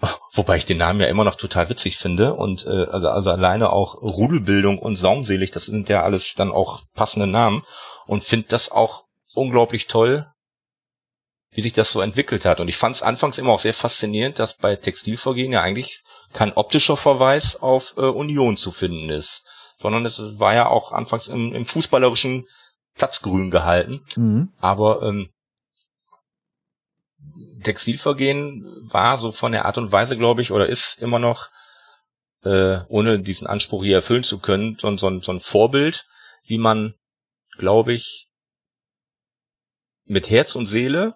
Wobei ich den Namen ja immer noch total witzig finde und äh, also, also alleine auch Rudelbildung und Saumselig, das sind ja alles dann auch passende Namen und finde das auch unglaublich toll, wie sich das so entwickelt hat. Und ich fand es anfangs immer auch sehr faszinierend, dass bei Textilvergehen ja eigentlich kein optischer Verweis auf äh, Union zu finden ist, sondern es war ja auch anfangs im, im fußballerischen Platzgrün gehalten. Mhm. Aber ähm, Textilvergehen war so von der Art und Weise, glaube ich, oder ist immer noch, äh, ohne diesen Anspruch hier erfüllen zu können, so, so, so ein Vorbild, wie man, glaube ich, mit Herz und Seele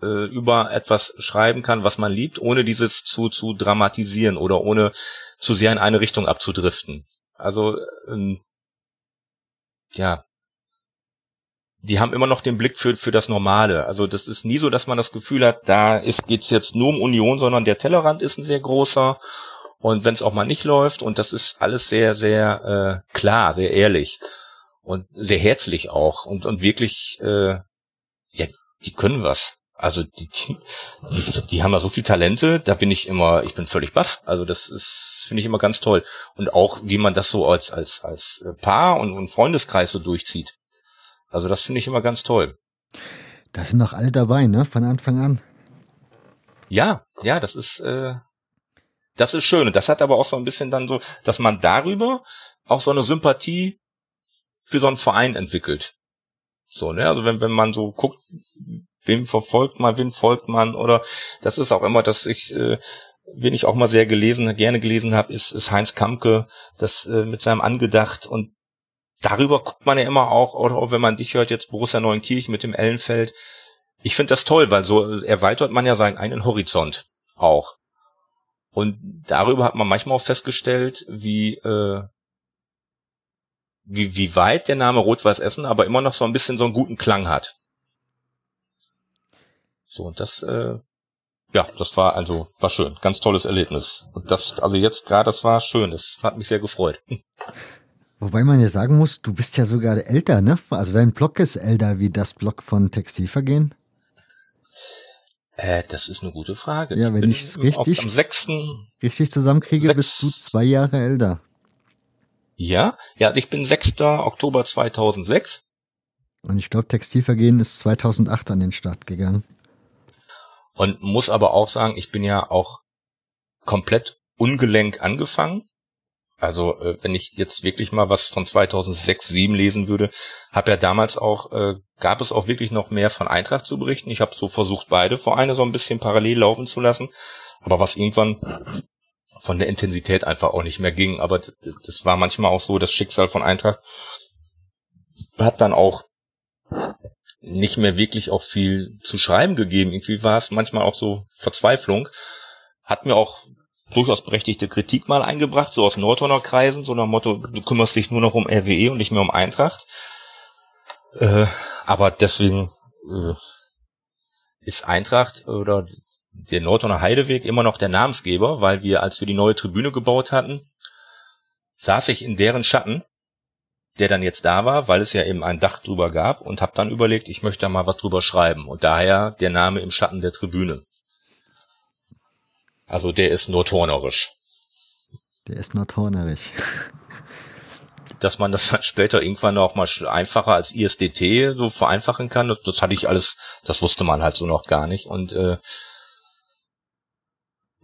äh, über etwas schreiben kann, was man liebt, ohne dieses zu, zu dramatisieren oder ohne zu sehr in eine Richtung abzudriften. Also, ähm, ja, die haben immer noch den Blick für, für das Normale. Also das ist nie so, dass man das Gefühl hat, da ist, geht's jetzt nur um Union, sondern der Tellerrand ist ein sehr großer. Und wenn es auch mal nicht läuft, und das ist alles sehr, sehr äh, klar, sehr ehrlich und sehr herzlich auch und, und wirklich, äh, ja, die können was. Also die, die, die, die haben da so viel Talente, da bin ich immer, ich bin völlig baff. Also das ist, finde ich immer ganz toll. Und auch, wie man das so als, als, als Paar und, und Freundeskreis so durchzieht. Also das finde ich immer ganz toll. Da sind noch alle dabei, ne? Von Anfang an. Ja, ja, das ist, äh, das ist schön. Und das hat aber auch so ein bisschen dann so, dass man darüber auch so eine Sympathie für so einen Verein entwickelt. So, ne? Also wenn, wenn man so guckt, wem verfolgt man, wem folgt man, oder das ist auch immer, dass ich, äh, wen ich auch mal sehr gelesen, gerne gelesen habe, ist, ist Heinz Kamke, das äh, mit seinem Angedacht und darüber guckt man ja immer auch, oder wenn man dich hört, jetzt Borussia Neuenkirchen mit dem Ellenfeld. Ich finde das toll, weil so erweitert man ja seinen eigenen Horizont auch. Und darüber hat man manchmal auch festgestellt, wie, äh, wie, wie weit der Name Rot-Weiß Essen aber immer noch so ein bisschen so einen guten Klang hat. So, und das, äh, ja, das war also war schön, ganz tolles Erlebnis. Und das, also jetzt gerade, das war schön, das hat mich sehr gefreut. Wobei man ja sagen muss, du bist ja sogar älter, ne? Also dein Blog ist älter wie das Blog von Textilvergehen. Äh, das ist eine gute Frage. Ja, wenn ich es richtig, am 6. richtig zusammenkriege, Sechs- bist du zwei Jahre älter. Ja, ja, also ich bin 6. Oktober 2006 Und ich glaube, Textilvergehen ist 2008 an den Start gegangen. und muss aber auch sagen, ich bin ja auch komplett ungelenk angefangen. Also äh, wenn ich jetzt wirklich mal was von 2006, 7 lesen würde, habe ja damals auch, äh, gab es auch wirklich noch mehr von Eintracht zu berichten. Ich habe so versucht, beide Vereine so ein bisschen parallel laufen zu lassen. Aber was irgendwann von der Intensität einfach auch nicht mehr ging. Aber das war manchmal auch so, das Schicksal von Eintracht hat dann auch nicht mehr wirklich auch viel zu schreiben gegeben. Irgendwie war es manchmal auch so Verzweiflung. Hat mir auch durchaus berechtigte Kritik mal eingebracht, so aus Nordhorner Kreisen, so nach Motto, du kümmerst dich nur noch um RWE und nicht mehr um Eintracht. Äh, aber deswegen äh, ist Eintracht oder der Nordhorner Heideweg immer noch der Namensgeber, weil wir, als wir die neue Tribüne gebaut hatten, saß ich in deren Schatten, der dann jetzt da war, weil es ja eben ein Dach drüber gab und habe dann überlegt, ich möchte da mal was drüber schreiben und daher der Name im Schatten der Tribüne. Also der ist nordhornerisch. Der ist nordhornerig. Dass man das dann später irgendwann auch mal einfacher als ISDT so vereinfachen kann, das, das hatte ich alles, das wusste man halt so noch gar nicht. Und äh,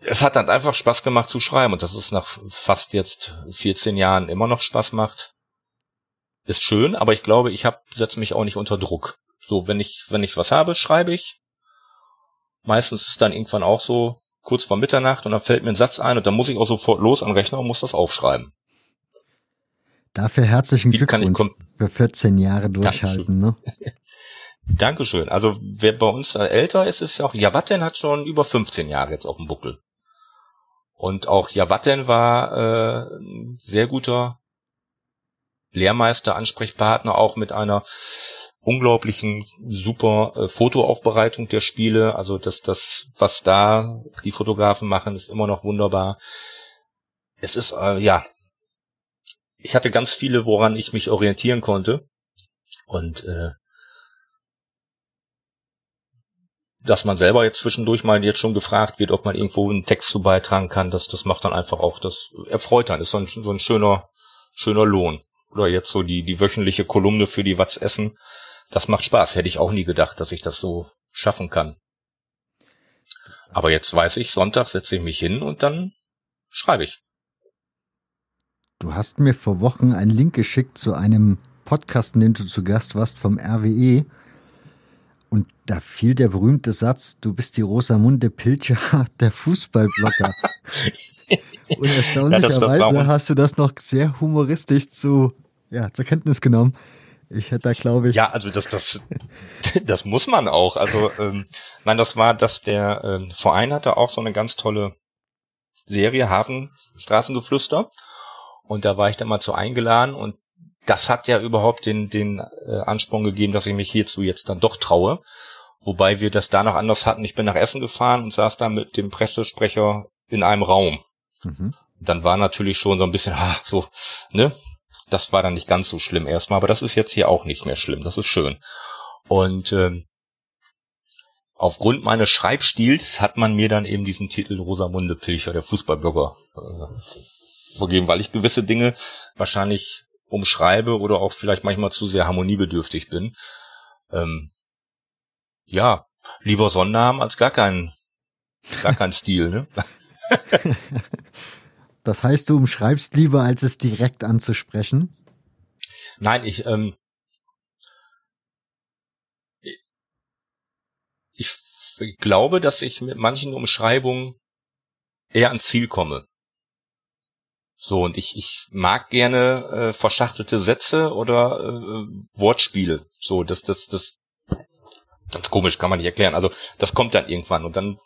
es hat dann einfach Spaß gemacht zu schreiben und dass es nach fast jetzt 14 Jahren immer noch Spaß macht, ist schön, aber ich glaube, ich setze mich auch nicht unter Druck. So, wenn ich, wenn ich was habe, schreibe ich. Meistens ist dann irgendwann auch so kurz vor Mitternacht und dann fällt mir ein Satz ein und dann muss ich auch sofort los am Rechner und muss das aufschreiben. Dafür herzlichen ich Glückwunsch für 14 Jahre durchhalten, ne? Dankeschön. Also wer bei uns älter ist, ist auch Javatten hat schon über 15 Jahre jetzt auf dem Buckel. Und auch Javatten war äh, ein sehr guter Lehrmeister, Ansprechpartner, auch mit einer unglaublichen super äh, Fotoaufbereitung der Spiele. Also das, das, was da die Fotografen machen, ist immer noch wunderbar. Es ist, äh, ja, ich hatte ganz viele, woran ich mich orientieren konnte. Und äh, dass man selber jetzt zwischendurch mal jetzt schon gefragt wird, ob man irgendwo einen Text zu beitragen kann, das, das macht dann einfach auch, das erfreut dann, ist so ein, so ein schöner, schöner Lohn. Oder jetzt so die, die wöchentliche Kolumne für die Watz Essen. Das macht Spaß. Hätte ich auch nie gedacht, dass ich das so schaffen kann. Aber jetzt weiß ich, Sonntag setze ich mich hin und dann schreibe ich. Du hast mir vor Wochen einen Link geschickt zu einem Podcast, in dem du zu Gast warst vom RWE. Und da fiel der berühmte Satz, du bist die Rosamunde Pilcher der Fußballblogger. Und erstaunlicherweise war- hast du das noch sehr humoristisch zu, ja, zur Kenntnis genommen. Ich hätte da, glaube ich, Ja, also das, das, das muss man auch. Also, ähm, nein, das war, dass der ähm, Verein hatte auch so eine ganz tolle Serie, Hafenstraßengeflüster. Und da war ich dann mal zu eingeladen und das hat ja überhaupt den, den äh, Ansporn gegeben, dass ich mich hierzu jetzt dann doch traue. Wobei wir das da noch anders hatten. Ich bin nach Essen gefahren und saß da mit dem Pressesprecher in einem Raum. Mhm. Dann war natürlich schon so ein bisschen, ah, so, ne? Das war dann nicht ganz so schlimm erstmal, aber das ist jetzt hier auch nicht mehr schlimm. Das ist schön. Und ähm, aufgrund meines Schreibstils hat man mir dann eben diesen Titel Rosamunde Pilcher, der Fußballblogger, äh, vergeben, weil ich gewisse Dinge wahrscheinlich umschreibe oder auch vielleicht manchmal zu sehr harmoniebedürftig bin. Ähm, ja, lieber Sonnennamen als gar kein, gar kein Stil, ne? das heißt, du umschreibst lieber, als es direkt anzusprechen. Nein, ich, ähm, ich f- glaube, dass ich mit manchen Umschreibungen eher ans Ziel komme. So, und ich, ich mag gerne äh, verschachtelte Sätze oder äh, Wortspiele. So, das, das, das, ganz komisch, kann man nicht erklären. Also, das kommt dann irgendwann und dann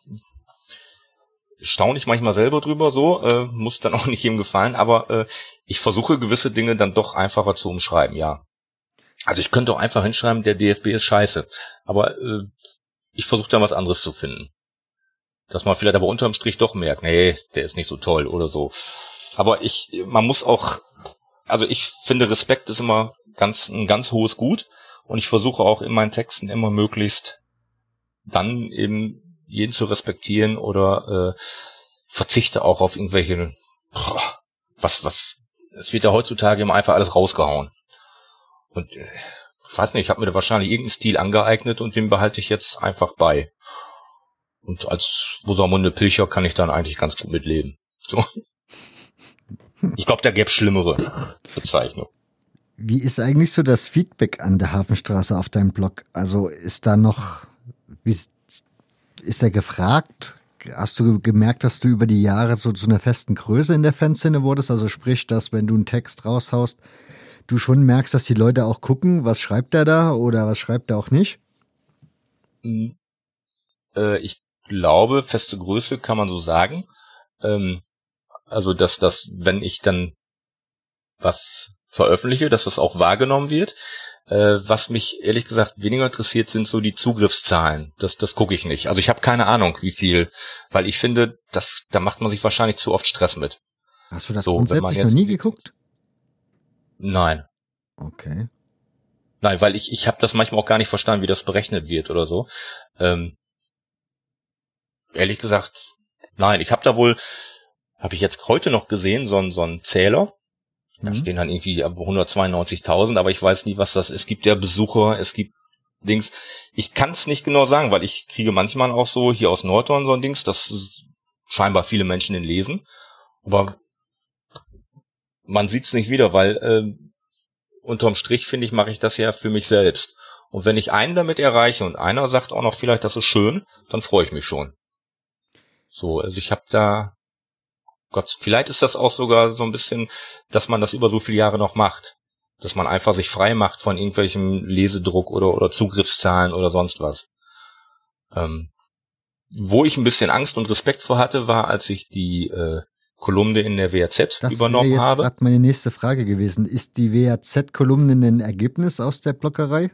staune ich manchmal selber drüber, so, äh, muss dann auch nicht jedem gefallen, aber äh, ich versuche gewisse Dinge dann doch einfacher zu umschreiben, ja. Also ich könnte auch einfach hinschreiben, der DFB ist scheiße, aber äh, ich versuche dann was anderes zu finden. dass man vielleicht aber unterm Strich doch merkt, nee, der ist nicht so toll oder so. Aber ich, man muss auch, also ich finde Respekt ist immer ganz, ein ganz hohes Gut und ich versuche auch in meinen Texten immer möglichst dann eben jeden zu respektieren oder äh, verzichte auch auf irgendwelche, boah, was, was, es wird ja heutzutage immer einfach alles rausgehauen. Und äh, ich weiß nicht, ich habe mir da wahrscheinlich irgendeinen Stil angeeignet und den behalte ich jetzt einfach bei. Und als Rosamunde Pilcher kann ich dann eigentlich ganz gut mitleben. So. Ich glaube, da gäbe schlimmere Bezeichnungen. Wie ist eigentlich so das Feedback an der Hafenstraße auf deinem Blog? Also ist da noch, wie ist, er gefragt? Hast du gemerkt, dass du über die Jahre so zu einer festen Größe in der Fanszene wurdest? Also sprich, dass wenn du einen Text raushaust, du schon merkst, dass die Leute auch gucken, was schreibt er da oder was schreibt er auch nicht? Mhm. Äh, ich glaube, feste Größe kann man so sagen. Ähm, also, dass das, wenn ich dann was veröffentliche, dass das auch wahrgenommen wird. Äh, was mich ehrlich gesagt weniger interessiert, sind so die Zugriffszahlen. Das, das gucke ich nicht. Also ich habe keine Ahnung, wie viel, weil ich finde, das, da macht man sich wahrscheinlich zu oft Stress mit. Hast du das so, grundsätzlich noch nie geguckt? Nein. Okay. Nein, weil ich, ich habe das manchmal auch gar nicht verstanden, wie das berechnet wird oder so. Ähm, ehrlich gesagt, nein, ich habe da wohl, habe ich jetzt heute noch gesehen, so, ein so ein Zähler. Da mhm. stehen dann irgendwie 192.000, aber ich weiß nie, was das ist. Es gibt ja Besucher, es gibt Dings. Ich kann es nicht genau sagen, weil ich kriege manchmal auch so hier aus Nordhorn so ein Dings, dass scheinbar viele Menschen den lesen. Aber man sieht's nicht wieder, weil äh, unterm Strich finde ich, mache ich das ja für mich selbst. Und wenn ich einen damit erreiche und einer sagt auch noch vielleicht, das ist schön, dann freue ich mich schon. So, also ich habe da, Gott, vielleicht ist das auch sogar so ein bisschen, dass man das über so viele Jahre noch macht. Dass man einfach sich frei macht von irgendwelchem Lesedruck oder, oder Zugriffszahlen oder sonst was. Ähm, wo ich ein bisschen Angst und Respekt vor hatte, war, als ich die äh, Kolumne in der WAZ das übernommen jetzt habe. Das wäre meine nächste Frage gewesen. Ist die WAZ-Kolumne ein Ergebnis aus der Blockerei?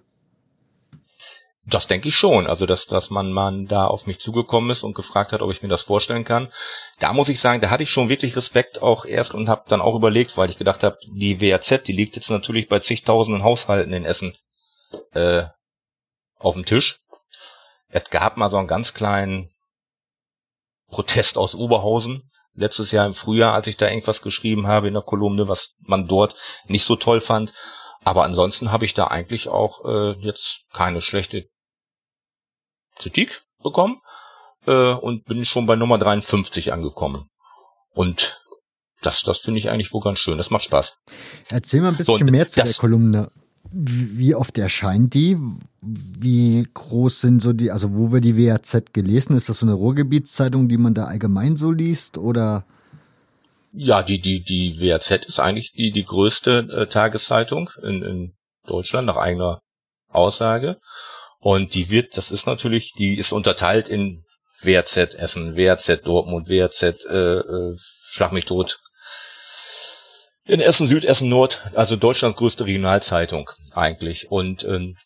Das denke ich schon. Also, dass, dass man, man da auf mich zugekommen ist und gefragt hat, ob ich mir das vorstellen kann. Da muss ich sagen, da hatte ich schon wirklich Respekt auch erst und habe dann auch überlegt, weil ich gedacht habe, die WAZ, die liegt jetzt natürlich bei zigtausenden Haushalten in Essen äh, auf dem Tisch. Es gab mal so einen ganz kleinen Protest aus Oberhausen, letztes Jahr im Frühjahr, als ich da irgendwas geschrieben habe in der Kolumne, was man dort nicht so toll fand. Aber ansonsten habe ich da eigentlich auch äh, jetzt keine schlechte Kritik bekommen äh, und bin schon bei Nummer 53 angekommen. Und das, das finde ich eigentlich wohl ganz schön. Das macht Spaß. Erzähl mal ein bisschen so, mehr zu der Kolumne. Wie oft erscheint die? Wie groß sind so die, also wo wird die WAZ gelesen? Ist das so eine Ruhrgebietszeitung, die man da allgemein so liest oder? Ja, die, die, die WAZ ist eigentlich die, die größte äh, Tageszeitung in, in Deutschland nach eigener Aussage. Und die wird, das ist natürlich, die ist unterteilt in WAZ Essen, WAZ Dortmund, WAZ äh, äh, Schlag mich tot, in Essen Süd, Essen Nord, also Deutschlands größte Regionalzeitung eigentlich. Und ähm,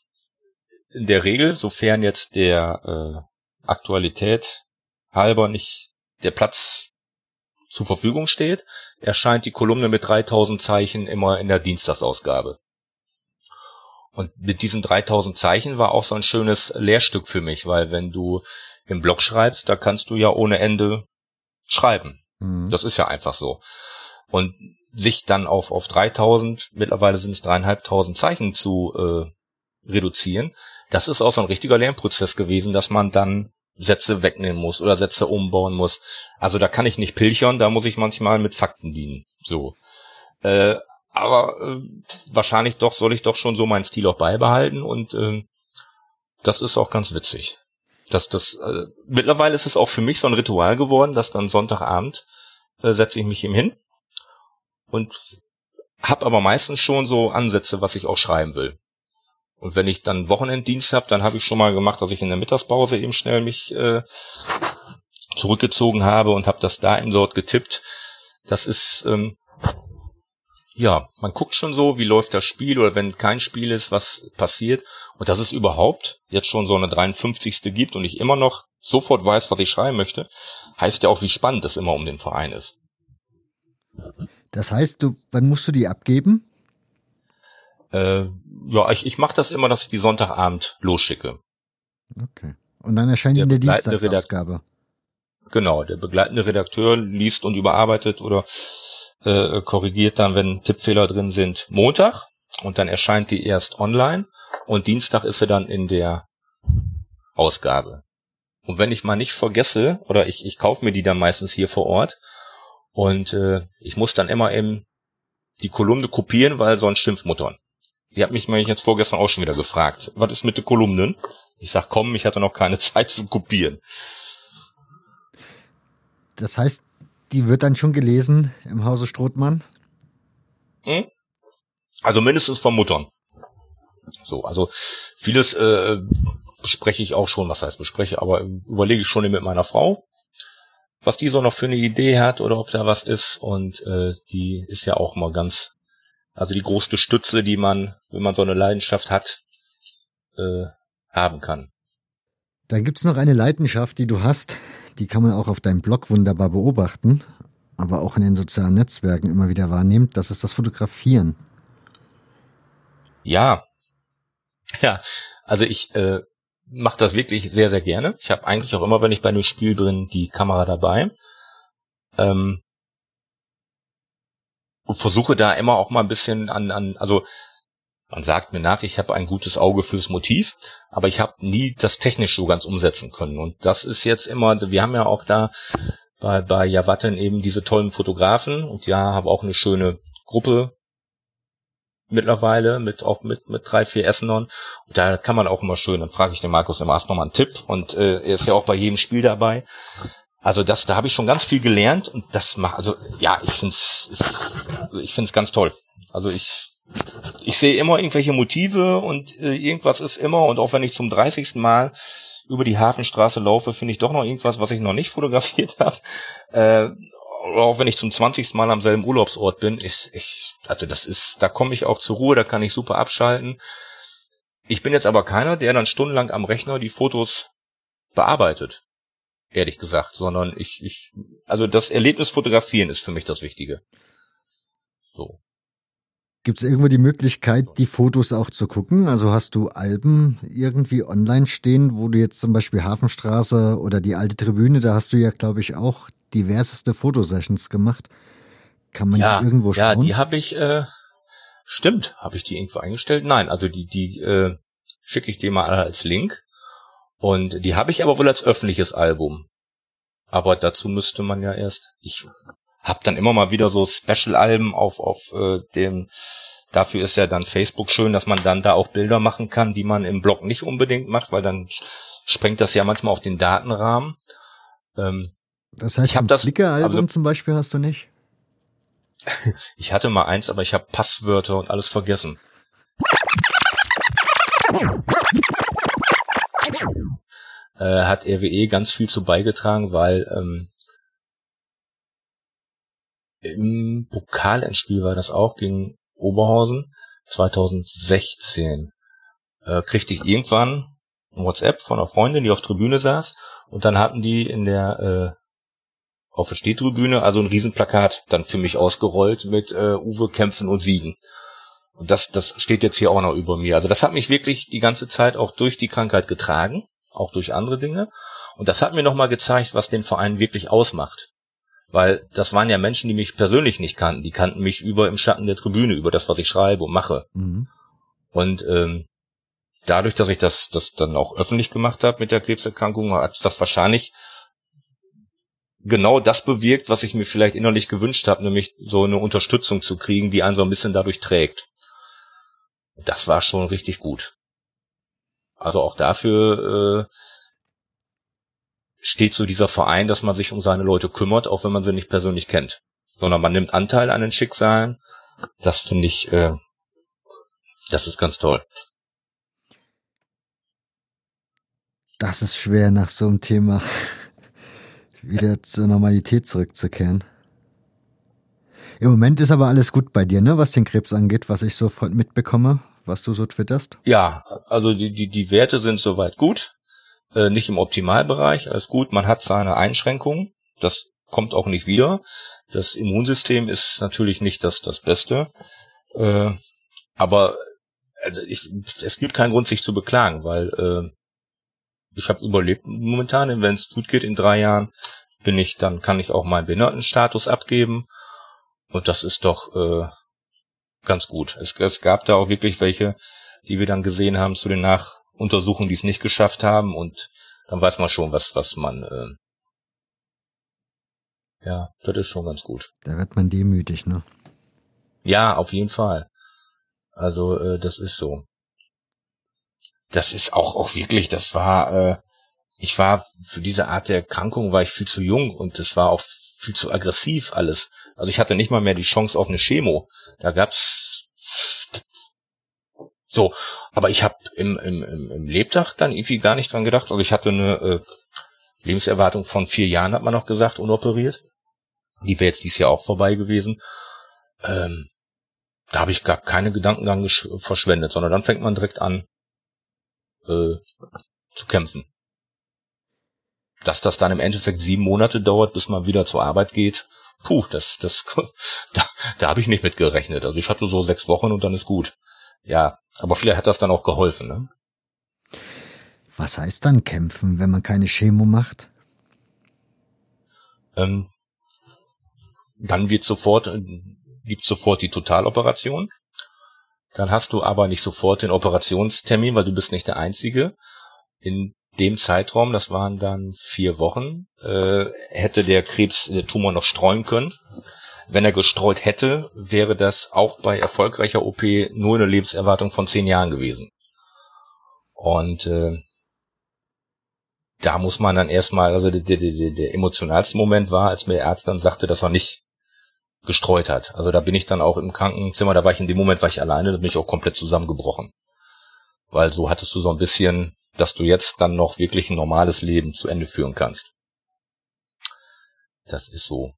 in der Regel, sofern jetzt der äh, Aktualität halber nicht der Platz zur Verfügung steht, erscheint die Kolumne mit 3000 Zeichen immer in der Dienstagsausgabe. Und mit diesen 3000 Zeichen war auch so ein schönes Lehrstück für mich, weil wenn du im Blog schreibst, da kannst du ja ohne Ende schreiben. Mhm. Das ist ja einfach so. Und sich dann auf, auf 3000, mittlerweile sind es dreieinhalbtausend Zeichen zu äh, reduzieren, das ist auch so ein richtiger Lernprozess gewesen, dass man dann Sätze wegnehmen muss oder Sätze umbauen muss. Also da kann ich nicht pilchern, da muss ich manchmal mit Fakten dienen. So. Äh, aber äh, wahrscheinlich doch soll ich doch schon so meinen Stil auch beibehalten und äh, das ist auch ganz witzig. Das, das, äh, mittlerweile ist es auch für mich so ein Ritual geworden, dass dann Sonntagabend äh, setze ich mich ihm hin und habe aber meistens schon so Ansätze, was ich auch schreiben will. Und wenn ich dann Wochenenddienst habe, dann habe ich schon mal gemacht, dass ich in der Mittagspause eben schnell mich äh, zurückgezogen habe und habe das da eben dort getippt. Das ist ähm, ja, man guckt schon so, wie läuft das Spiel oder wenn kein Spiel ist, was passiert. Und dass es überhaupt jetzt schon so eine 53. gibt und ich immer noch sofort weiß, was ich schreiben möchte, heißt ja auch, wie spannend das immer um den Verein ist. Das heißt, du, wann musst du die abgeben? Äh, ja, ich, ich mache das immer, dass ich die Sonntagabend losschicke. Okay. Und dann erscheint Der in der Dienstagsausgabe. Genau, der begleitende Redakteur liest und überarbeitet oder äh, korrigiert dann, wenn Tippfehler drin sind, Montag und dann erscheint die erst online und Dienstag ist sie dann in der Ausgabe. Und wenn ich mal nicht vergesse, oder ich, ich kaufe mir die dann meistens hier vor Ort und äh, ich muss dann immer eben die Kolumne kopieren, weil sonst Schimpfmuttern. Sie hat mich jetzt vorgestern auch schon wieder gefragt, was ist mit den Kolumnen? Ich sag, komm, ich hatte noch keine Zeit zu kopieren. Das heißt, die wird dann schon gelesen im Hause Strothmann? Hm? Also mindestens von Muttern. So, also vieles äh, bespreche ich auch schon, was heißt bespreche, aber überlege ich schon mit meiner Frau, was die so noch für eine Idee hat oder ob da was ist. Und äh, die ist ja auch mal ganz, also die größte Stütze, die man, wenn man so eine Leidenschaft hat, äh, haben kann. Dann gibt's noch eine Leidenschaft, die du hast, die kann man auch auf deinem Blog wunderbar beobachten, aber auch in den sozialen Netzwerken immer wieder wahrnehmen. Das ist das Fotografieren. Ja. Ja, also ich äh, mache das wirklich sehr, sehr gerne. Ich habe eigentlich auch immer, wenn ich bei einem Spiel bin, die Kamera dabei. Ähm, und versuche da immer auch mal ein bisschen an, an also man sagt mir nach, ich habe ein gutes Auge fürs Motiv, aber ich habe nie das technisch so ganz umsetzen können. Und das ist jetzt immer, wir haben ja auch da bei, bei Javatten eben diese tollen Fotografen und ja, habe auch eine schöne Gruppe mittlerweile mit auch mit mit drei vier Essenern und da kann man auch immer schön dann frage ich den Markus immer erst noch mal einen Tipp? Und äh, er ist ja auch bei jedem Spiel dabei also das da habe ich schon ganz viel gelernt und das macht also ja ich find's ich, ich find's ganz toll also ich ich sehe immer irgendwelche Motive und äh, irgendwas ist immer und auch wenn ich zum 30. Mal über die Hafenstraße laufe, finde ich doch noch irgendwas, was ich noch nicht fotografiert habe. Äh, auch wenn ich zum 20. Mal am selben Urlaubsort bin, ich, ich, also das ist, da komme ich auch zur Ruhe, da kann ich super abschalten. Ich bin jetzt aber keiner, der dann stundenlang am Rechner die Fotos bearbeitet. Ehrlich gesagt, sondern ich, ich, also das Erlebnis fotografieren ist für mich das Wichtige. So. Gibt es irgendwo die Möglichkeit, die Fotos auch zu gucken? Also hast du Alben irgendwie online stehen, wo du jetzt zum Beispiel Hafenstraße oder die alte Tribüne, da hast du ja, glaube ich, auch diverseste Fotosessions gemacht. Kann man ja, irgendwo schauen? Ja, die habe ich, äh, stimmt, habe ich die irgendwo eingestellt? Nein, also die, die äh, schicke ich dir mal als Link. Und die habe ich aber wohl als öffentliches Album. Aber dazu müsste man ja erst, ich hab dann immer mal wieder so Special-Alben auf, auf äh, dem, dafür ist ja dann Facebook schön, dass man dann da auch Bilder machen kann, die man im Blog nicht unbedingt macht, weil dann sprengt das ja manchmal auch den Datenrahmen. Ähm, das heißt, ich ein das, Flickr-Album also, zum Beispiel hast du nicht? ich hatte mal eins, aber ich habe Passwörter und alles vergessen. Äh, hat RWE ganz viel zu beigetragen, weil ähm, im Pokalendspiel war das auch gegen Oberhausen 2016. Äh, kriegte ich irgendwann ein WhatsApp von einer Freundin, die auf Tribüne saß und dann hatten die in der äh, auf der Stehtribüne also ein Riesenplakat dann für mich ausgerollt mit äh, Uwe kämpfen und siegen. Und das, das steht jetzt hier auch noch über mir. Also das hat mich wirklich die ganze Zeit auch durch die Krankheit getragen, auch durch andere Dinge. Und das hat mir nochmal gezeigt, was den Verein wirklich ausmacht. Weil das waren ja Menschen, die mich persönlich nicht kannten. Die kannten mich über im Schatten der Tribüne, über das, was ich schreibe und mache. Mhm. Und ähm, dadurch, dass ich das, das dann auch öffentlich gemacht habe mit der Krebserkrankung, hat das wahrscheinlich genau das bewirkt, was ich mir vielleicht innerlich gewünscht habe, nämlich so eine Unterstützung zu kriegen, die einen so ein bisschen dadurch trägt. Das war schon richtig gut. Also auch dafür äh, steht so dieser Verein, dass man sich um seine Leute kümmert, auch wenn man sie nicht persönlich kennt. Sondern man nimmt Anteil an den Schicksalen. Das finde ich, äh, das ist ganz toll. Das ist schwer nach so einem Thema wieder zur Normalität zurückzukehren. Im Moment ist aber alles gut bei dir, ne, was den Krebs angeht, was ich so mitbekomme, was du so twitterst. Ja, also die, die, die Werte sind soweit gut. äh, nicht im Optimalbereich, alles gut, man hat seine Einschränkungen, das kommt auch nicht wieder. Das Immunsystem ist natürlich nicht das, das Beste, äh, aber also ich, es gibt keinen Grund, sich zu beklagen, weil äh, ich habe überlebt momentan, wenn es gut geht in drei Jahren, bin ich, dann kann ich auch meinen Behindertenstatus abgeben und das ist doch äh, ganz gut. Es, es gab da auch wirklich welche, die wir dann gesehen haben zu den Nachuntersuchungen, die es nicht geschafft haben und dann weiß man schon, was, was man, äh, ja, das ist schon ganz gut. Da wird man demütig, ne? Ja, auf jeden Fall. Also, äh, das ist so. Das ist auch, auch wirklich, das war, äh, ich war für diese Art der Erkrankung war ich viel zu jung und das war auch viel zu aggressiv alles. Also ich hatte nicht mal mehr die Chance auf eine Chemo. Da gab's so, aber ich habe im, im, im, im Lebdach dann irgendwie gar nicht dran gedacht. Also ich hatte eine äh, Lebenserwartung von vier Jahren, hat man noch gesagt, unoperiert. Die wäre jetzt dieses Jahr auch vorbei gewesen. Ähm, da habe ich gar keine Gedanken dran verschwendet, sondern dann fängt man direkt an äh, zu kämpfen. Dass das dann im Endeffekt sieben Monate dauert, bis man wieder zur Arbeit geht, puh, das, das, da, da habe ich nicht mit gerechnet. Also ich hatte so sechs Wochen und dann ist gut. Ja, aber vielleicht hat das dann auch geholfen, ne? Was heißt dann kämpfen, wenn man keine Chemo macht? Ähm, dann wird sofort, äh, gibt sofort die Totaloperation. Dann hast du aber nicht sofort den Operationstermin, weil du bist nicht der Einzige. In dem Zeitraum, das waren dann vier Wochen, äh, hätte der Krebs, der Tumor noch streuen können. Wenn er gestreut hätte, wäre das auch bei erfolgreicher OP nur eine Lebenserwartung von zehn Jahren gewesen. Und äh, da muss man dann erstmal, also der, der, der, der emotionalste Moment war, als mir der Arzt dann sagte, dass er nicht gestreut hat. Also da bin ich dann auch im Krankenzimmer, da war ich in dem Moment, war ich alleine, da bin ich auch komplett zusammengebrochen. Weil so hattest du so ein bisschen, dass du jetzt dann noch wirklich ein normales Leben zu Ende führen kannst. Das ist so.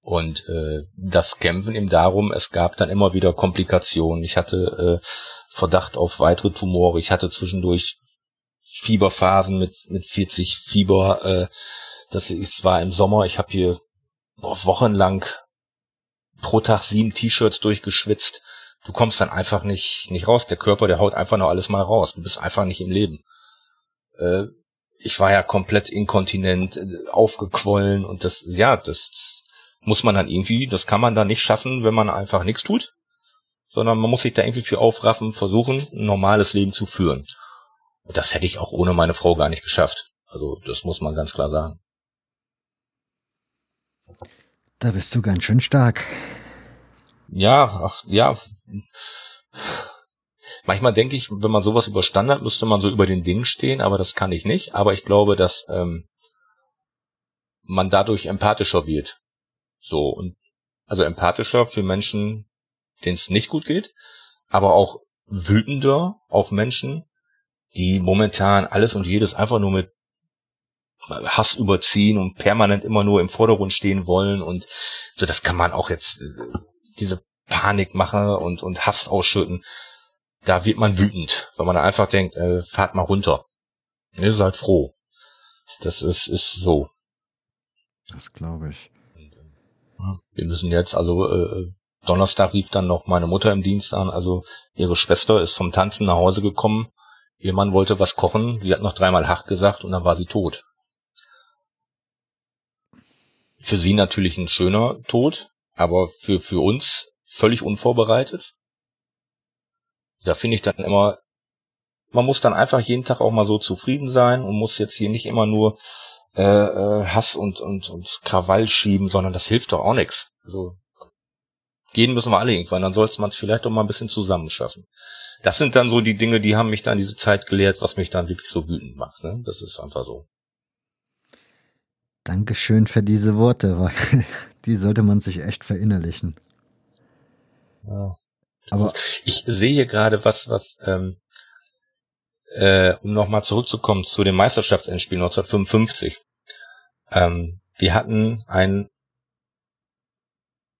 Und äh, das Kämpfen eben darum, es gab dann immer wieder Komplikationen. Ich hatte äh, Verdacht auf weitere Tumore. Ich hatte zwischendurch Fieberphasen mit mit 40 Fieber. Äh, das ist, war im Sommer. Ich habe hier boah, wochenlang pro Tag sieben T-Shirts durchgeschwitzt. Du kommst dann einfach nicht nicht raus. Der Körper, der haut einfach nur alles mal raus. Du bist einfach nicht im Leben. Äh, ich war ja komplett inkontinent, äh, aufgequollen und das, ja, das muss man dann irgendwie, das kann man dann nicht schaffen, wenn man einfach nichts tut, sondern man muss sich da irgendwie für aufraffen, versuchen, ein normales Leben zu führen. Das hätte ich auch ohne meine Frau gar nicht geschafft. Also das muss man ganz klar sagen. Da bist du ganz schön stark. Ja, ach, ja. Manchmal denke ich, wenn man sowas überstanden hat, müsste man so über den Dingen stehen, aber das kann ich nicht. Aber ich glaube, dass ähm, man dadurch empathischer wird. So, und also empathischer für Menschen, denen es nicht gut geht, aber auch wütender auf Menschen, die momentan alles und jedes einfach nur mit Hass überziehen und permanent immer nur im Vordergrund stehen wollen und so, das kann man auch jetzt, äh, diese Panik machen und, und Hass ausschütten, da wird man wütend, weil man einfach denkt, äh, fahrt mal runter. Ihr seid froh. Das ist, ist so. Das glaube ich. Wir müssen jetzt, also äh, Donnerstag rief dann noch meine Mutter im Dienst an, also ihre Schwester ist vom Tanzen nach Hause gekommen, ihr Mann wollte was kochen, sie hat noch dreimal Hach gesagt und dann war sie tot. Für sie natürlich ein schöner Tod, aber für, für uns völlig unvorbereitet. Da finde ich dann immer, man muss dann einfach jeden Tag auch mal so zufrieden sein und muss jetzt hier nicht immer nur äh, äh, Hass und, und, und Krawall schieben, sondern das hilft doch auch nichts. Also gehen müssen wir alle irgendwann, dann sollte man es vielleicht doch mal ein bisschen zusammenschaffen. Das sind dann so die Dinge, die haben mich dann diese Zeit gelehrt, was mich dann wirklich so wütend macht. Ne? Das ist einfach so. Dankeschön für diese Worte, weil die sollte man sich echt verinnerlichen. Ja. Aber ich sehe gerade was, was ähm, äh, um nochmal zurückzukommen zu dem Meisterschaftsendspiel 1955. Ähm, wir hatten einen,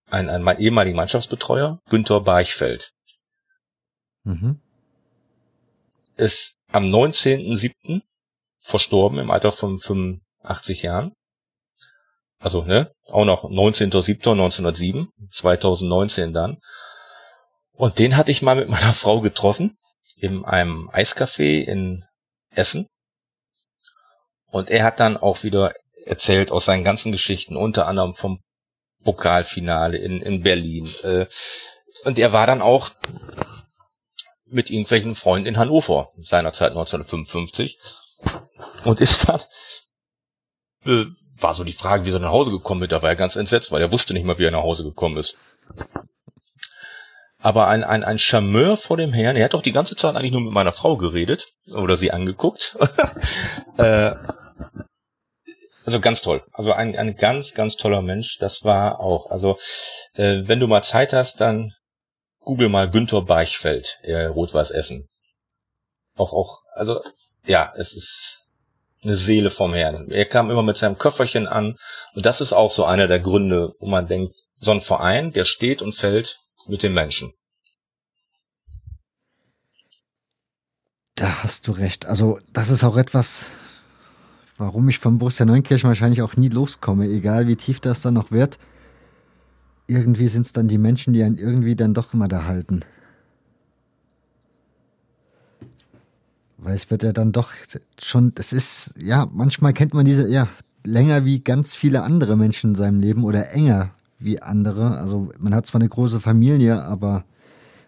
einen, einen ehemaligen Mannschaftsbetreuer, Günther Barchfeld. Mhm. Es am 19.07. verstorben im Alter von 85 Jahren. Also, ne, auch noch 19.07.1907, 2019 dann. Und den hatte ich mal mit meiner Frau getroffen in einem Eiscafé in Essen. Und er hat dann auch wieder erzählt aus seinen ganzen Geschichten, unter anderem vom Pokalfinale in, in Berlin. Äh, und er war dann auch mit irgendwelchen Freunden in Hannover, seinerzeit 1955. Und ist dann, äh, war so die Frage, wie er nach Hause gekommen ist. Da war er ganz entsetzt, weil er wusste nicht mal, wie er nach Hause gekommen ist. Aber ein, ein, ein Charmeur vor dem Herrn, er hat doch die ganze Zeit eigentlich nur mit meiner Frau geredet oder sie angeguckt. äh, also ganz toll. Also ein, ein ganz, ganz toller Mensch. Das war auch. Also äh, wenn du mal Zeit hast, dann google mal Günther Beichfeld, äh, Rot-Weiß Essen. Auch, auch, also ja, es ist eine Seele vom Herrn. Er kam immer mit seinem Köfferchen an und das ist auch so einer der Gründe, wo man denkt, so ein Verein, der steht und fällt mit den Menschen. Da hast du recht. Also das ist auch etwas, warum ich vom Borussia Neunkirchen wahrscheinlich auch nie loskomme, egal wie tief das dann noch wird. Irgendwie sind es dann die Menschen, die einen irgendwie dann doch immer da halten. Weil es wird ja dann doch schon, es ist, ja, manchmal kennt man diese, ja, länger wie ganz viele andere Menschen in seinem Leben oder enger wie andere. Also man hat zwar eine große Familie, aber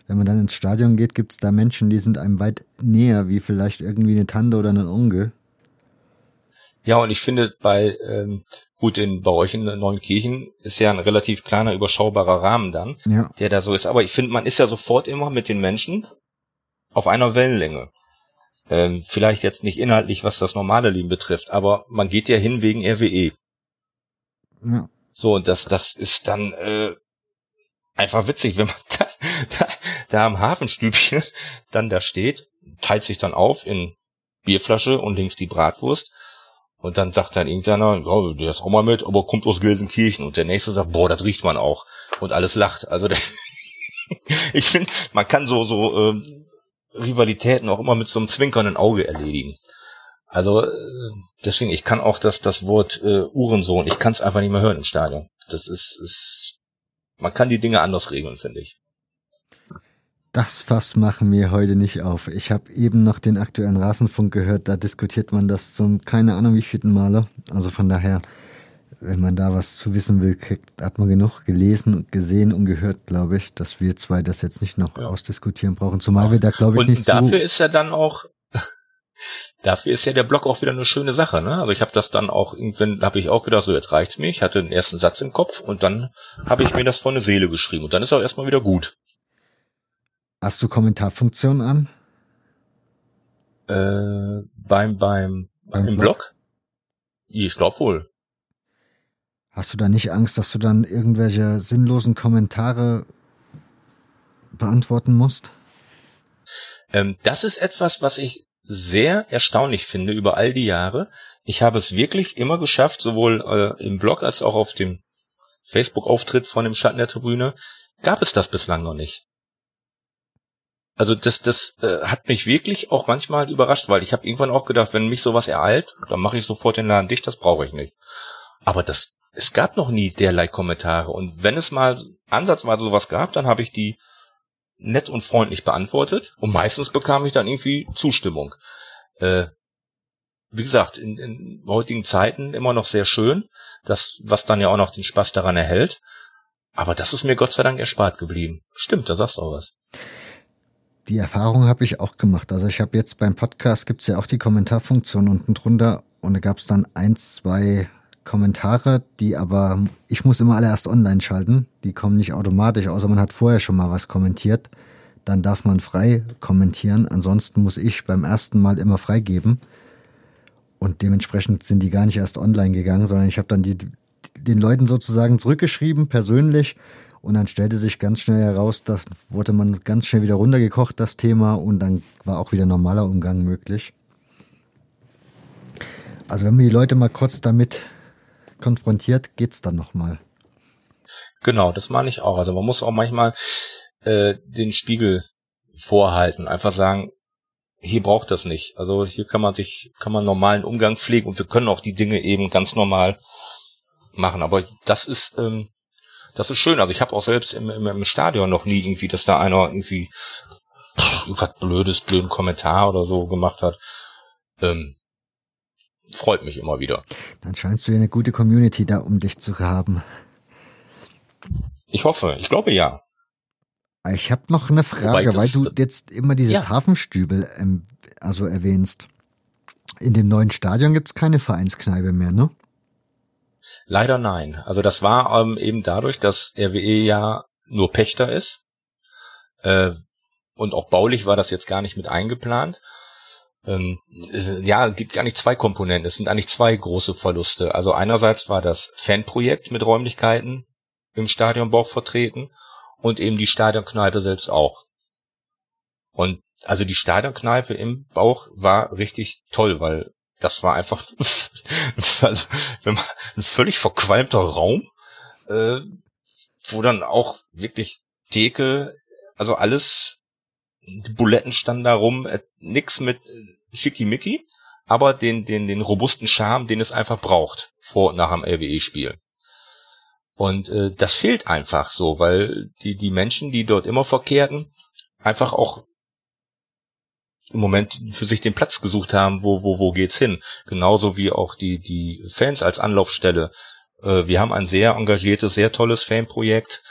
wenn man dann ins Stadion geht, gibt es da Menschen, die sind einem weit näher, wie vielleicht irgendwie eine Tante oder ein Onkel. Ja, und ich finde bei, ähm, gut, in, bei euch in Neunkirchen ist ja ein relativ kleiner, überschaubarer Rahmen dann, ja. der da so ist. Aber ich finde, man ist ja sofort immer mit den Menschen auf einer Wellenlänge. Ähm, vielleicht jetzt nicht inhaltlich, was das normale Leben betrifft, aber man geht ja hin wegen RWE. Ja. So, und das, das ist dann äh, einfach witzig, wenn man da, da, da am Hafenstübchen dann da steht, teilt sich dann auf in Bierflasche und links die Bratwurst und dann sagt dann irgendeiner, ja, der ist auch mal mit, aber kommt aus Gelsenkirchen. Und der nächste sagt, boah, das riecht man auch. Und alles lacht. Also das, ich finde, man kann so, so ähm, Rivalitäten auch immer mit so einem zwinkernden Auge erledigen. Also äh, deswegen, ich kann auch das, das Wort äh, Uhrensohn, ich kann es einfach nicht mehr hören im Stadion. Das ist, ist, man kann die Dinge anders regeln, finde ich. Das Fass machen wir heute nicht auf. Ich habe eben noch den aktuellen Rasenfunk gehört, da diskutiert man das zum keine Ahnung wie vierten Male. Also von daher, wenn man da was zu wissen will, kriegt, hat man genug gelesen und gesehen und gehört, glaube ich, dass wir zwei das jetzt nicht noch ja. ausdiskutieren brauchen. Zumal wir da, glaube ich, und nicht dafür so ist ja dann auch dafür ist ja der Blog auch wieder eine schöne Sache, ne? Also ich habe das dann auch irgendwann habe ich auch gedacht, so jetzt reicht's mir. Ich hatte den ersten Satz im Kopf und dann habe ich mir das von der Seele geschrieben und dann ist auch erstmal wieder gut. Hast du Kommentarfunktion an? Äh, beim, beim, beim im Blog? Blog? Ich glaube wohl. Hast du da nicht Angst, dass du dann irgendwelche sinnlosen Kommentare beantworten musst? Ähm, das ist etwas, was ich sehr erstaunlich finde über all die Jahre. Ich habe es wirklich immer geschafft, sowohl äh, im Blog als auch auf dem Facebook-Auftritt von dem Schatten der Tribüne, gab es das bislang noch nicht. Also das, das äh, hat mich wirklich auch manchmal überrascht, weil ich habe irgendwann auch gedacht, wenn mich sowas ereilt, dann mache ich sofort den Laden dicht, das brauche ich nicht. Aber das, es gab noch nie derlei Kommentare. Und wenn es mal ansatzweise sowas gab, dann habe ich die nett und freundlich beantwortet. Und meistens bekam ich dann irgendwie Zustimmung. Äh, wie gesagt, in, in heutigen Zeiten immer noch sehr schön, das, was dann ja auch noch den Spaß daran erhält. Aber das ist mir Gott sei Dank erspart geblieben. Stimmt, da sagst du auch was. Die Erfahrung habe ich auch gemacht. Also ich habe jetzt beim Podcast gibt's ja auch die Kommentarfunktion unten drunter und da gab's dann eins, zwei Kommentare, die aber ich muss immer alle erst online schalten. Die kommen nicht automatisch, außer man hat vorher schon mal was kommentiert. Dann darf man frei kommentieren. Ansonsten muss ich beim ersten Mal immer freigeben. Und dementsprechend sind die gar nicht erst online gegangen, sondern ich habe dann die, den Leuten sozusagen zurückgeschrieben, persönlich, und dann stellte sich ganz schnell heraus, das wurde man ganz schnell wieder runtergekocht, das Thema, und dann war auch wieder normaler Umgang möglich. Also wenn man die Leute mal kurz damit konfrontiert, geht's dann nochmal. Genau, das meine ich auch. Also man muss auch manchmal äh, den Spiegel vorhalten, einfach sagen, hier braucht das nicht. Also hier kann man sich, kann man normalen Umgang pflegen und wir können auch die Dinge eben ganz normal machen. Aber das ist, ähm, das ist schön. Also ich habe auch selbst im, im, im Stadion noch nie irgendwie, dass da einer irgendwie irgendwas blödes, blöden Kommentar oder so gemacht hat. Ähm, freut mich immer wieder. Dann scheinst du ja eine gute Community da um dich zu haben. Ich hoffe, ich glaube ja. Ich habe noch eine Frage, weil du jetzt immer dieses ja. Hafenstübel ähm, also erwähnst. In dem neuen Stadion gibt's keine Vereinskneipe mehr, ne? Leider nein. Also das war ähm, eben dadurch, dass RWE ja nur Pächter ist. Äh, und auch baulich war das jetzt gar nicht mit eingeplant. Ähm, es, ja, es gibt nicht zwei Komponenten. Es sind eigentlich zwei große Verluste. Also einerseits war das Fanprojekt mit Räumlichkeiten im Stadionbau vertreten und eben die Stadionkneipe selbst auch. Und also die Stadionkneipe im Bauch war richtig toll, weil das war einfach also, ein völlig verqualmter Raum, äh, wo dann auch wirklich Theke, also alles, die Buletten standen da rum, äh, nix mit äh, Schickimicki, aber den, den, den robusten Charme, den es einfach braucht, vor und nach dem LWE-Spiel. Und äh, das fehlt einfach so, weil die, die Menschen, die dort immer verkehrten, einfach auch im Moment für sich den Platz gesucht haben, wo, wo, wo geht's hin. Genauso wie auch die, die Fans als Anlaufstelle. Äh, wir haben ein sehr engagiertes, sehr tolles Fanprojekt,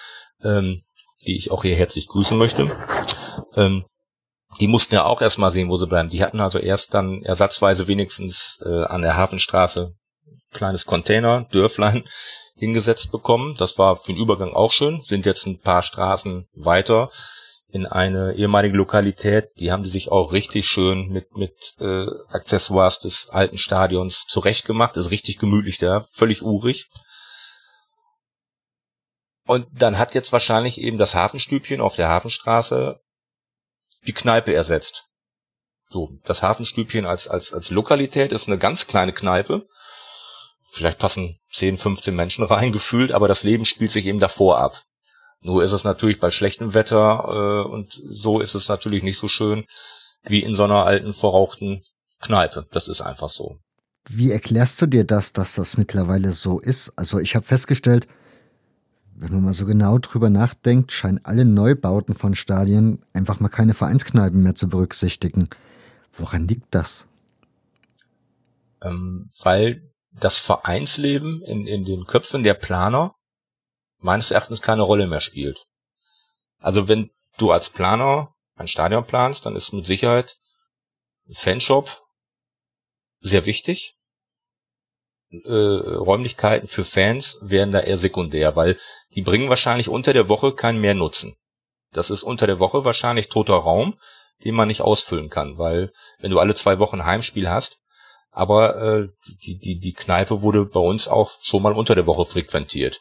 ähm, die ich auch hier herzlich grüßen möchte. Ähm, die mussten ja auch erstmal sehen, wo sie bleiben. Die hatten also erst dann ersatzweise wenigstens äh, an der Hafenstraße kleines Container, Dörflein, hingesetzt bekommen. Das war für den Übergang auch schön. Sind jetzt ein paar Straßen weiter in eine ehemalige Lokalität. Die haben die sich auch richtig schön mit mit äh, Accessoires des alten Stadions zurechtgemacht. Ist richtig gemütlich da, völlig urig. Und dann hat jetzt wahrscheinlich eben das Hafenstübchen auf der Hafenstraße die Kneipe ersetzt. So, das Hafenstübchen als, als, als Lokalität ist eine ganz kleine Kneipe vielleicht passen 10, 15 Menschen rein gefühlt, aber das Leben spielt sich eben davor ab. Nur ist es natürlich bei schlechtem Wetter äh, und so ist es natürlich nicht so schön wie in so einer alten verrauchten Kneipe. Das ist einfach so. Wie erklärst du dir das, dass das mittlerweile so ist? Also ich habe festgestellt, wenn man mal so genau drüber nachdenkt, scheinen alle Neubauten von Stadien einfach mal keine Vereinskneipen mehr zu berücksichtigen. Woran liegt das? Ähm, weil das Vereinsleben in, in den Köpfen der Planer meines Erachtens keine Rolle mehr spielt. Also wenn du als Planer ein Stadion planst, dann ist mit Sicherheit Fanshop sehr wichtig. Äh, Räumlichkeiten für Fans werden da eher sekundär, weil die bringen wahrscheinlich unter der Woche keinen mehr Nutzen. Das ist unter der Woche wahrscheinlich toter Raum, den man nicht ausfüllen kann, weil wenn du alle zwei Wochen Heimspiel hast, aber äh, die, die, die Kneipe wurde bei uns auch schon mal unter der Woche frequentiert.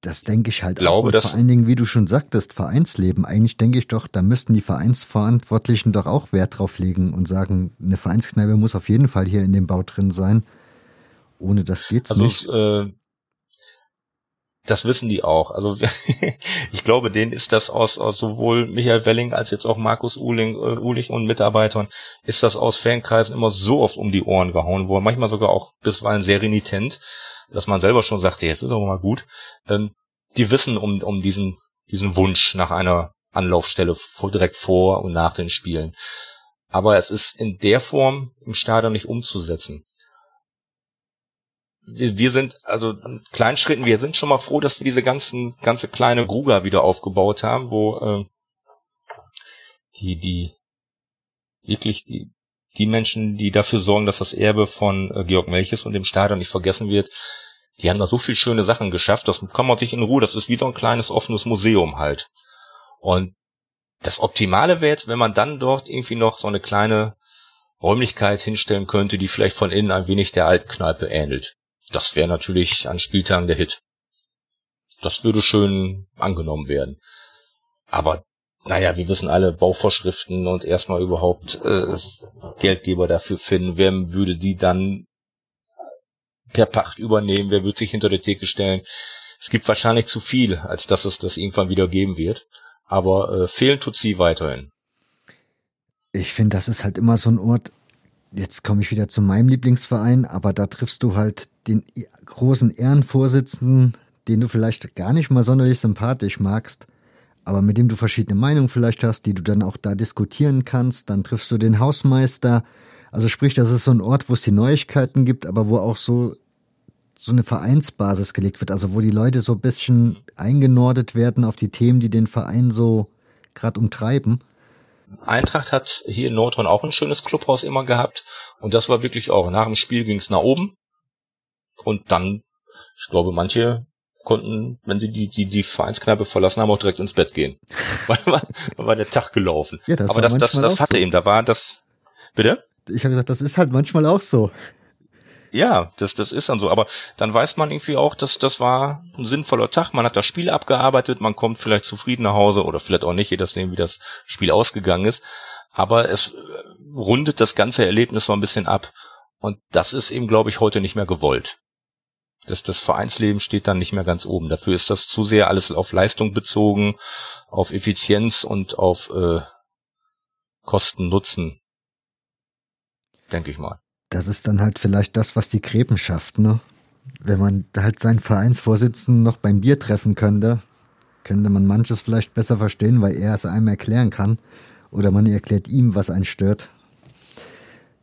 Das denke ich halt glaube, auch. Und vor allen Dingen, wie du schon sagtest, Vereinsleben. Eigentlich denke ich doch, da müssten die Vereinsverantwortlichen doch auch Wert drauf legen und sagen, eine Vereinskneipe muss auf jeden Fall hier in dem Bau drin sein. Ohne das geht's also, nicht. Äh, das wissen die auch. Also ich glaube, denen ist das aus, aus sowohl Michael Welling als jetzt auch Markus Uhling, äh, Uhlich und Mitarbeitern, ist das aus Fankreisen immer so oft um die Ohren gehauen worden, manchmal sogar auch bisweilen sehr renitent, dass man selber schon sagte, jetzt ist aber mal gut. Ähm, die wissen um, um diesen, diesen Wunsch nach einer Anlaufstelle direkt vor und nach den Spielen. Aber es ist in der Form im Stadion nicht umzusetzen wir, sind, also in kleinen Schritten, wir sind schon mal froh, dass wir diese ganzen, ganze kleine Gruga wieder aufgebaut haben, wo äh, die, die wirklich die, die Menschen, die dafür sorgen, dass das Erbe von äh, Georg Melches und dem Stadion nicht vergessen wird, die haben da so viel schöne Sachen geschafft, das kann man sich in Ruhe, das ist wie so ein kleines offenes Museum halt. Und das Optimale wäre jetzt, wenn man dann dort irgendwie noch so eine kleine Räumlichkeit hinstellen könnte, die vielleicht von innen ein wenig der alten Kneipe ähnelt. Das wäre natürlich an Spieltagen der Hit. Das würde schön angenommen werden. Aber naja, wir wissen alle Bauvorschriften und erstmal überhaupt äh, Geldgeber dafür finden. Wer würde die dann per Pacht übernehmen? Wer wird sich hinter der Theke stellen? Es gibt wahrscheinlich zu viel, als dass es das irgendwann wieder geben wird. Aber äh, fehlen tut sie weiterhin. Ich finde, das ist halt immer so ein Ort, jetzt komme ich wieder zu meinem Lieblingsverein, aber da triffst du halt den großen Ehrenvorsitzenden, den du vielleicht gar nicht mal sonderlich sympathisch magst, aber mit dem du verschiedene Meinungen vielleicht hast, die du dann auch da diskutieren kannst. Dann triffst du den Hausmeister. Also sprich, das ist so ein Ort, wo es die Neuigkeiten gibt, aber wo auch so so eine Vereinsbasis gelegt wird, also wo die Leute so ein bisschen eingenordet werden auf die Themen, die den Verein so gerade umtreiben. Eintracht hat hier in Nordrhein auch ein schönes Clubhaus immer gehabt und das war wirklich auch, nach dem Spiel ging es nach oben und dann, ich glaube, manche konnten, wenn sie die, die, die Vereinskneipe verlassen haben, auch direkt ins Bett gehen. weil war, war der Tag gelaufen. Ja, das Aber das, das, das hatte so. ihm, da war das, bitte? Ich habe gesagt, das ist halt manchmal auch so. Ja, das, das ist dann so. Aber dann weiß man irgendwie auch, dass das war ein sinnvoller Tag. Man hat das Spiel abgearbeitet, man kommt vielleicht zufrieden nach Hause oder vielleicht auch nicht, je nachdem, wie das Spiel ausgegangen ist. Aber es äh, rundet das ganze Erlebnis so ein bisschen ab. Und das ist eben, glaube ich, heute nicht mehr gewollt. Das, das Vereinsleben steht dann nicht mehr ganz oben. Dafür ist das zu sehr alles auf Leistung bezogen, auf Effizienz und auf äh, Kosten, Nutzen. Denke ich mal das ist dann halt vielleicht das, was die Gräben schafft, ne? Wenn man halt seinen Vereinsvorsitzenden noch beim Bier treffen könnte, könnte man manches vielleicht besser verstehen, weil er es einem erklären kann. Oder man erklärt ihm, was einen stört.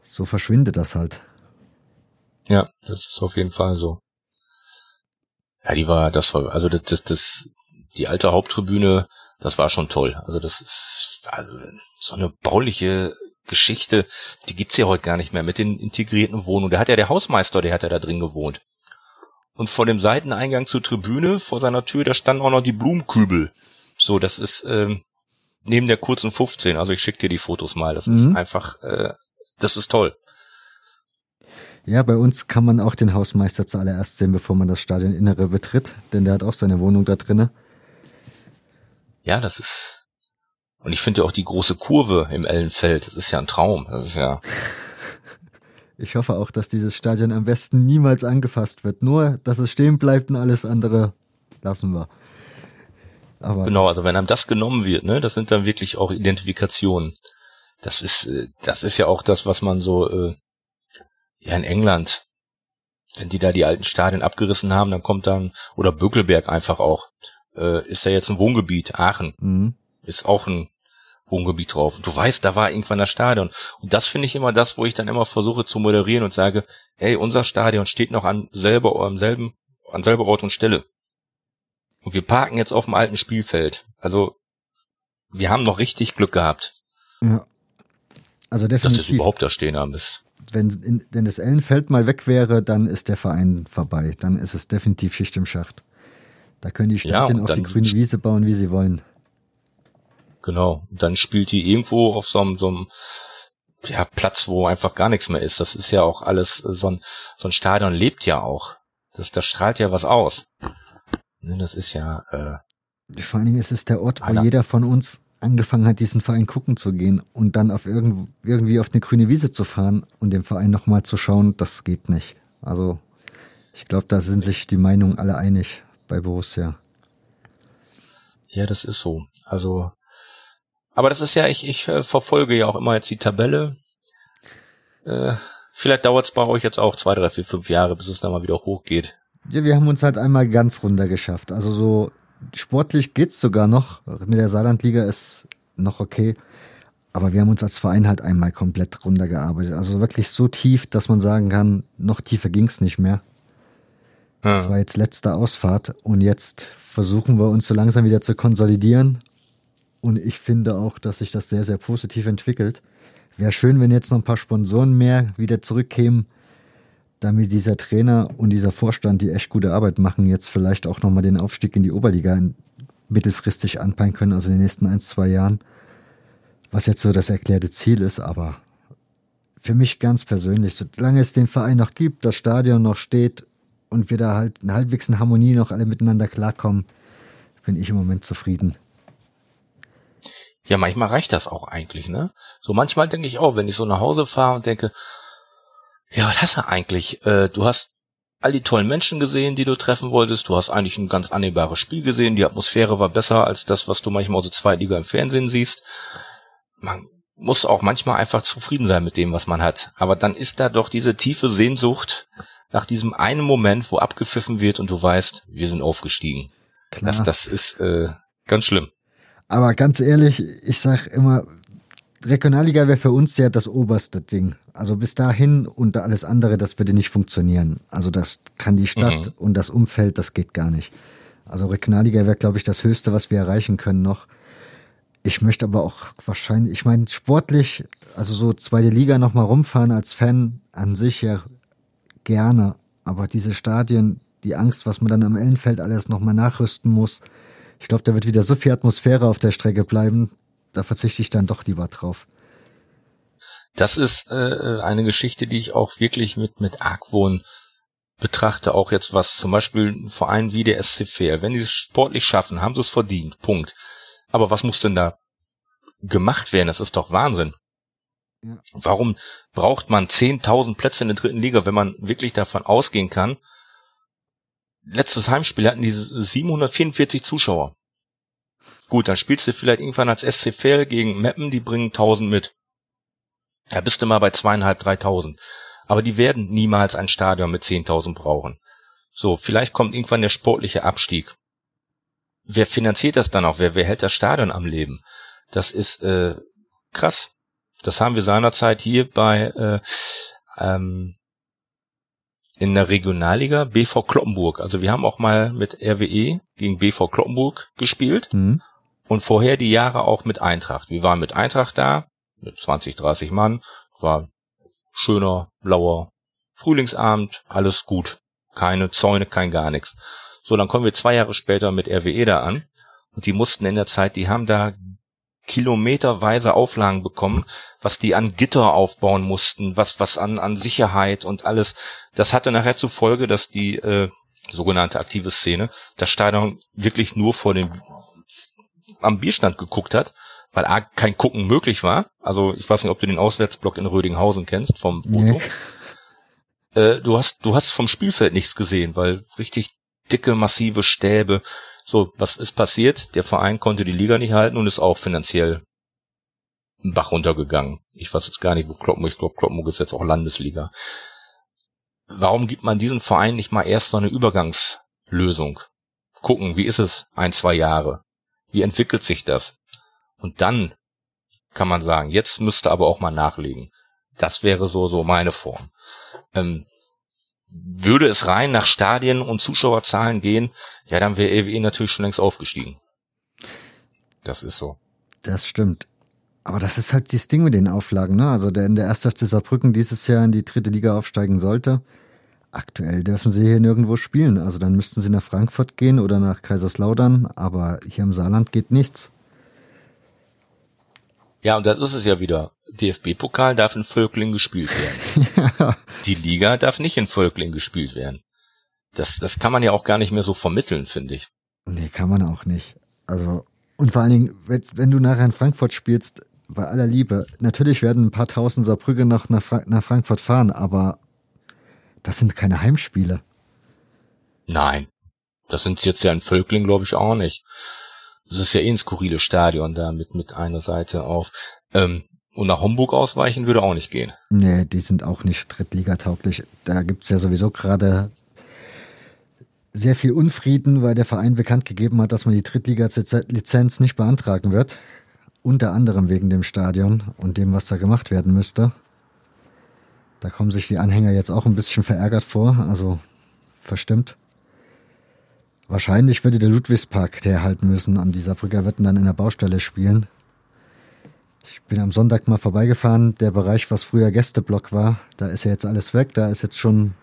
So verschwindet das halt. Ja, das ist auf jeden Fall so. Ja, die war, das war, also das, das, das, die alte Haupttribüne, das war schon toll. Also das ist also so eine bauliche Geschichte, die gibt's ja heute gar nicht mehr mit den integrierten Wohnungen. Da hat ja der Hausmeister, der hat ja da drin gewohnt. Und vor dem Seiteneingang zur Tribüne, vor seiner Tür, da standen auch noch die Blumenkübel. So, das ist ähm, neben der kurzen 15. Also ich schick dir die Fotos mal. Das mhm. ist einfach, äh, das ist toll. Ja, bei uns kann man auch den Hausmeister zuallererst sehen, bevor man das Stadioninnere betritt, denn der hat auch seine Wohnung da drinnen. Ja, das ist und ich finde ja auch die große Kurve im Ellenfeld, das ist ja ein Traum. Das ist ja. Ich hoffe auch, dass dieses Stadion am besten niemals angefasst wird. Nur, dass es stehen bleibt und alles andere lassen wir. Aber genau, also wenn einem das genommen wird, ne, das sind dann wirklich auch Identifikationen. Das ist, äh, das ist ja auch das, was man so, äh, ja in England, wenn die da die alten Stadien abgerissen haben, dann kommt dann, oder Bökelberg einfach auch, äh, ist ja jetzt ein Wohngebiet, Aachen. Mhm. Ist auch ein Wohngebiet drauf. Und du weißt, da war irgendwann das Stadion. Und das finde ich immer das, wo ich dann immer versuche zu moderieren und sage, hey, unser Stadion steht noch an selber, am selben, an selber Ort und Stelle. Und wir parken jetzt auf dem alten Spielfeld. Also, wir haben noch richtig Glück gehabt. Ja. Also definitiv. Dass wir es überhaupt da stehen haben, ist. Wenn, in, wenn das Ellenfeld mal weg wäre, dann ist der Verein vorbei. Dann ist es definitiv Schicht im Schacht. Da können die Stadien ja, auch die grüne Wiese bauen, wie sie wollen. Genau. Und dann spielt die irgendwo auf so einem, so einem ja, Platz, wo einfach gar nichts mehr ist. Das ist ja auch alles, äh, so ein, so ein Stadion lebt ja auch. Das, das strahlt ja was aus. Ne, das ist ja. Äh, Vor allen Dingen ist es der Ort, wo einer. jeder von uns angefangen hat, diesen Verein gucken zu gehen und dann auf irgend, irgendwie auf eine grüne Wiese zu fahren und dem Verein nochmal zu schauen, das geht nicht. Also ich glaube, da sind sich die Meinungen alle einig bei Borussia. Ja, das ist so. Also aber das ist ja, ich, ich äh, verfolge ja auch immer jetzt die Tabelle. Äh, vielleicht dauert es bei euch jetzt auch zwei, drei, vier, fünf Jahre, bis es dann mal wieder hochgeht. Ja, wir haben uns halt einmal ganz runter geschafft. Also so sportlich geht's sogar noch. Mit der Saarlandliga ist noch okay. Aber wir haben uns als Verein halt einmal komplett runtergearbeitet. Also wirklich so tief, dass man sagen kann, noch tiefer ging's nicht mehr. Ja. Das war jetzt letzte Ausfahrt und jetzt versuchen wir uns so langsam wieder zu konsolidieren und ich finde auch, dass sich das sehr, sehr positiv entwickelt. Wäre schön, wenn jetzt noch ein paar Sponsoren mehr wieder zurückkämen, damit dieser Trainer und dieser Vorstand, die echt gute Arbeit machen, jetzt vielleicht auch nochmal den Aufstieg in die Oberliga mittelfristig anpeilen können, also in den nächsten ein, zwei Jahren. Was jetzt so das erklärte Ziel ist, aber für mich ganz persönlich, solange es den Verein noch gibt, das Stadion noch steht und wir da halt halbwegs in Harmonie noch alle miteinander klarkommen, bin ich im Moment zufrieden. Ja, manchmal reicht das auch eigentlich, ne? So manchmal denke ich auch, wenn ich so nach Hause fahre und denke, ja, was hast du eigentlich? Äh, du hast all die tollen Menschen gesehen, die du treffen wolltest. Du hast eigentlich ein ganz annehmbares Spiel gesehen. Die Atmosphäre war besser als das, was du manchmal aus der Zweitliga im Fernsehen siehst. Man muss auch manchmal einfach zufrieden sein mit dem, was man hat. Aber dann ist da doch diese tiefe Sehnsucht nach diesem einen Moment, wo abgepfiffen wird und du weißt, wir sind aufgestiegen. Klar. Das, das ist äh, ganz schlimm. Aber ganz ehrlich, ich sag immer, Regionalliga wäre für uns ja das oberste Ding. Also bis dahin und alles andere, das würde nicht funktionieren. Also das kann die Stadt mhm. und das Umfeld, das geht gar nicht. Also Regionalliga wäre, glaube ich, das Höchste, was wir erreichen können noch. Ich möchte aber auch wahrscheinlich, ich meine, sportlich, also so zweite Liga nochmal rumfahren als Fan an sich ja gerne. Aber diese Stadien, die Angst, was man dann am Ellenfeld alles nochmal nachrüsten muss, ich glaube, da wird wieder so viel Atmosphäre auf der Strecke bleiben, da verzichte ich dann doch lieber drauf. Das ist äh, eine Geschichte, die ich auch wirklich mit, mit Argwohn betrachte, auch jetzt was zum Beispiel ein Verein wie der SC Fair, wenn die es sportlich schaffen, haben sie es verdient, Punkt. Aber was muss denn da gemacht werden? Das ist doch Wahnsinn. Ja. Warum braucht man 10.000 Plätze in der dritten Liga, wenn man wirklich davon ausgehen kann? Letztes Heimspiel hatten die 744 Zuschauer. Gut, dann spielst du vielleicht irgendwann als SC Fair gegen Meppen, die bringen 1000 mit. Da bist du mal bei zweieinhalb, dreitausend. Aber die werden niemals ein Stadion mit 10.000 brauchen. So, vielleicht kommt irgendwann der sportliche Abstieg. Wer finanziert das dann auch? Wer, wer hält das Stadion am Leben? Das ist äh, krass. Das haben wir seinerzeit hier bei äh, ähm, in der Regionalliga BV Kloppenburg. Also wir haben auch mal mit RWE gegen BV Kloppenburg gespielt mhm. und vorher die Jahre auch mit Eintracht. Wir waren mit Eintracht da, mit 20, 30 Mann, war schöner, blauer Frühlingsabend, alles gut. Keine Zäune, kein gar nichts. So, dann kommen wir zwei Jahre später mit RWE da an und die mussten in der Zeit, die haben da kilometerweise Auflagen bekommen, was die an Gitter aufbauen mussten, was was an an Sicherheit und alles. Das hatte nachher zur Folge, dass die äh, sogenannte aktive Szene das Stadion wirklich nur vor dem am Bierstand geguckt hat, weil A, kein Gucken möglich war. Also ich weiß nicht, ob du den Auswärtsblock in Rödinghausen kennst vom Foto. Nee. Äh, du hast du hast vom Spielfeld nichts gesehen, weil richtig dicke massive Stäbe so, was ist passiert? Der Verein konnte die Liga nicht halten und ist auch finanziell einen Bach runtergegangen. Ich weiß jetzt gar nicht, wo Kloppenburg, ich glaube, Kloppenburg ist jetzt auch Landesliga. Warum gibt man diesem Verein nicht mal erst so eine Übergangslösung? Gucken, wie ist es ein, zwei Jahre? Wie entwickelt sich das? Und dann kann man sagen, jetzt müsste aber auch mal nachlegen. Das wäre so, so meine Form. Ähm, würde es rein nach Stadien und Zuschauerzahlen gehen, ja, dann wäre EWE natürlich schon längst aufgestiegen. Das ist so. Das stimmt. Aber das ist halt das Ding mit den Auflagen, ne? Also der in der erste FC Saarbrücken dieses Jahr in die dritte Liga aufsteigen sollte. Aktuell dürfen sie hier nirgendwo spielen. Also dann müssten sie nach Frankfurt gehen oder nach Kaiserslautern, aber hier im Saarland geht nichts. Ja, und das ist es ja wieder. DFB-Pokal darf in Völkling gespielt werden. ja. Die Liga darf nicht in Völkling gespielt werden. Das, das kann man ja auch gar nicht mehr so vermitteln, finde ich. Nee, kann man auch nicht. Also, und vor allen Dingen, wenn du nachher in Frankfurt spielst, bei aller Liebe, natürlich werden ein paar tausend Saarbrücke noch nach, Fra nach Frankfurt fahren, aber das sind keine Heimspiele. Nein. Das sind jetzt ja in Völkling, glaube ich, auch nicht. Das ist ja eh ein skurriles Stadion da mit, mit einer Seite auf. Ähm, und nach Homburg ausweichen würde auch nicht gehen. Nee, die sind auch nicht drittligatauglich. Da gibt's ja sowieso gerade sehr viel Unfrieden, weil der Verein bekannt gegeben hat, dass man die Drittliga-Lizenz nicht beantragen wird. Unter anderem wegen dem Stadion und dem, was da gemacht werden müsste. Da kommen sich die Anhänger jetzt auch ein bisschen verärgert vor, also verstimmt. Wahrscheinlich würde der Ludwigspark der halten müssen und dieser Brücker wird dann in der Baustelle spielen. Ich bin am Sonntag mal vorbeigefahren. Der Bereich, was früher Gästeblock war, da ist ja jetzt alles weg. Da ist jetzt schon,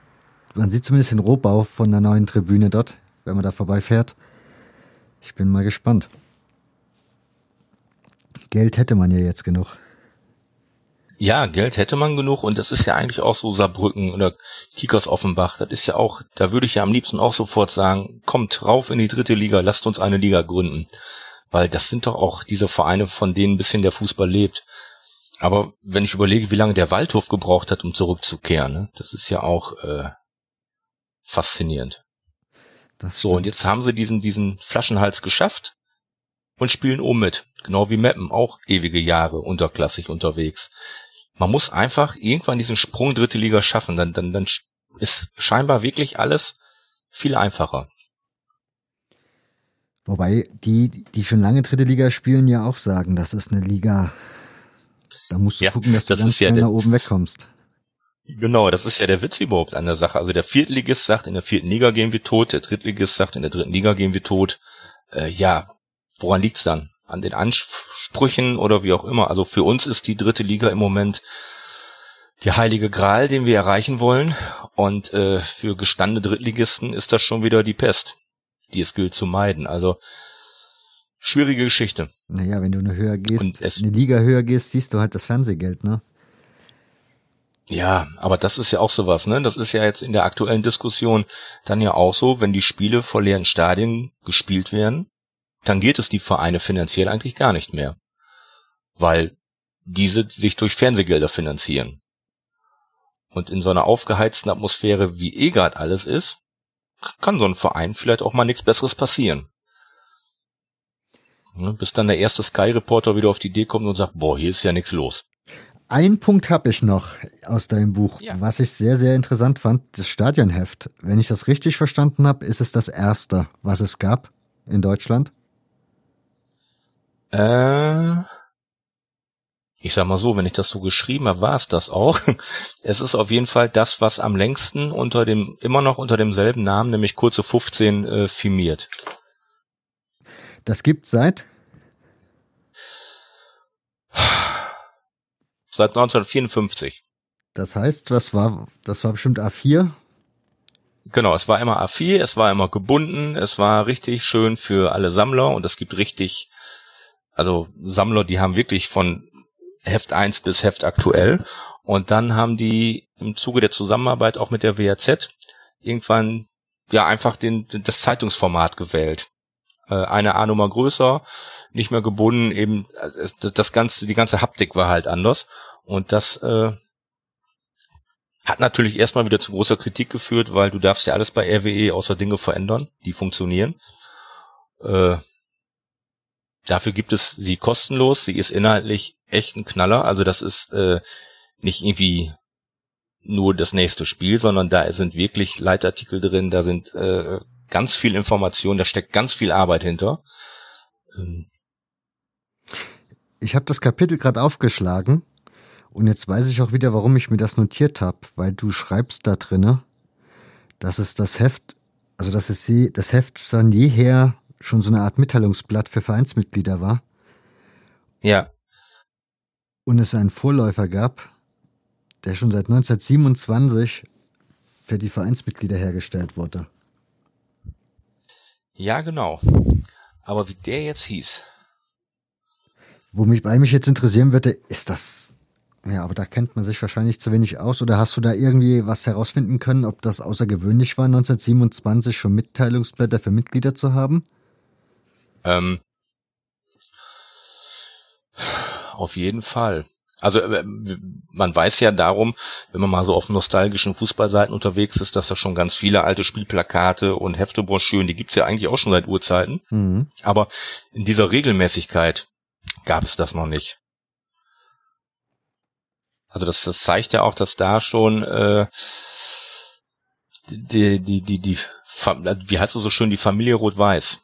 man sieht zumindest den Rohbau von der neuen Tribüne dort, wenn man da vorbeifährt. Ich bin mal gespannt. Geld hätte man ja jetzt genug. Ja, Geld hätte man genug und das ist ja eigentlich auch so Saarbrücken oder Kickers Offenbach. Das ist ja auch, da würde ich ja am liebsten auch sofort sagen, kommt rauf in die dritte Liga, lasst uns eine Liga gründen. Weil das sind doch auch diese Vereine, von denen ein bisschen der Fußball lebt. Aber wenn ich überlege, wie lange der Waldhof gebraucht hat, um zurückzukehren, ne, das ist ja auch äh, faszinierend. Das so, und jetzt haben sie diesen, diesen Flaschenhals geschafft und spielen oben mit. Genau wie Meppen, auch ewige Jahre unterklassig unterwegs. Man muss einfach irgendwann diesen Sprung dritte Liga schaffen, dann, dann, dann ist scheinbar wirklich alles viel einfacher. Wobei die, die schon lange dritte Liga spielen, ja auch sagen, das ist eine Liga. Da musst du ja, gucken, dass du ganz schnell ja nach oben wegkommst. Genau, das ist ja der Witz überhaupt an der Sache. Also der Viertligist sagt, in der vierten Liga gehen wir tot, der Drittligist sagt, in der dritten Liga gehen wir tot. Äh, ja, woran liegt's dann? An den Ansprüchen oder wie auch immer. Also für uns ist die dritte Liga im Moment die heilige Gral, den wir erreichen wollen. Und äh, für gestandene Drittligisten ist das schon wieder die Pest, die es gilt zu meiden. Also schwierige Geschichte. Naja, wenn du eine höher gehst, eine Liga höher gehst, siehst du halt das Fernsehgeld, ne? Ja, aber das ist ja auch sowas, ne? Das ist ja jetzt in der aktuellen Diskussion dann ja auch so, wenn die Spiele vor leeren Stadien gespielt werden, dann geht es die Vereine finanziell eigentlich gar nicht mehr. Weil diese sich durch Fernsehgelder finanzieren. Und in so einer aufgeheizten Atmosphäre, wie eh grad alles ist, kann so ein Verein vielleicht auch mal nichts Besseres passieren. Ne, bis dann der erste Sky-Reporter wieder auf die Idee kommt und sagt, boah, hier ist ja nichts los. Ein Punkt habe ich noch aus deinem Buch, ja. was ich sehr, sehr interessant fand, das Stadionheft. Wenn ich das richtig verstanden habe, ist es das erste, was es gab in Deutschland? Äh, ich sag mal so, wenn ich das so geschrieben habe, war es das auch. Es ist auf jeden Fall das, was am längsten unter dem, immer noch unter demselben Namen, nämlich kurze 15, äh, firmiert. Das gibt seit? Seit 1954. Das heißt, was war, das war bestimmt A4? Genau, es war immer A4, es war immer gebunden, es war richtig schön für alle Sammler und es gibt richtig, also Sammler, die haben wirklich von Heft 1 bis Heft aktuell. Und dann haben die im Zuge der Zusammenarbeit auch mit der WAZ irgendwann ja einfach den, das Zeitungsformat gewählt. Äh, eine A-Nummer größer, nicht mehr gebunden, eben das, das ganze, die ganze Haptik war halt anders. Und das äh, hat natürlich erstmal wieder zu großer Kritik geführt, weil du darfst ja alles bei RWE außer Dinge verändern, die funktionieren. Äh, Dafür gibt es sie kostenlos. Sie ist inhaltlich echt ein Knaller. Also das ist äh, nicht irgendwie nur das nächste Spiel, sondern da sind wirklich Leitartikel drin, da sind äh, ganz viel Information, da steckt ganz viel Arbeit hinter. Ähm. Ich habe das Kapitel gerade aufgeschlagen und jetzt weiß ich auch wieder, warum ich mir das notiert habe, weil du schreibst da drinne, dass es das Heft, also dass es sie, das Heft von jeher schon so eine Art Mitteilungsblatt für Vereinsmitglieder war. Ja. Und es einen Vorläufer gab, der schon seit 1927 für die Vereinsmitglieder hergestellt wurde. Ja, genau. Aber wie der jetzt hieß. Wo mich bei mich jetzt interessieren würde, ist das. Ja, aber da kennt man sich wahrscheinlich zu wenig aus. Oder hast du da irgendwie was herausfinden können, ob das außergewöhnlich war, 1927 schon Mitteilungsblätter für Mitglieder zu haben? Ähm, auf jeden Fall. Also äh, man weiß ja darum, wenn man mal so auf nostalgischen Fußballseiten unterwegs ist, dass da schon ganz viele alte Spielplakate und Heftebroschüren, die gibt's ja eigentlich auch schon seit Urzeiten. Mhm. Aber in dieser Regelmäßigkeit gab es das noch nicht. Also das, das zeigt ja auch, dass da schon äh, die, die, die, die, wie heißt du so schön, die Familie Rot-Weiß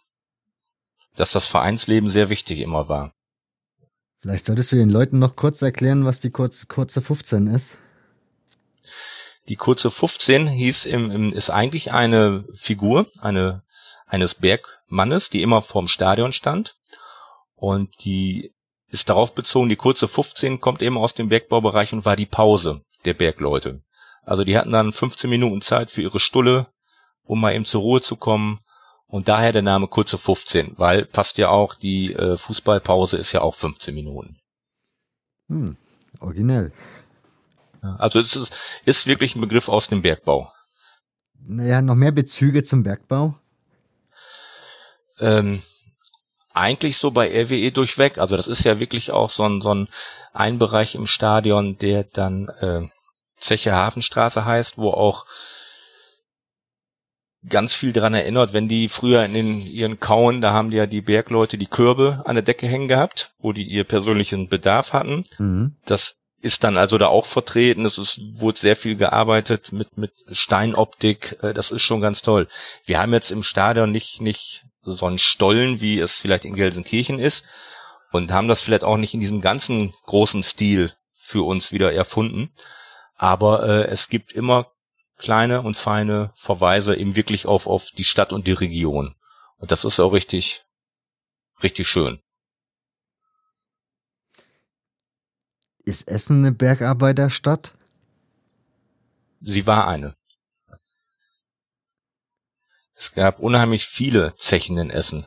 dass das Vereinsleben sehr wichtig immer war. Vielleicht solltest du den Leuten noch kurz erklären, was die kurz, kurze 15 ist. Die kurze 15 hieß im, im, ist eigentlich eine Figur, eine, eines Bergmannes, die immer vorm Stadion stand. Und die ist darauf bezogen, die kurze 15 kommt eben aus dem Bergbaubereich und war die Pause der Bergleute. Also die hatten dann 15 Minuten Zeit für ihre Stulle, um mal eben zur Ruhe zu kommen und daher der Name kurze 15, weil passt ja auch, die äh, Fußballpause ist ja auch 15 Minuten. Hm, originell. Also es ist, ist wirklich ein Begriff aus dem Bergbau. Naja, noch mehr Bezüge zum Bergbau? Ähm, eigentlich so bei RWE durchweg. Also das ist ja wirklich auch so ein, so ein, ein Bereich im Stadion, der dann äh, Zeche Hafenstraße heißt, wo auch ganz viel daran erinnert, wenn die früher in den, ihren Kauen, da haben die ja die Bergleute die Körbe an der Decke hängen gehabt, wo die ihr persönlichen Bedarf hatten. Mhm. Das ist dann also da auch vertreten. Es ist, wurde sehr viel gearbeitet mit, mit Steinoptik. Äh, Das ist schon ganz toll. Wir haben jetzt im Stadion nicht, nicht so einen Stollen, wie es vielleicht in Gelsenkirchen ist und haben das vielleicht auch nicht in diesem ganzen großen Stil für uns wieder erfunden. Aber äh, es gibt immer kleine und feine Verweise eben wirklich auf, auf die Stadt und die Region. Und das ist auch richtig, richtig schön. Ist Essen eine Bergarbeiterstadt? Sie war eine. Es gab unheimlich viele Zechen in Essen.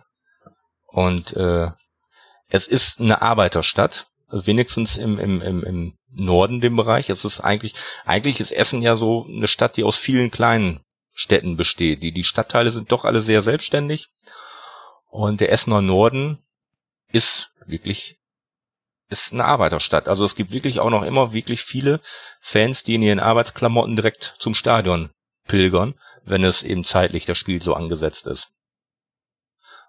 Und äh, es ist eine Arbeiterstadt, wenigstens im, im, im, im Norden dem Bereich. Es ist eigentlich, eigentlich ist Essen ja so eine Stadt, die aus vielen kleinen Städten besteht. Die, die Stadtteile sind doch alle sehr selbstständig. Und der Essener Norden ist wirklich, ist eine Arbeiterstadt. Also es gibt wirklich auch noch immer wirklich viele Fans, die in ihren Arbeitsklamotten direkt zum Stadion pilgern, wenn es eben zeitlich das Spiel so angesetzt ist.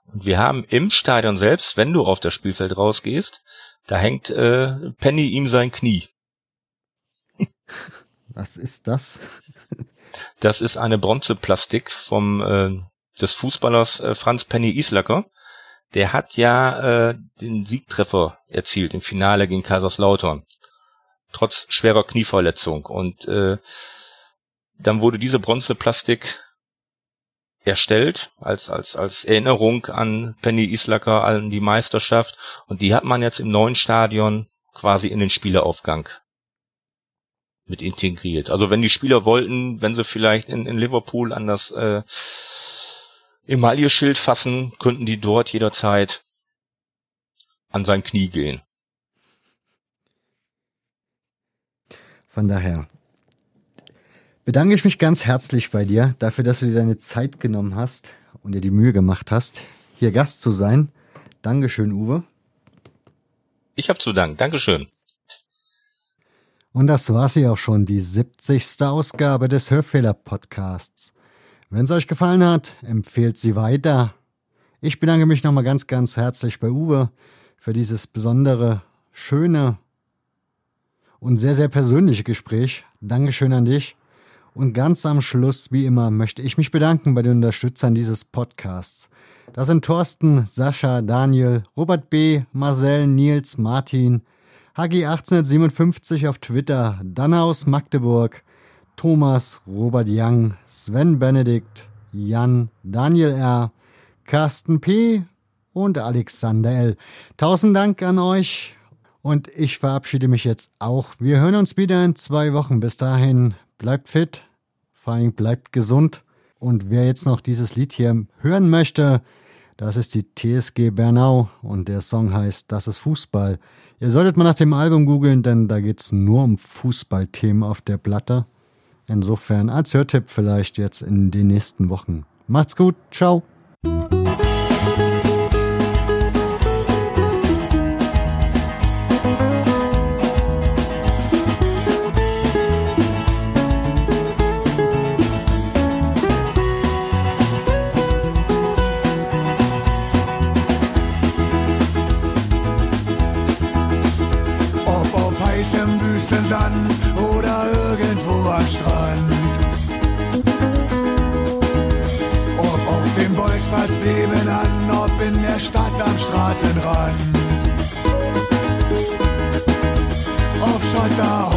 Und wir haben im Stadion selbst, wenn du auf das Spielfeld rausgehst, da hängt äh, Penny ihm sein Knie. Was ist das? Das ist eine Bronzeplastik vom äh, des Fußballers äh, Franz Penny Islacker. Der hat ja äh, den Siegtreffer erzielt im Finale gegen Kaiserslautern. Trotz schwerer Knieverletzung. Und äh, dann wurde diese Bronzeplastik erstellt als als als Erinnerung an Penny Islacker an die Meisterschaft und die hat man jetzt im neuen Stadion quasi in den Spieleraufgang mit integriert. Also wenn die Spieler wollten, wenn sie vielleicht in, in Liverpool an das äh, Emaille-Schild fassen, könnten die dort jederzeit an sein Knie gehen. Von daher bedanke ich mich ganz herzlich bei dir dafür, dass du dir deine Zeit genommen hast und dir die Mühe gemacht hast, hier Gast zu sein. Dankeschön, Uwe. Ich habe zu danken. Dankeschön. Und das war sie auch schon, die 70. Ausgabe des Hörfehler-Podcasts. Wenn es euch gefallen hat, empfehlt sie weiter. Ich bedanke mich nochmal ganz, ganz herzlich bei Uwe für dieses besondere, schöne und sehr, sehr persönliche Gespräch. Dankeschön an dich. Und ganz am Schluss, wie immer, möchte ich mich bedanken bei den Unterstützern dieses Podcasts. Das sind Thorsten, Sascha, Daniel, Robert B., Marcel, Nils, Martin, HG1857 auf Twitter, Danne aus Magdeburg, Thomas, Robert Young, Sven Benedikt, Jan, Daniel R., Carsten P. und Alexander L. Tausend Dank an euch und ich verabschiede mich jetzt auch. Wir hören uns wieder in zwei Wochen. Bis dahin, bleibt fit, vor allem bleibt gesund. Und wer jetzt noch dieses Lied hier hören möchte, das ist die TSG Bernau und der Song heißt Das ist Fußball. Ihr solltet mal nach dem Album googeln, denn da geht's nur um Fußballthemen auf der Platte. Insofern als Hörtipp vielleicht jetzt in den nächsten Wochen. Macht's gut, ciao. Straßenrand. Auf Schotter,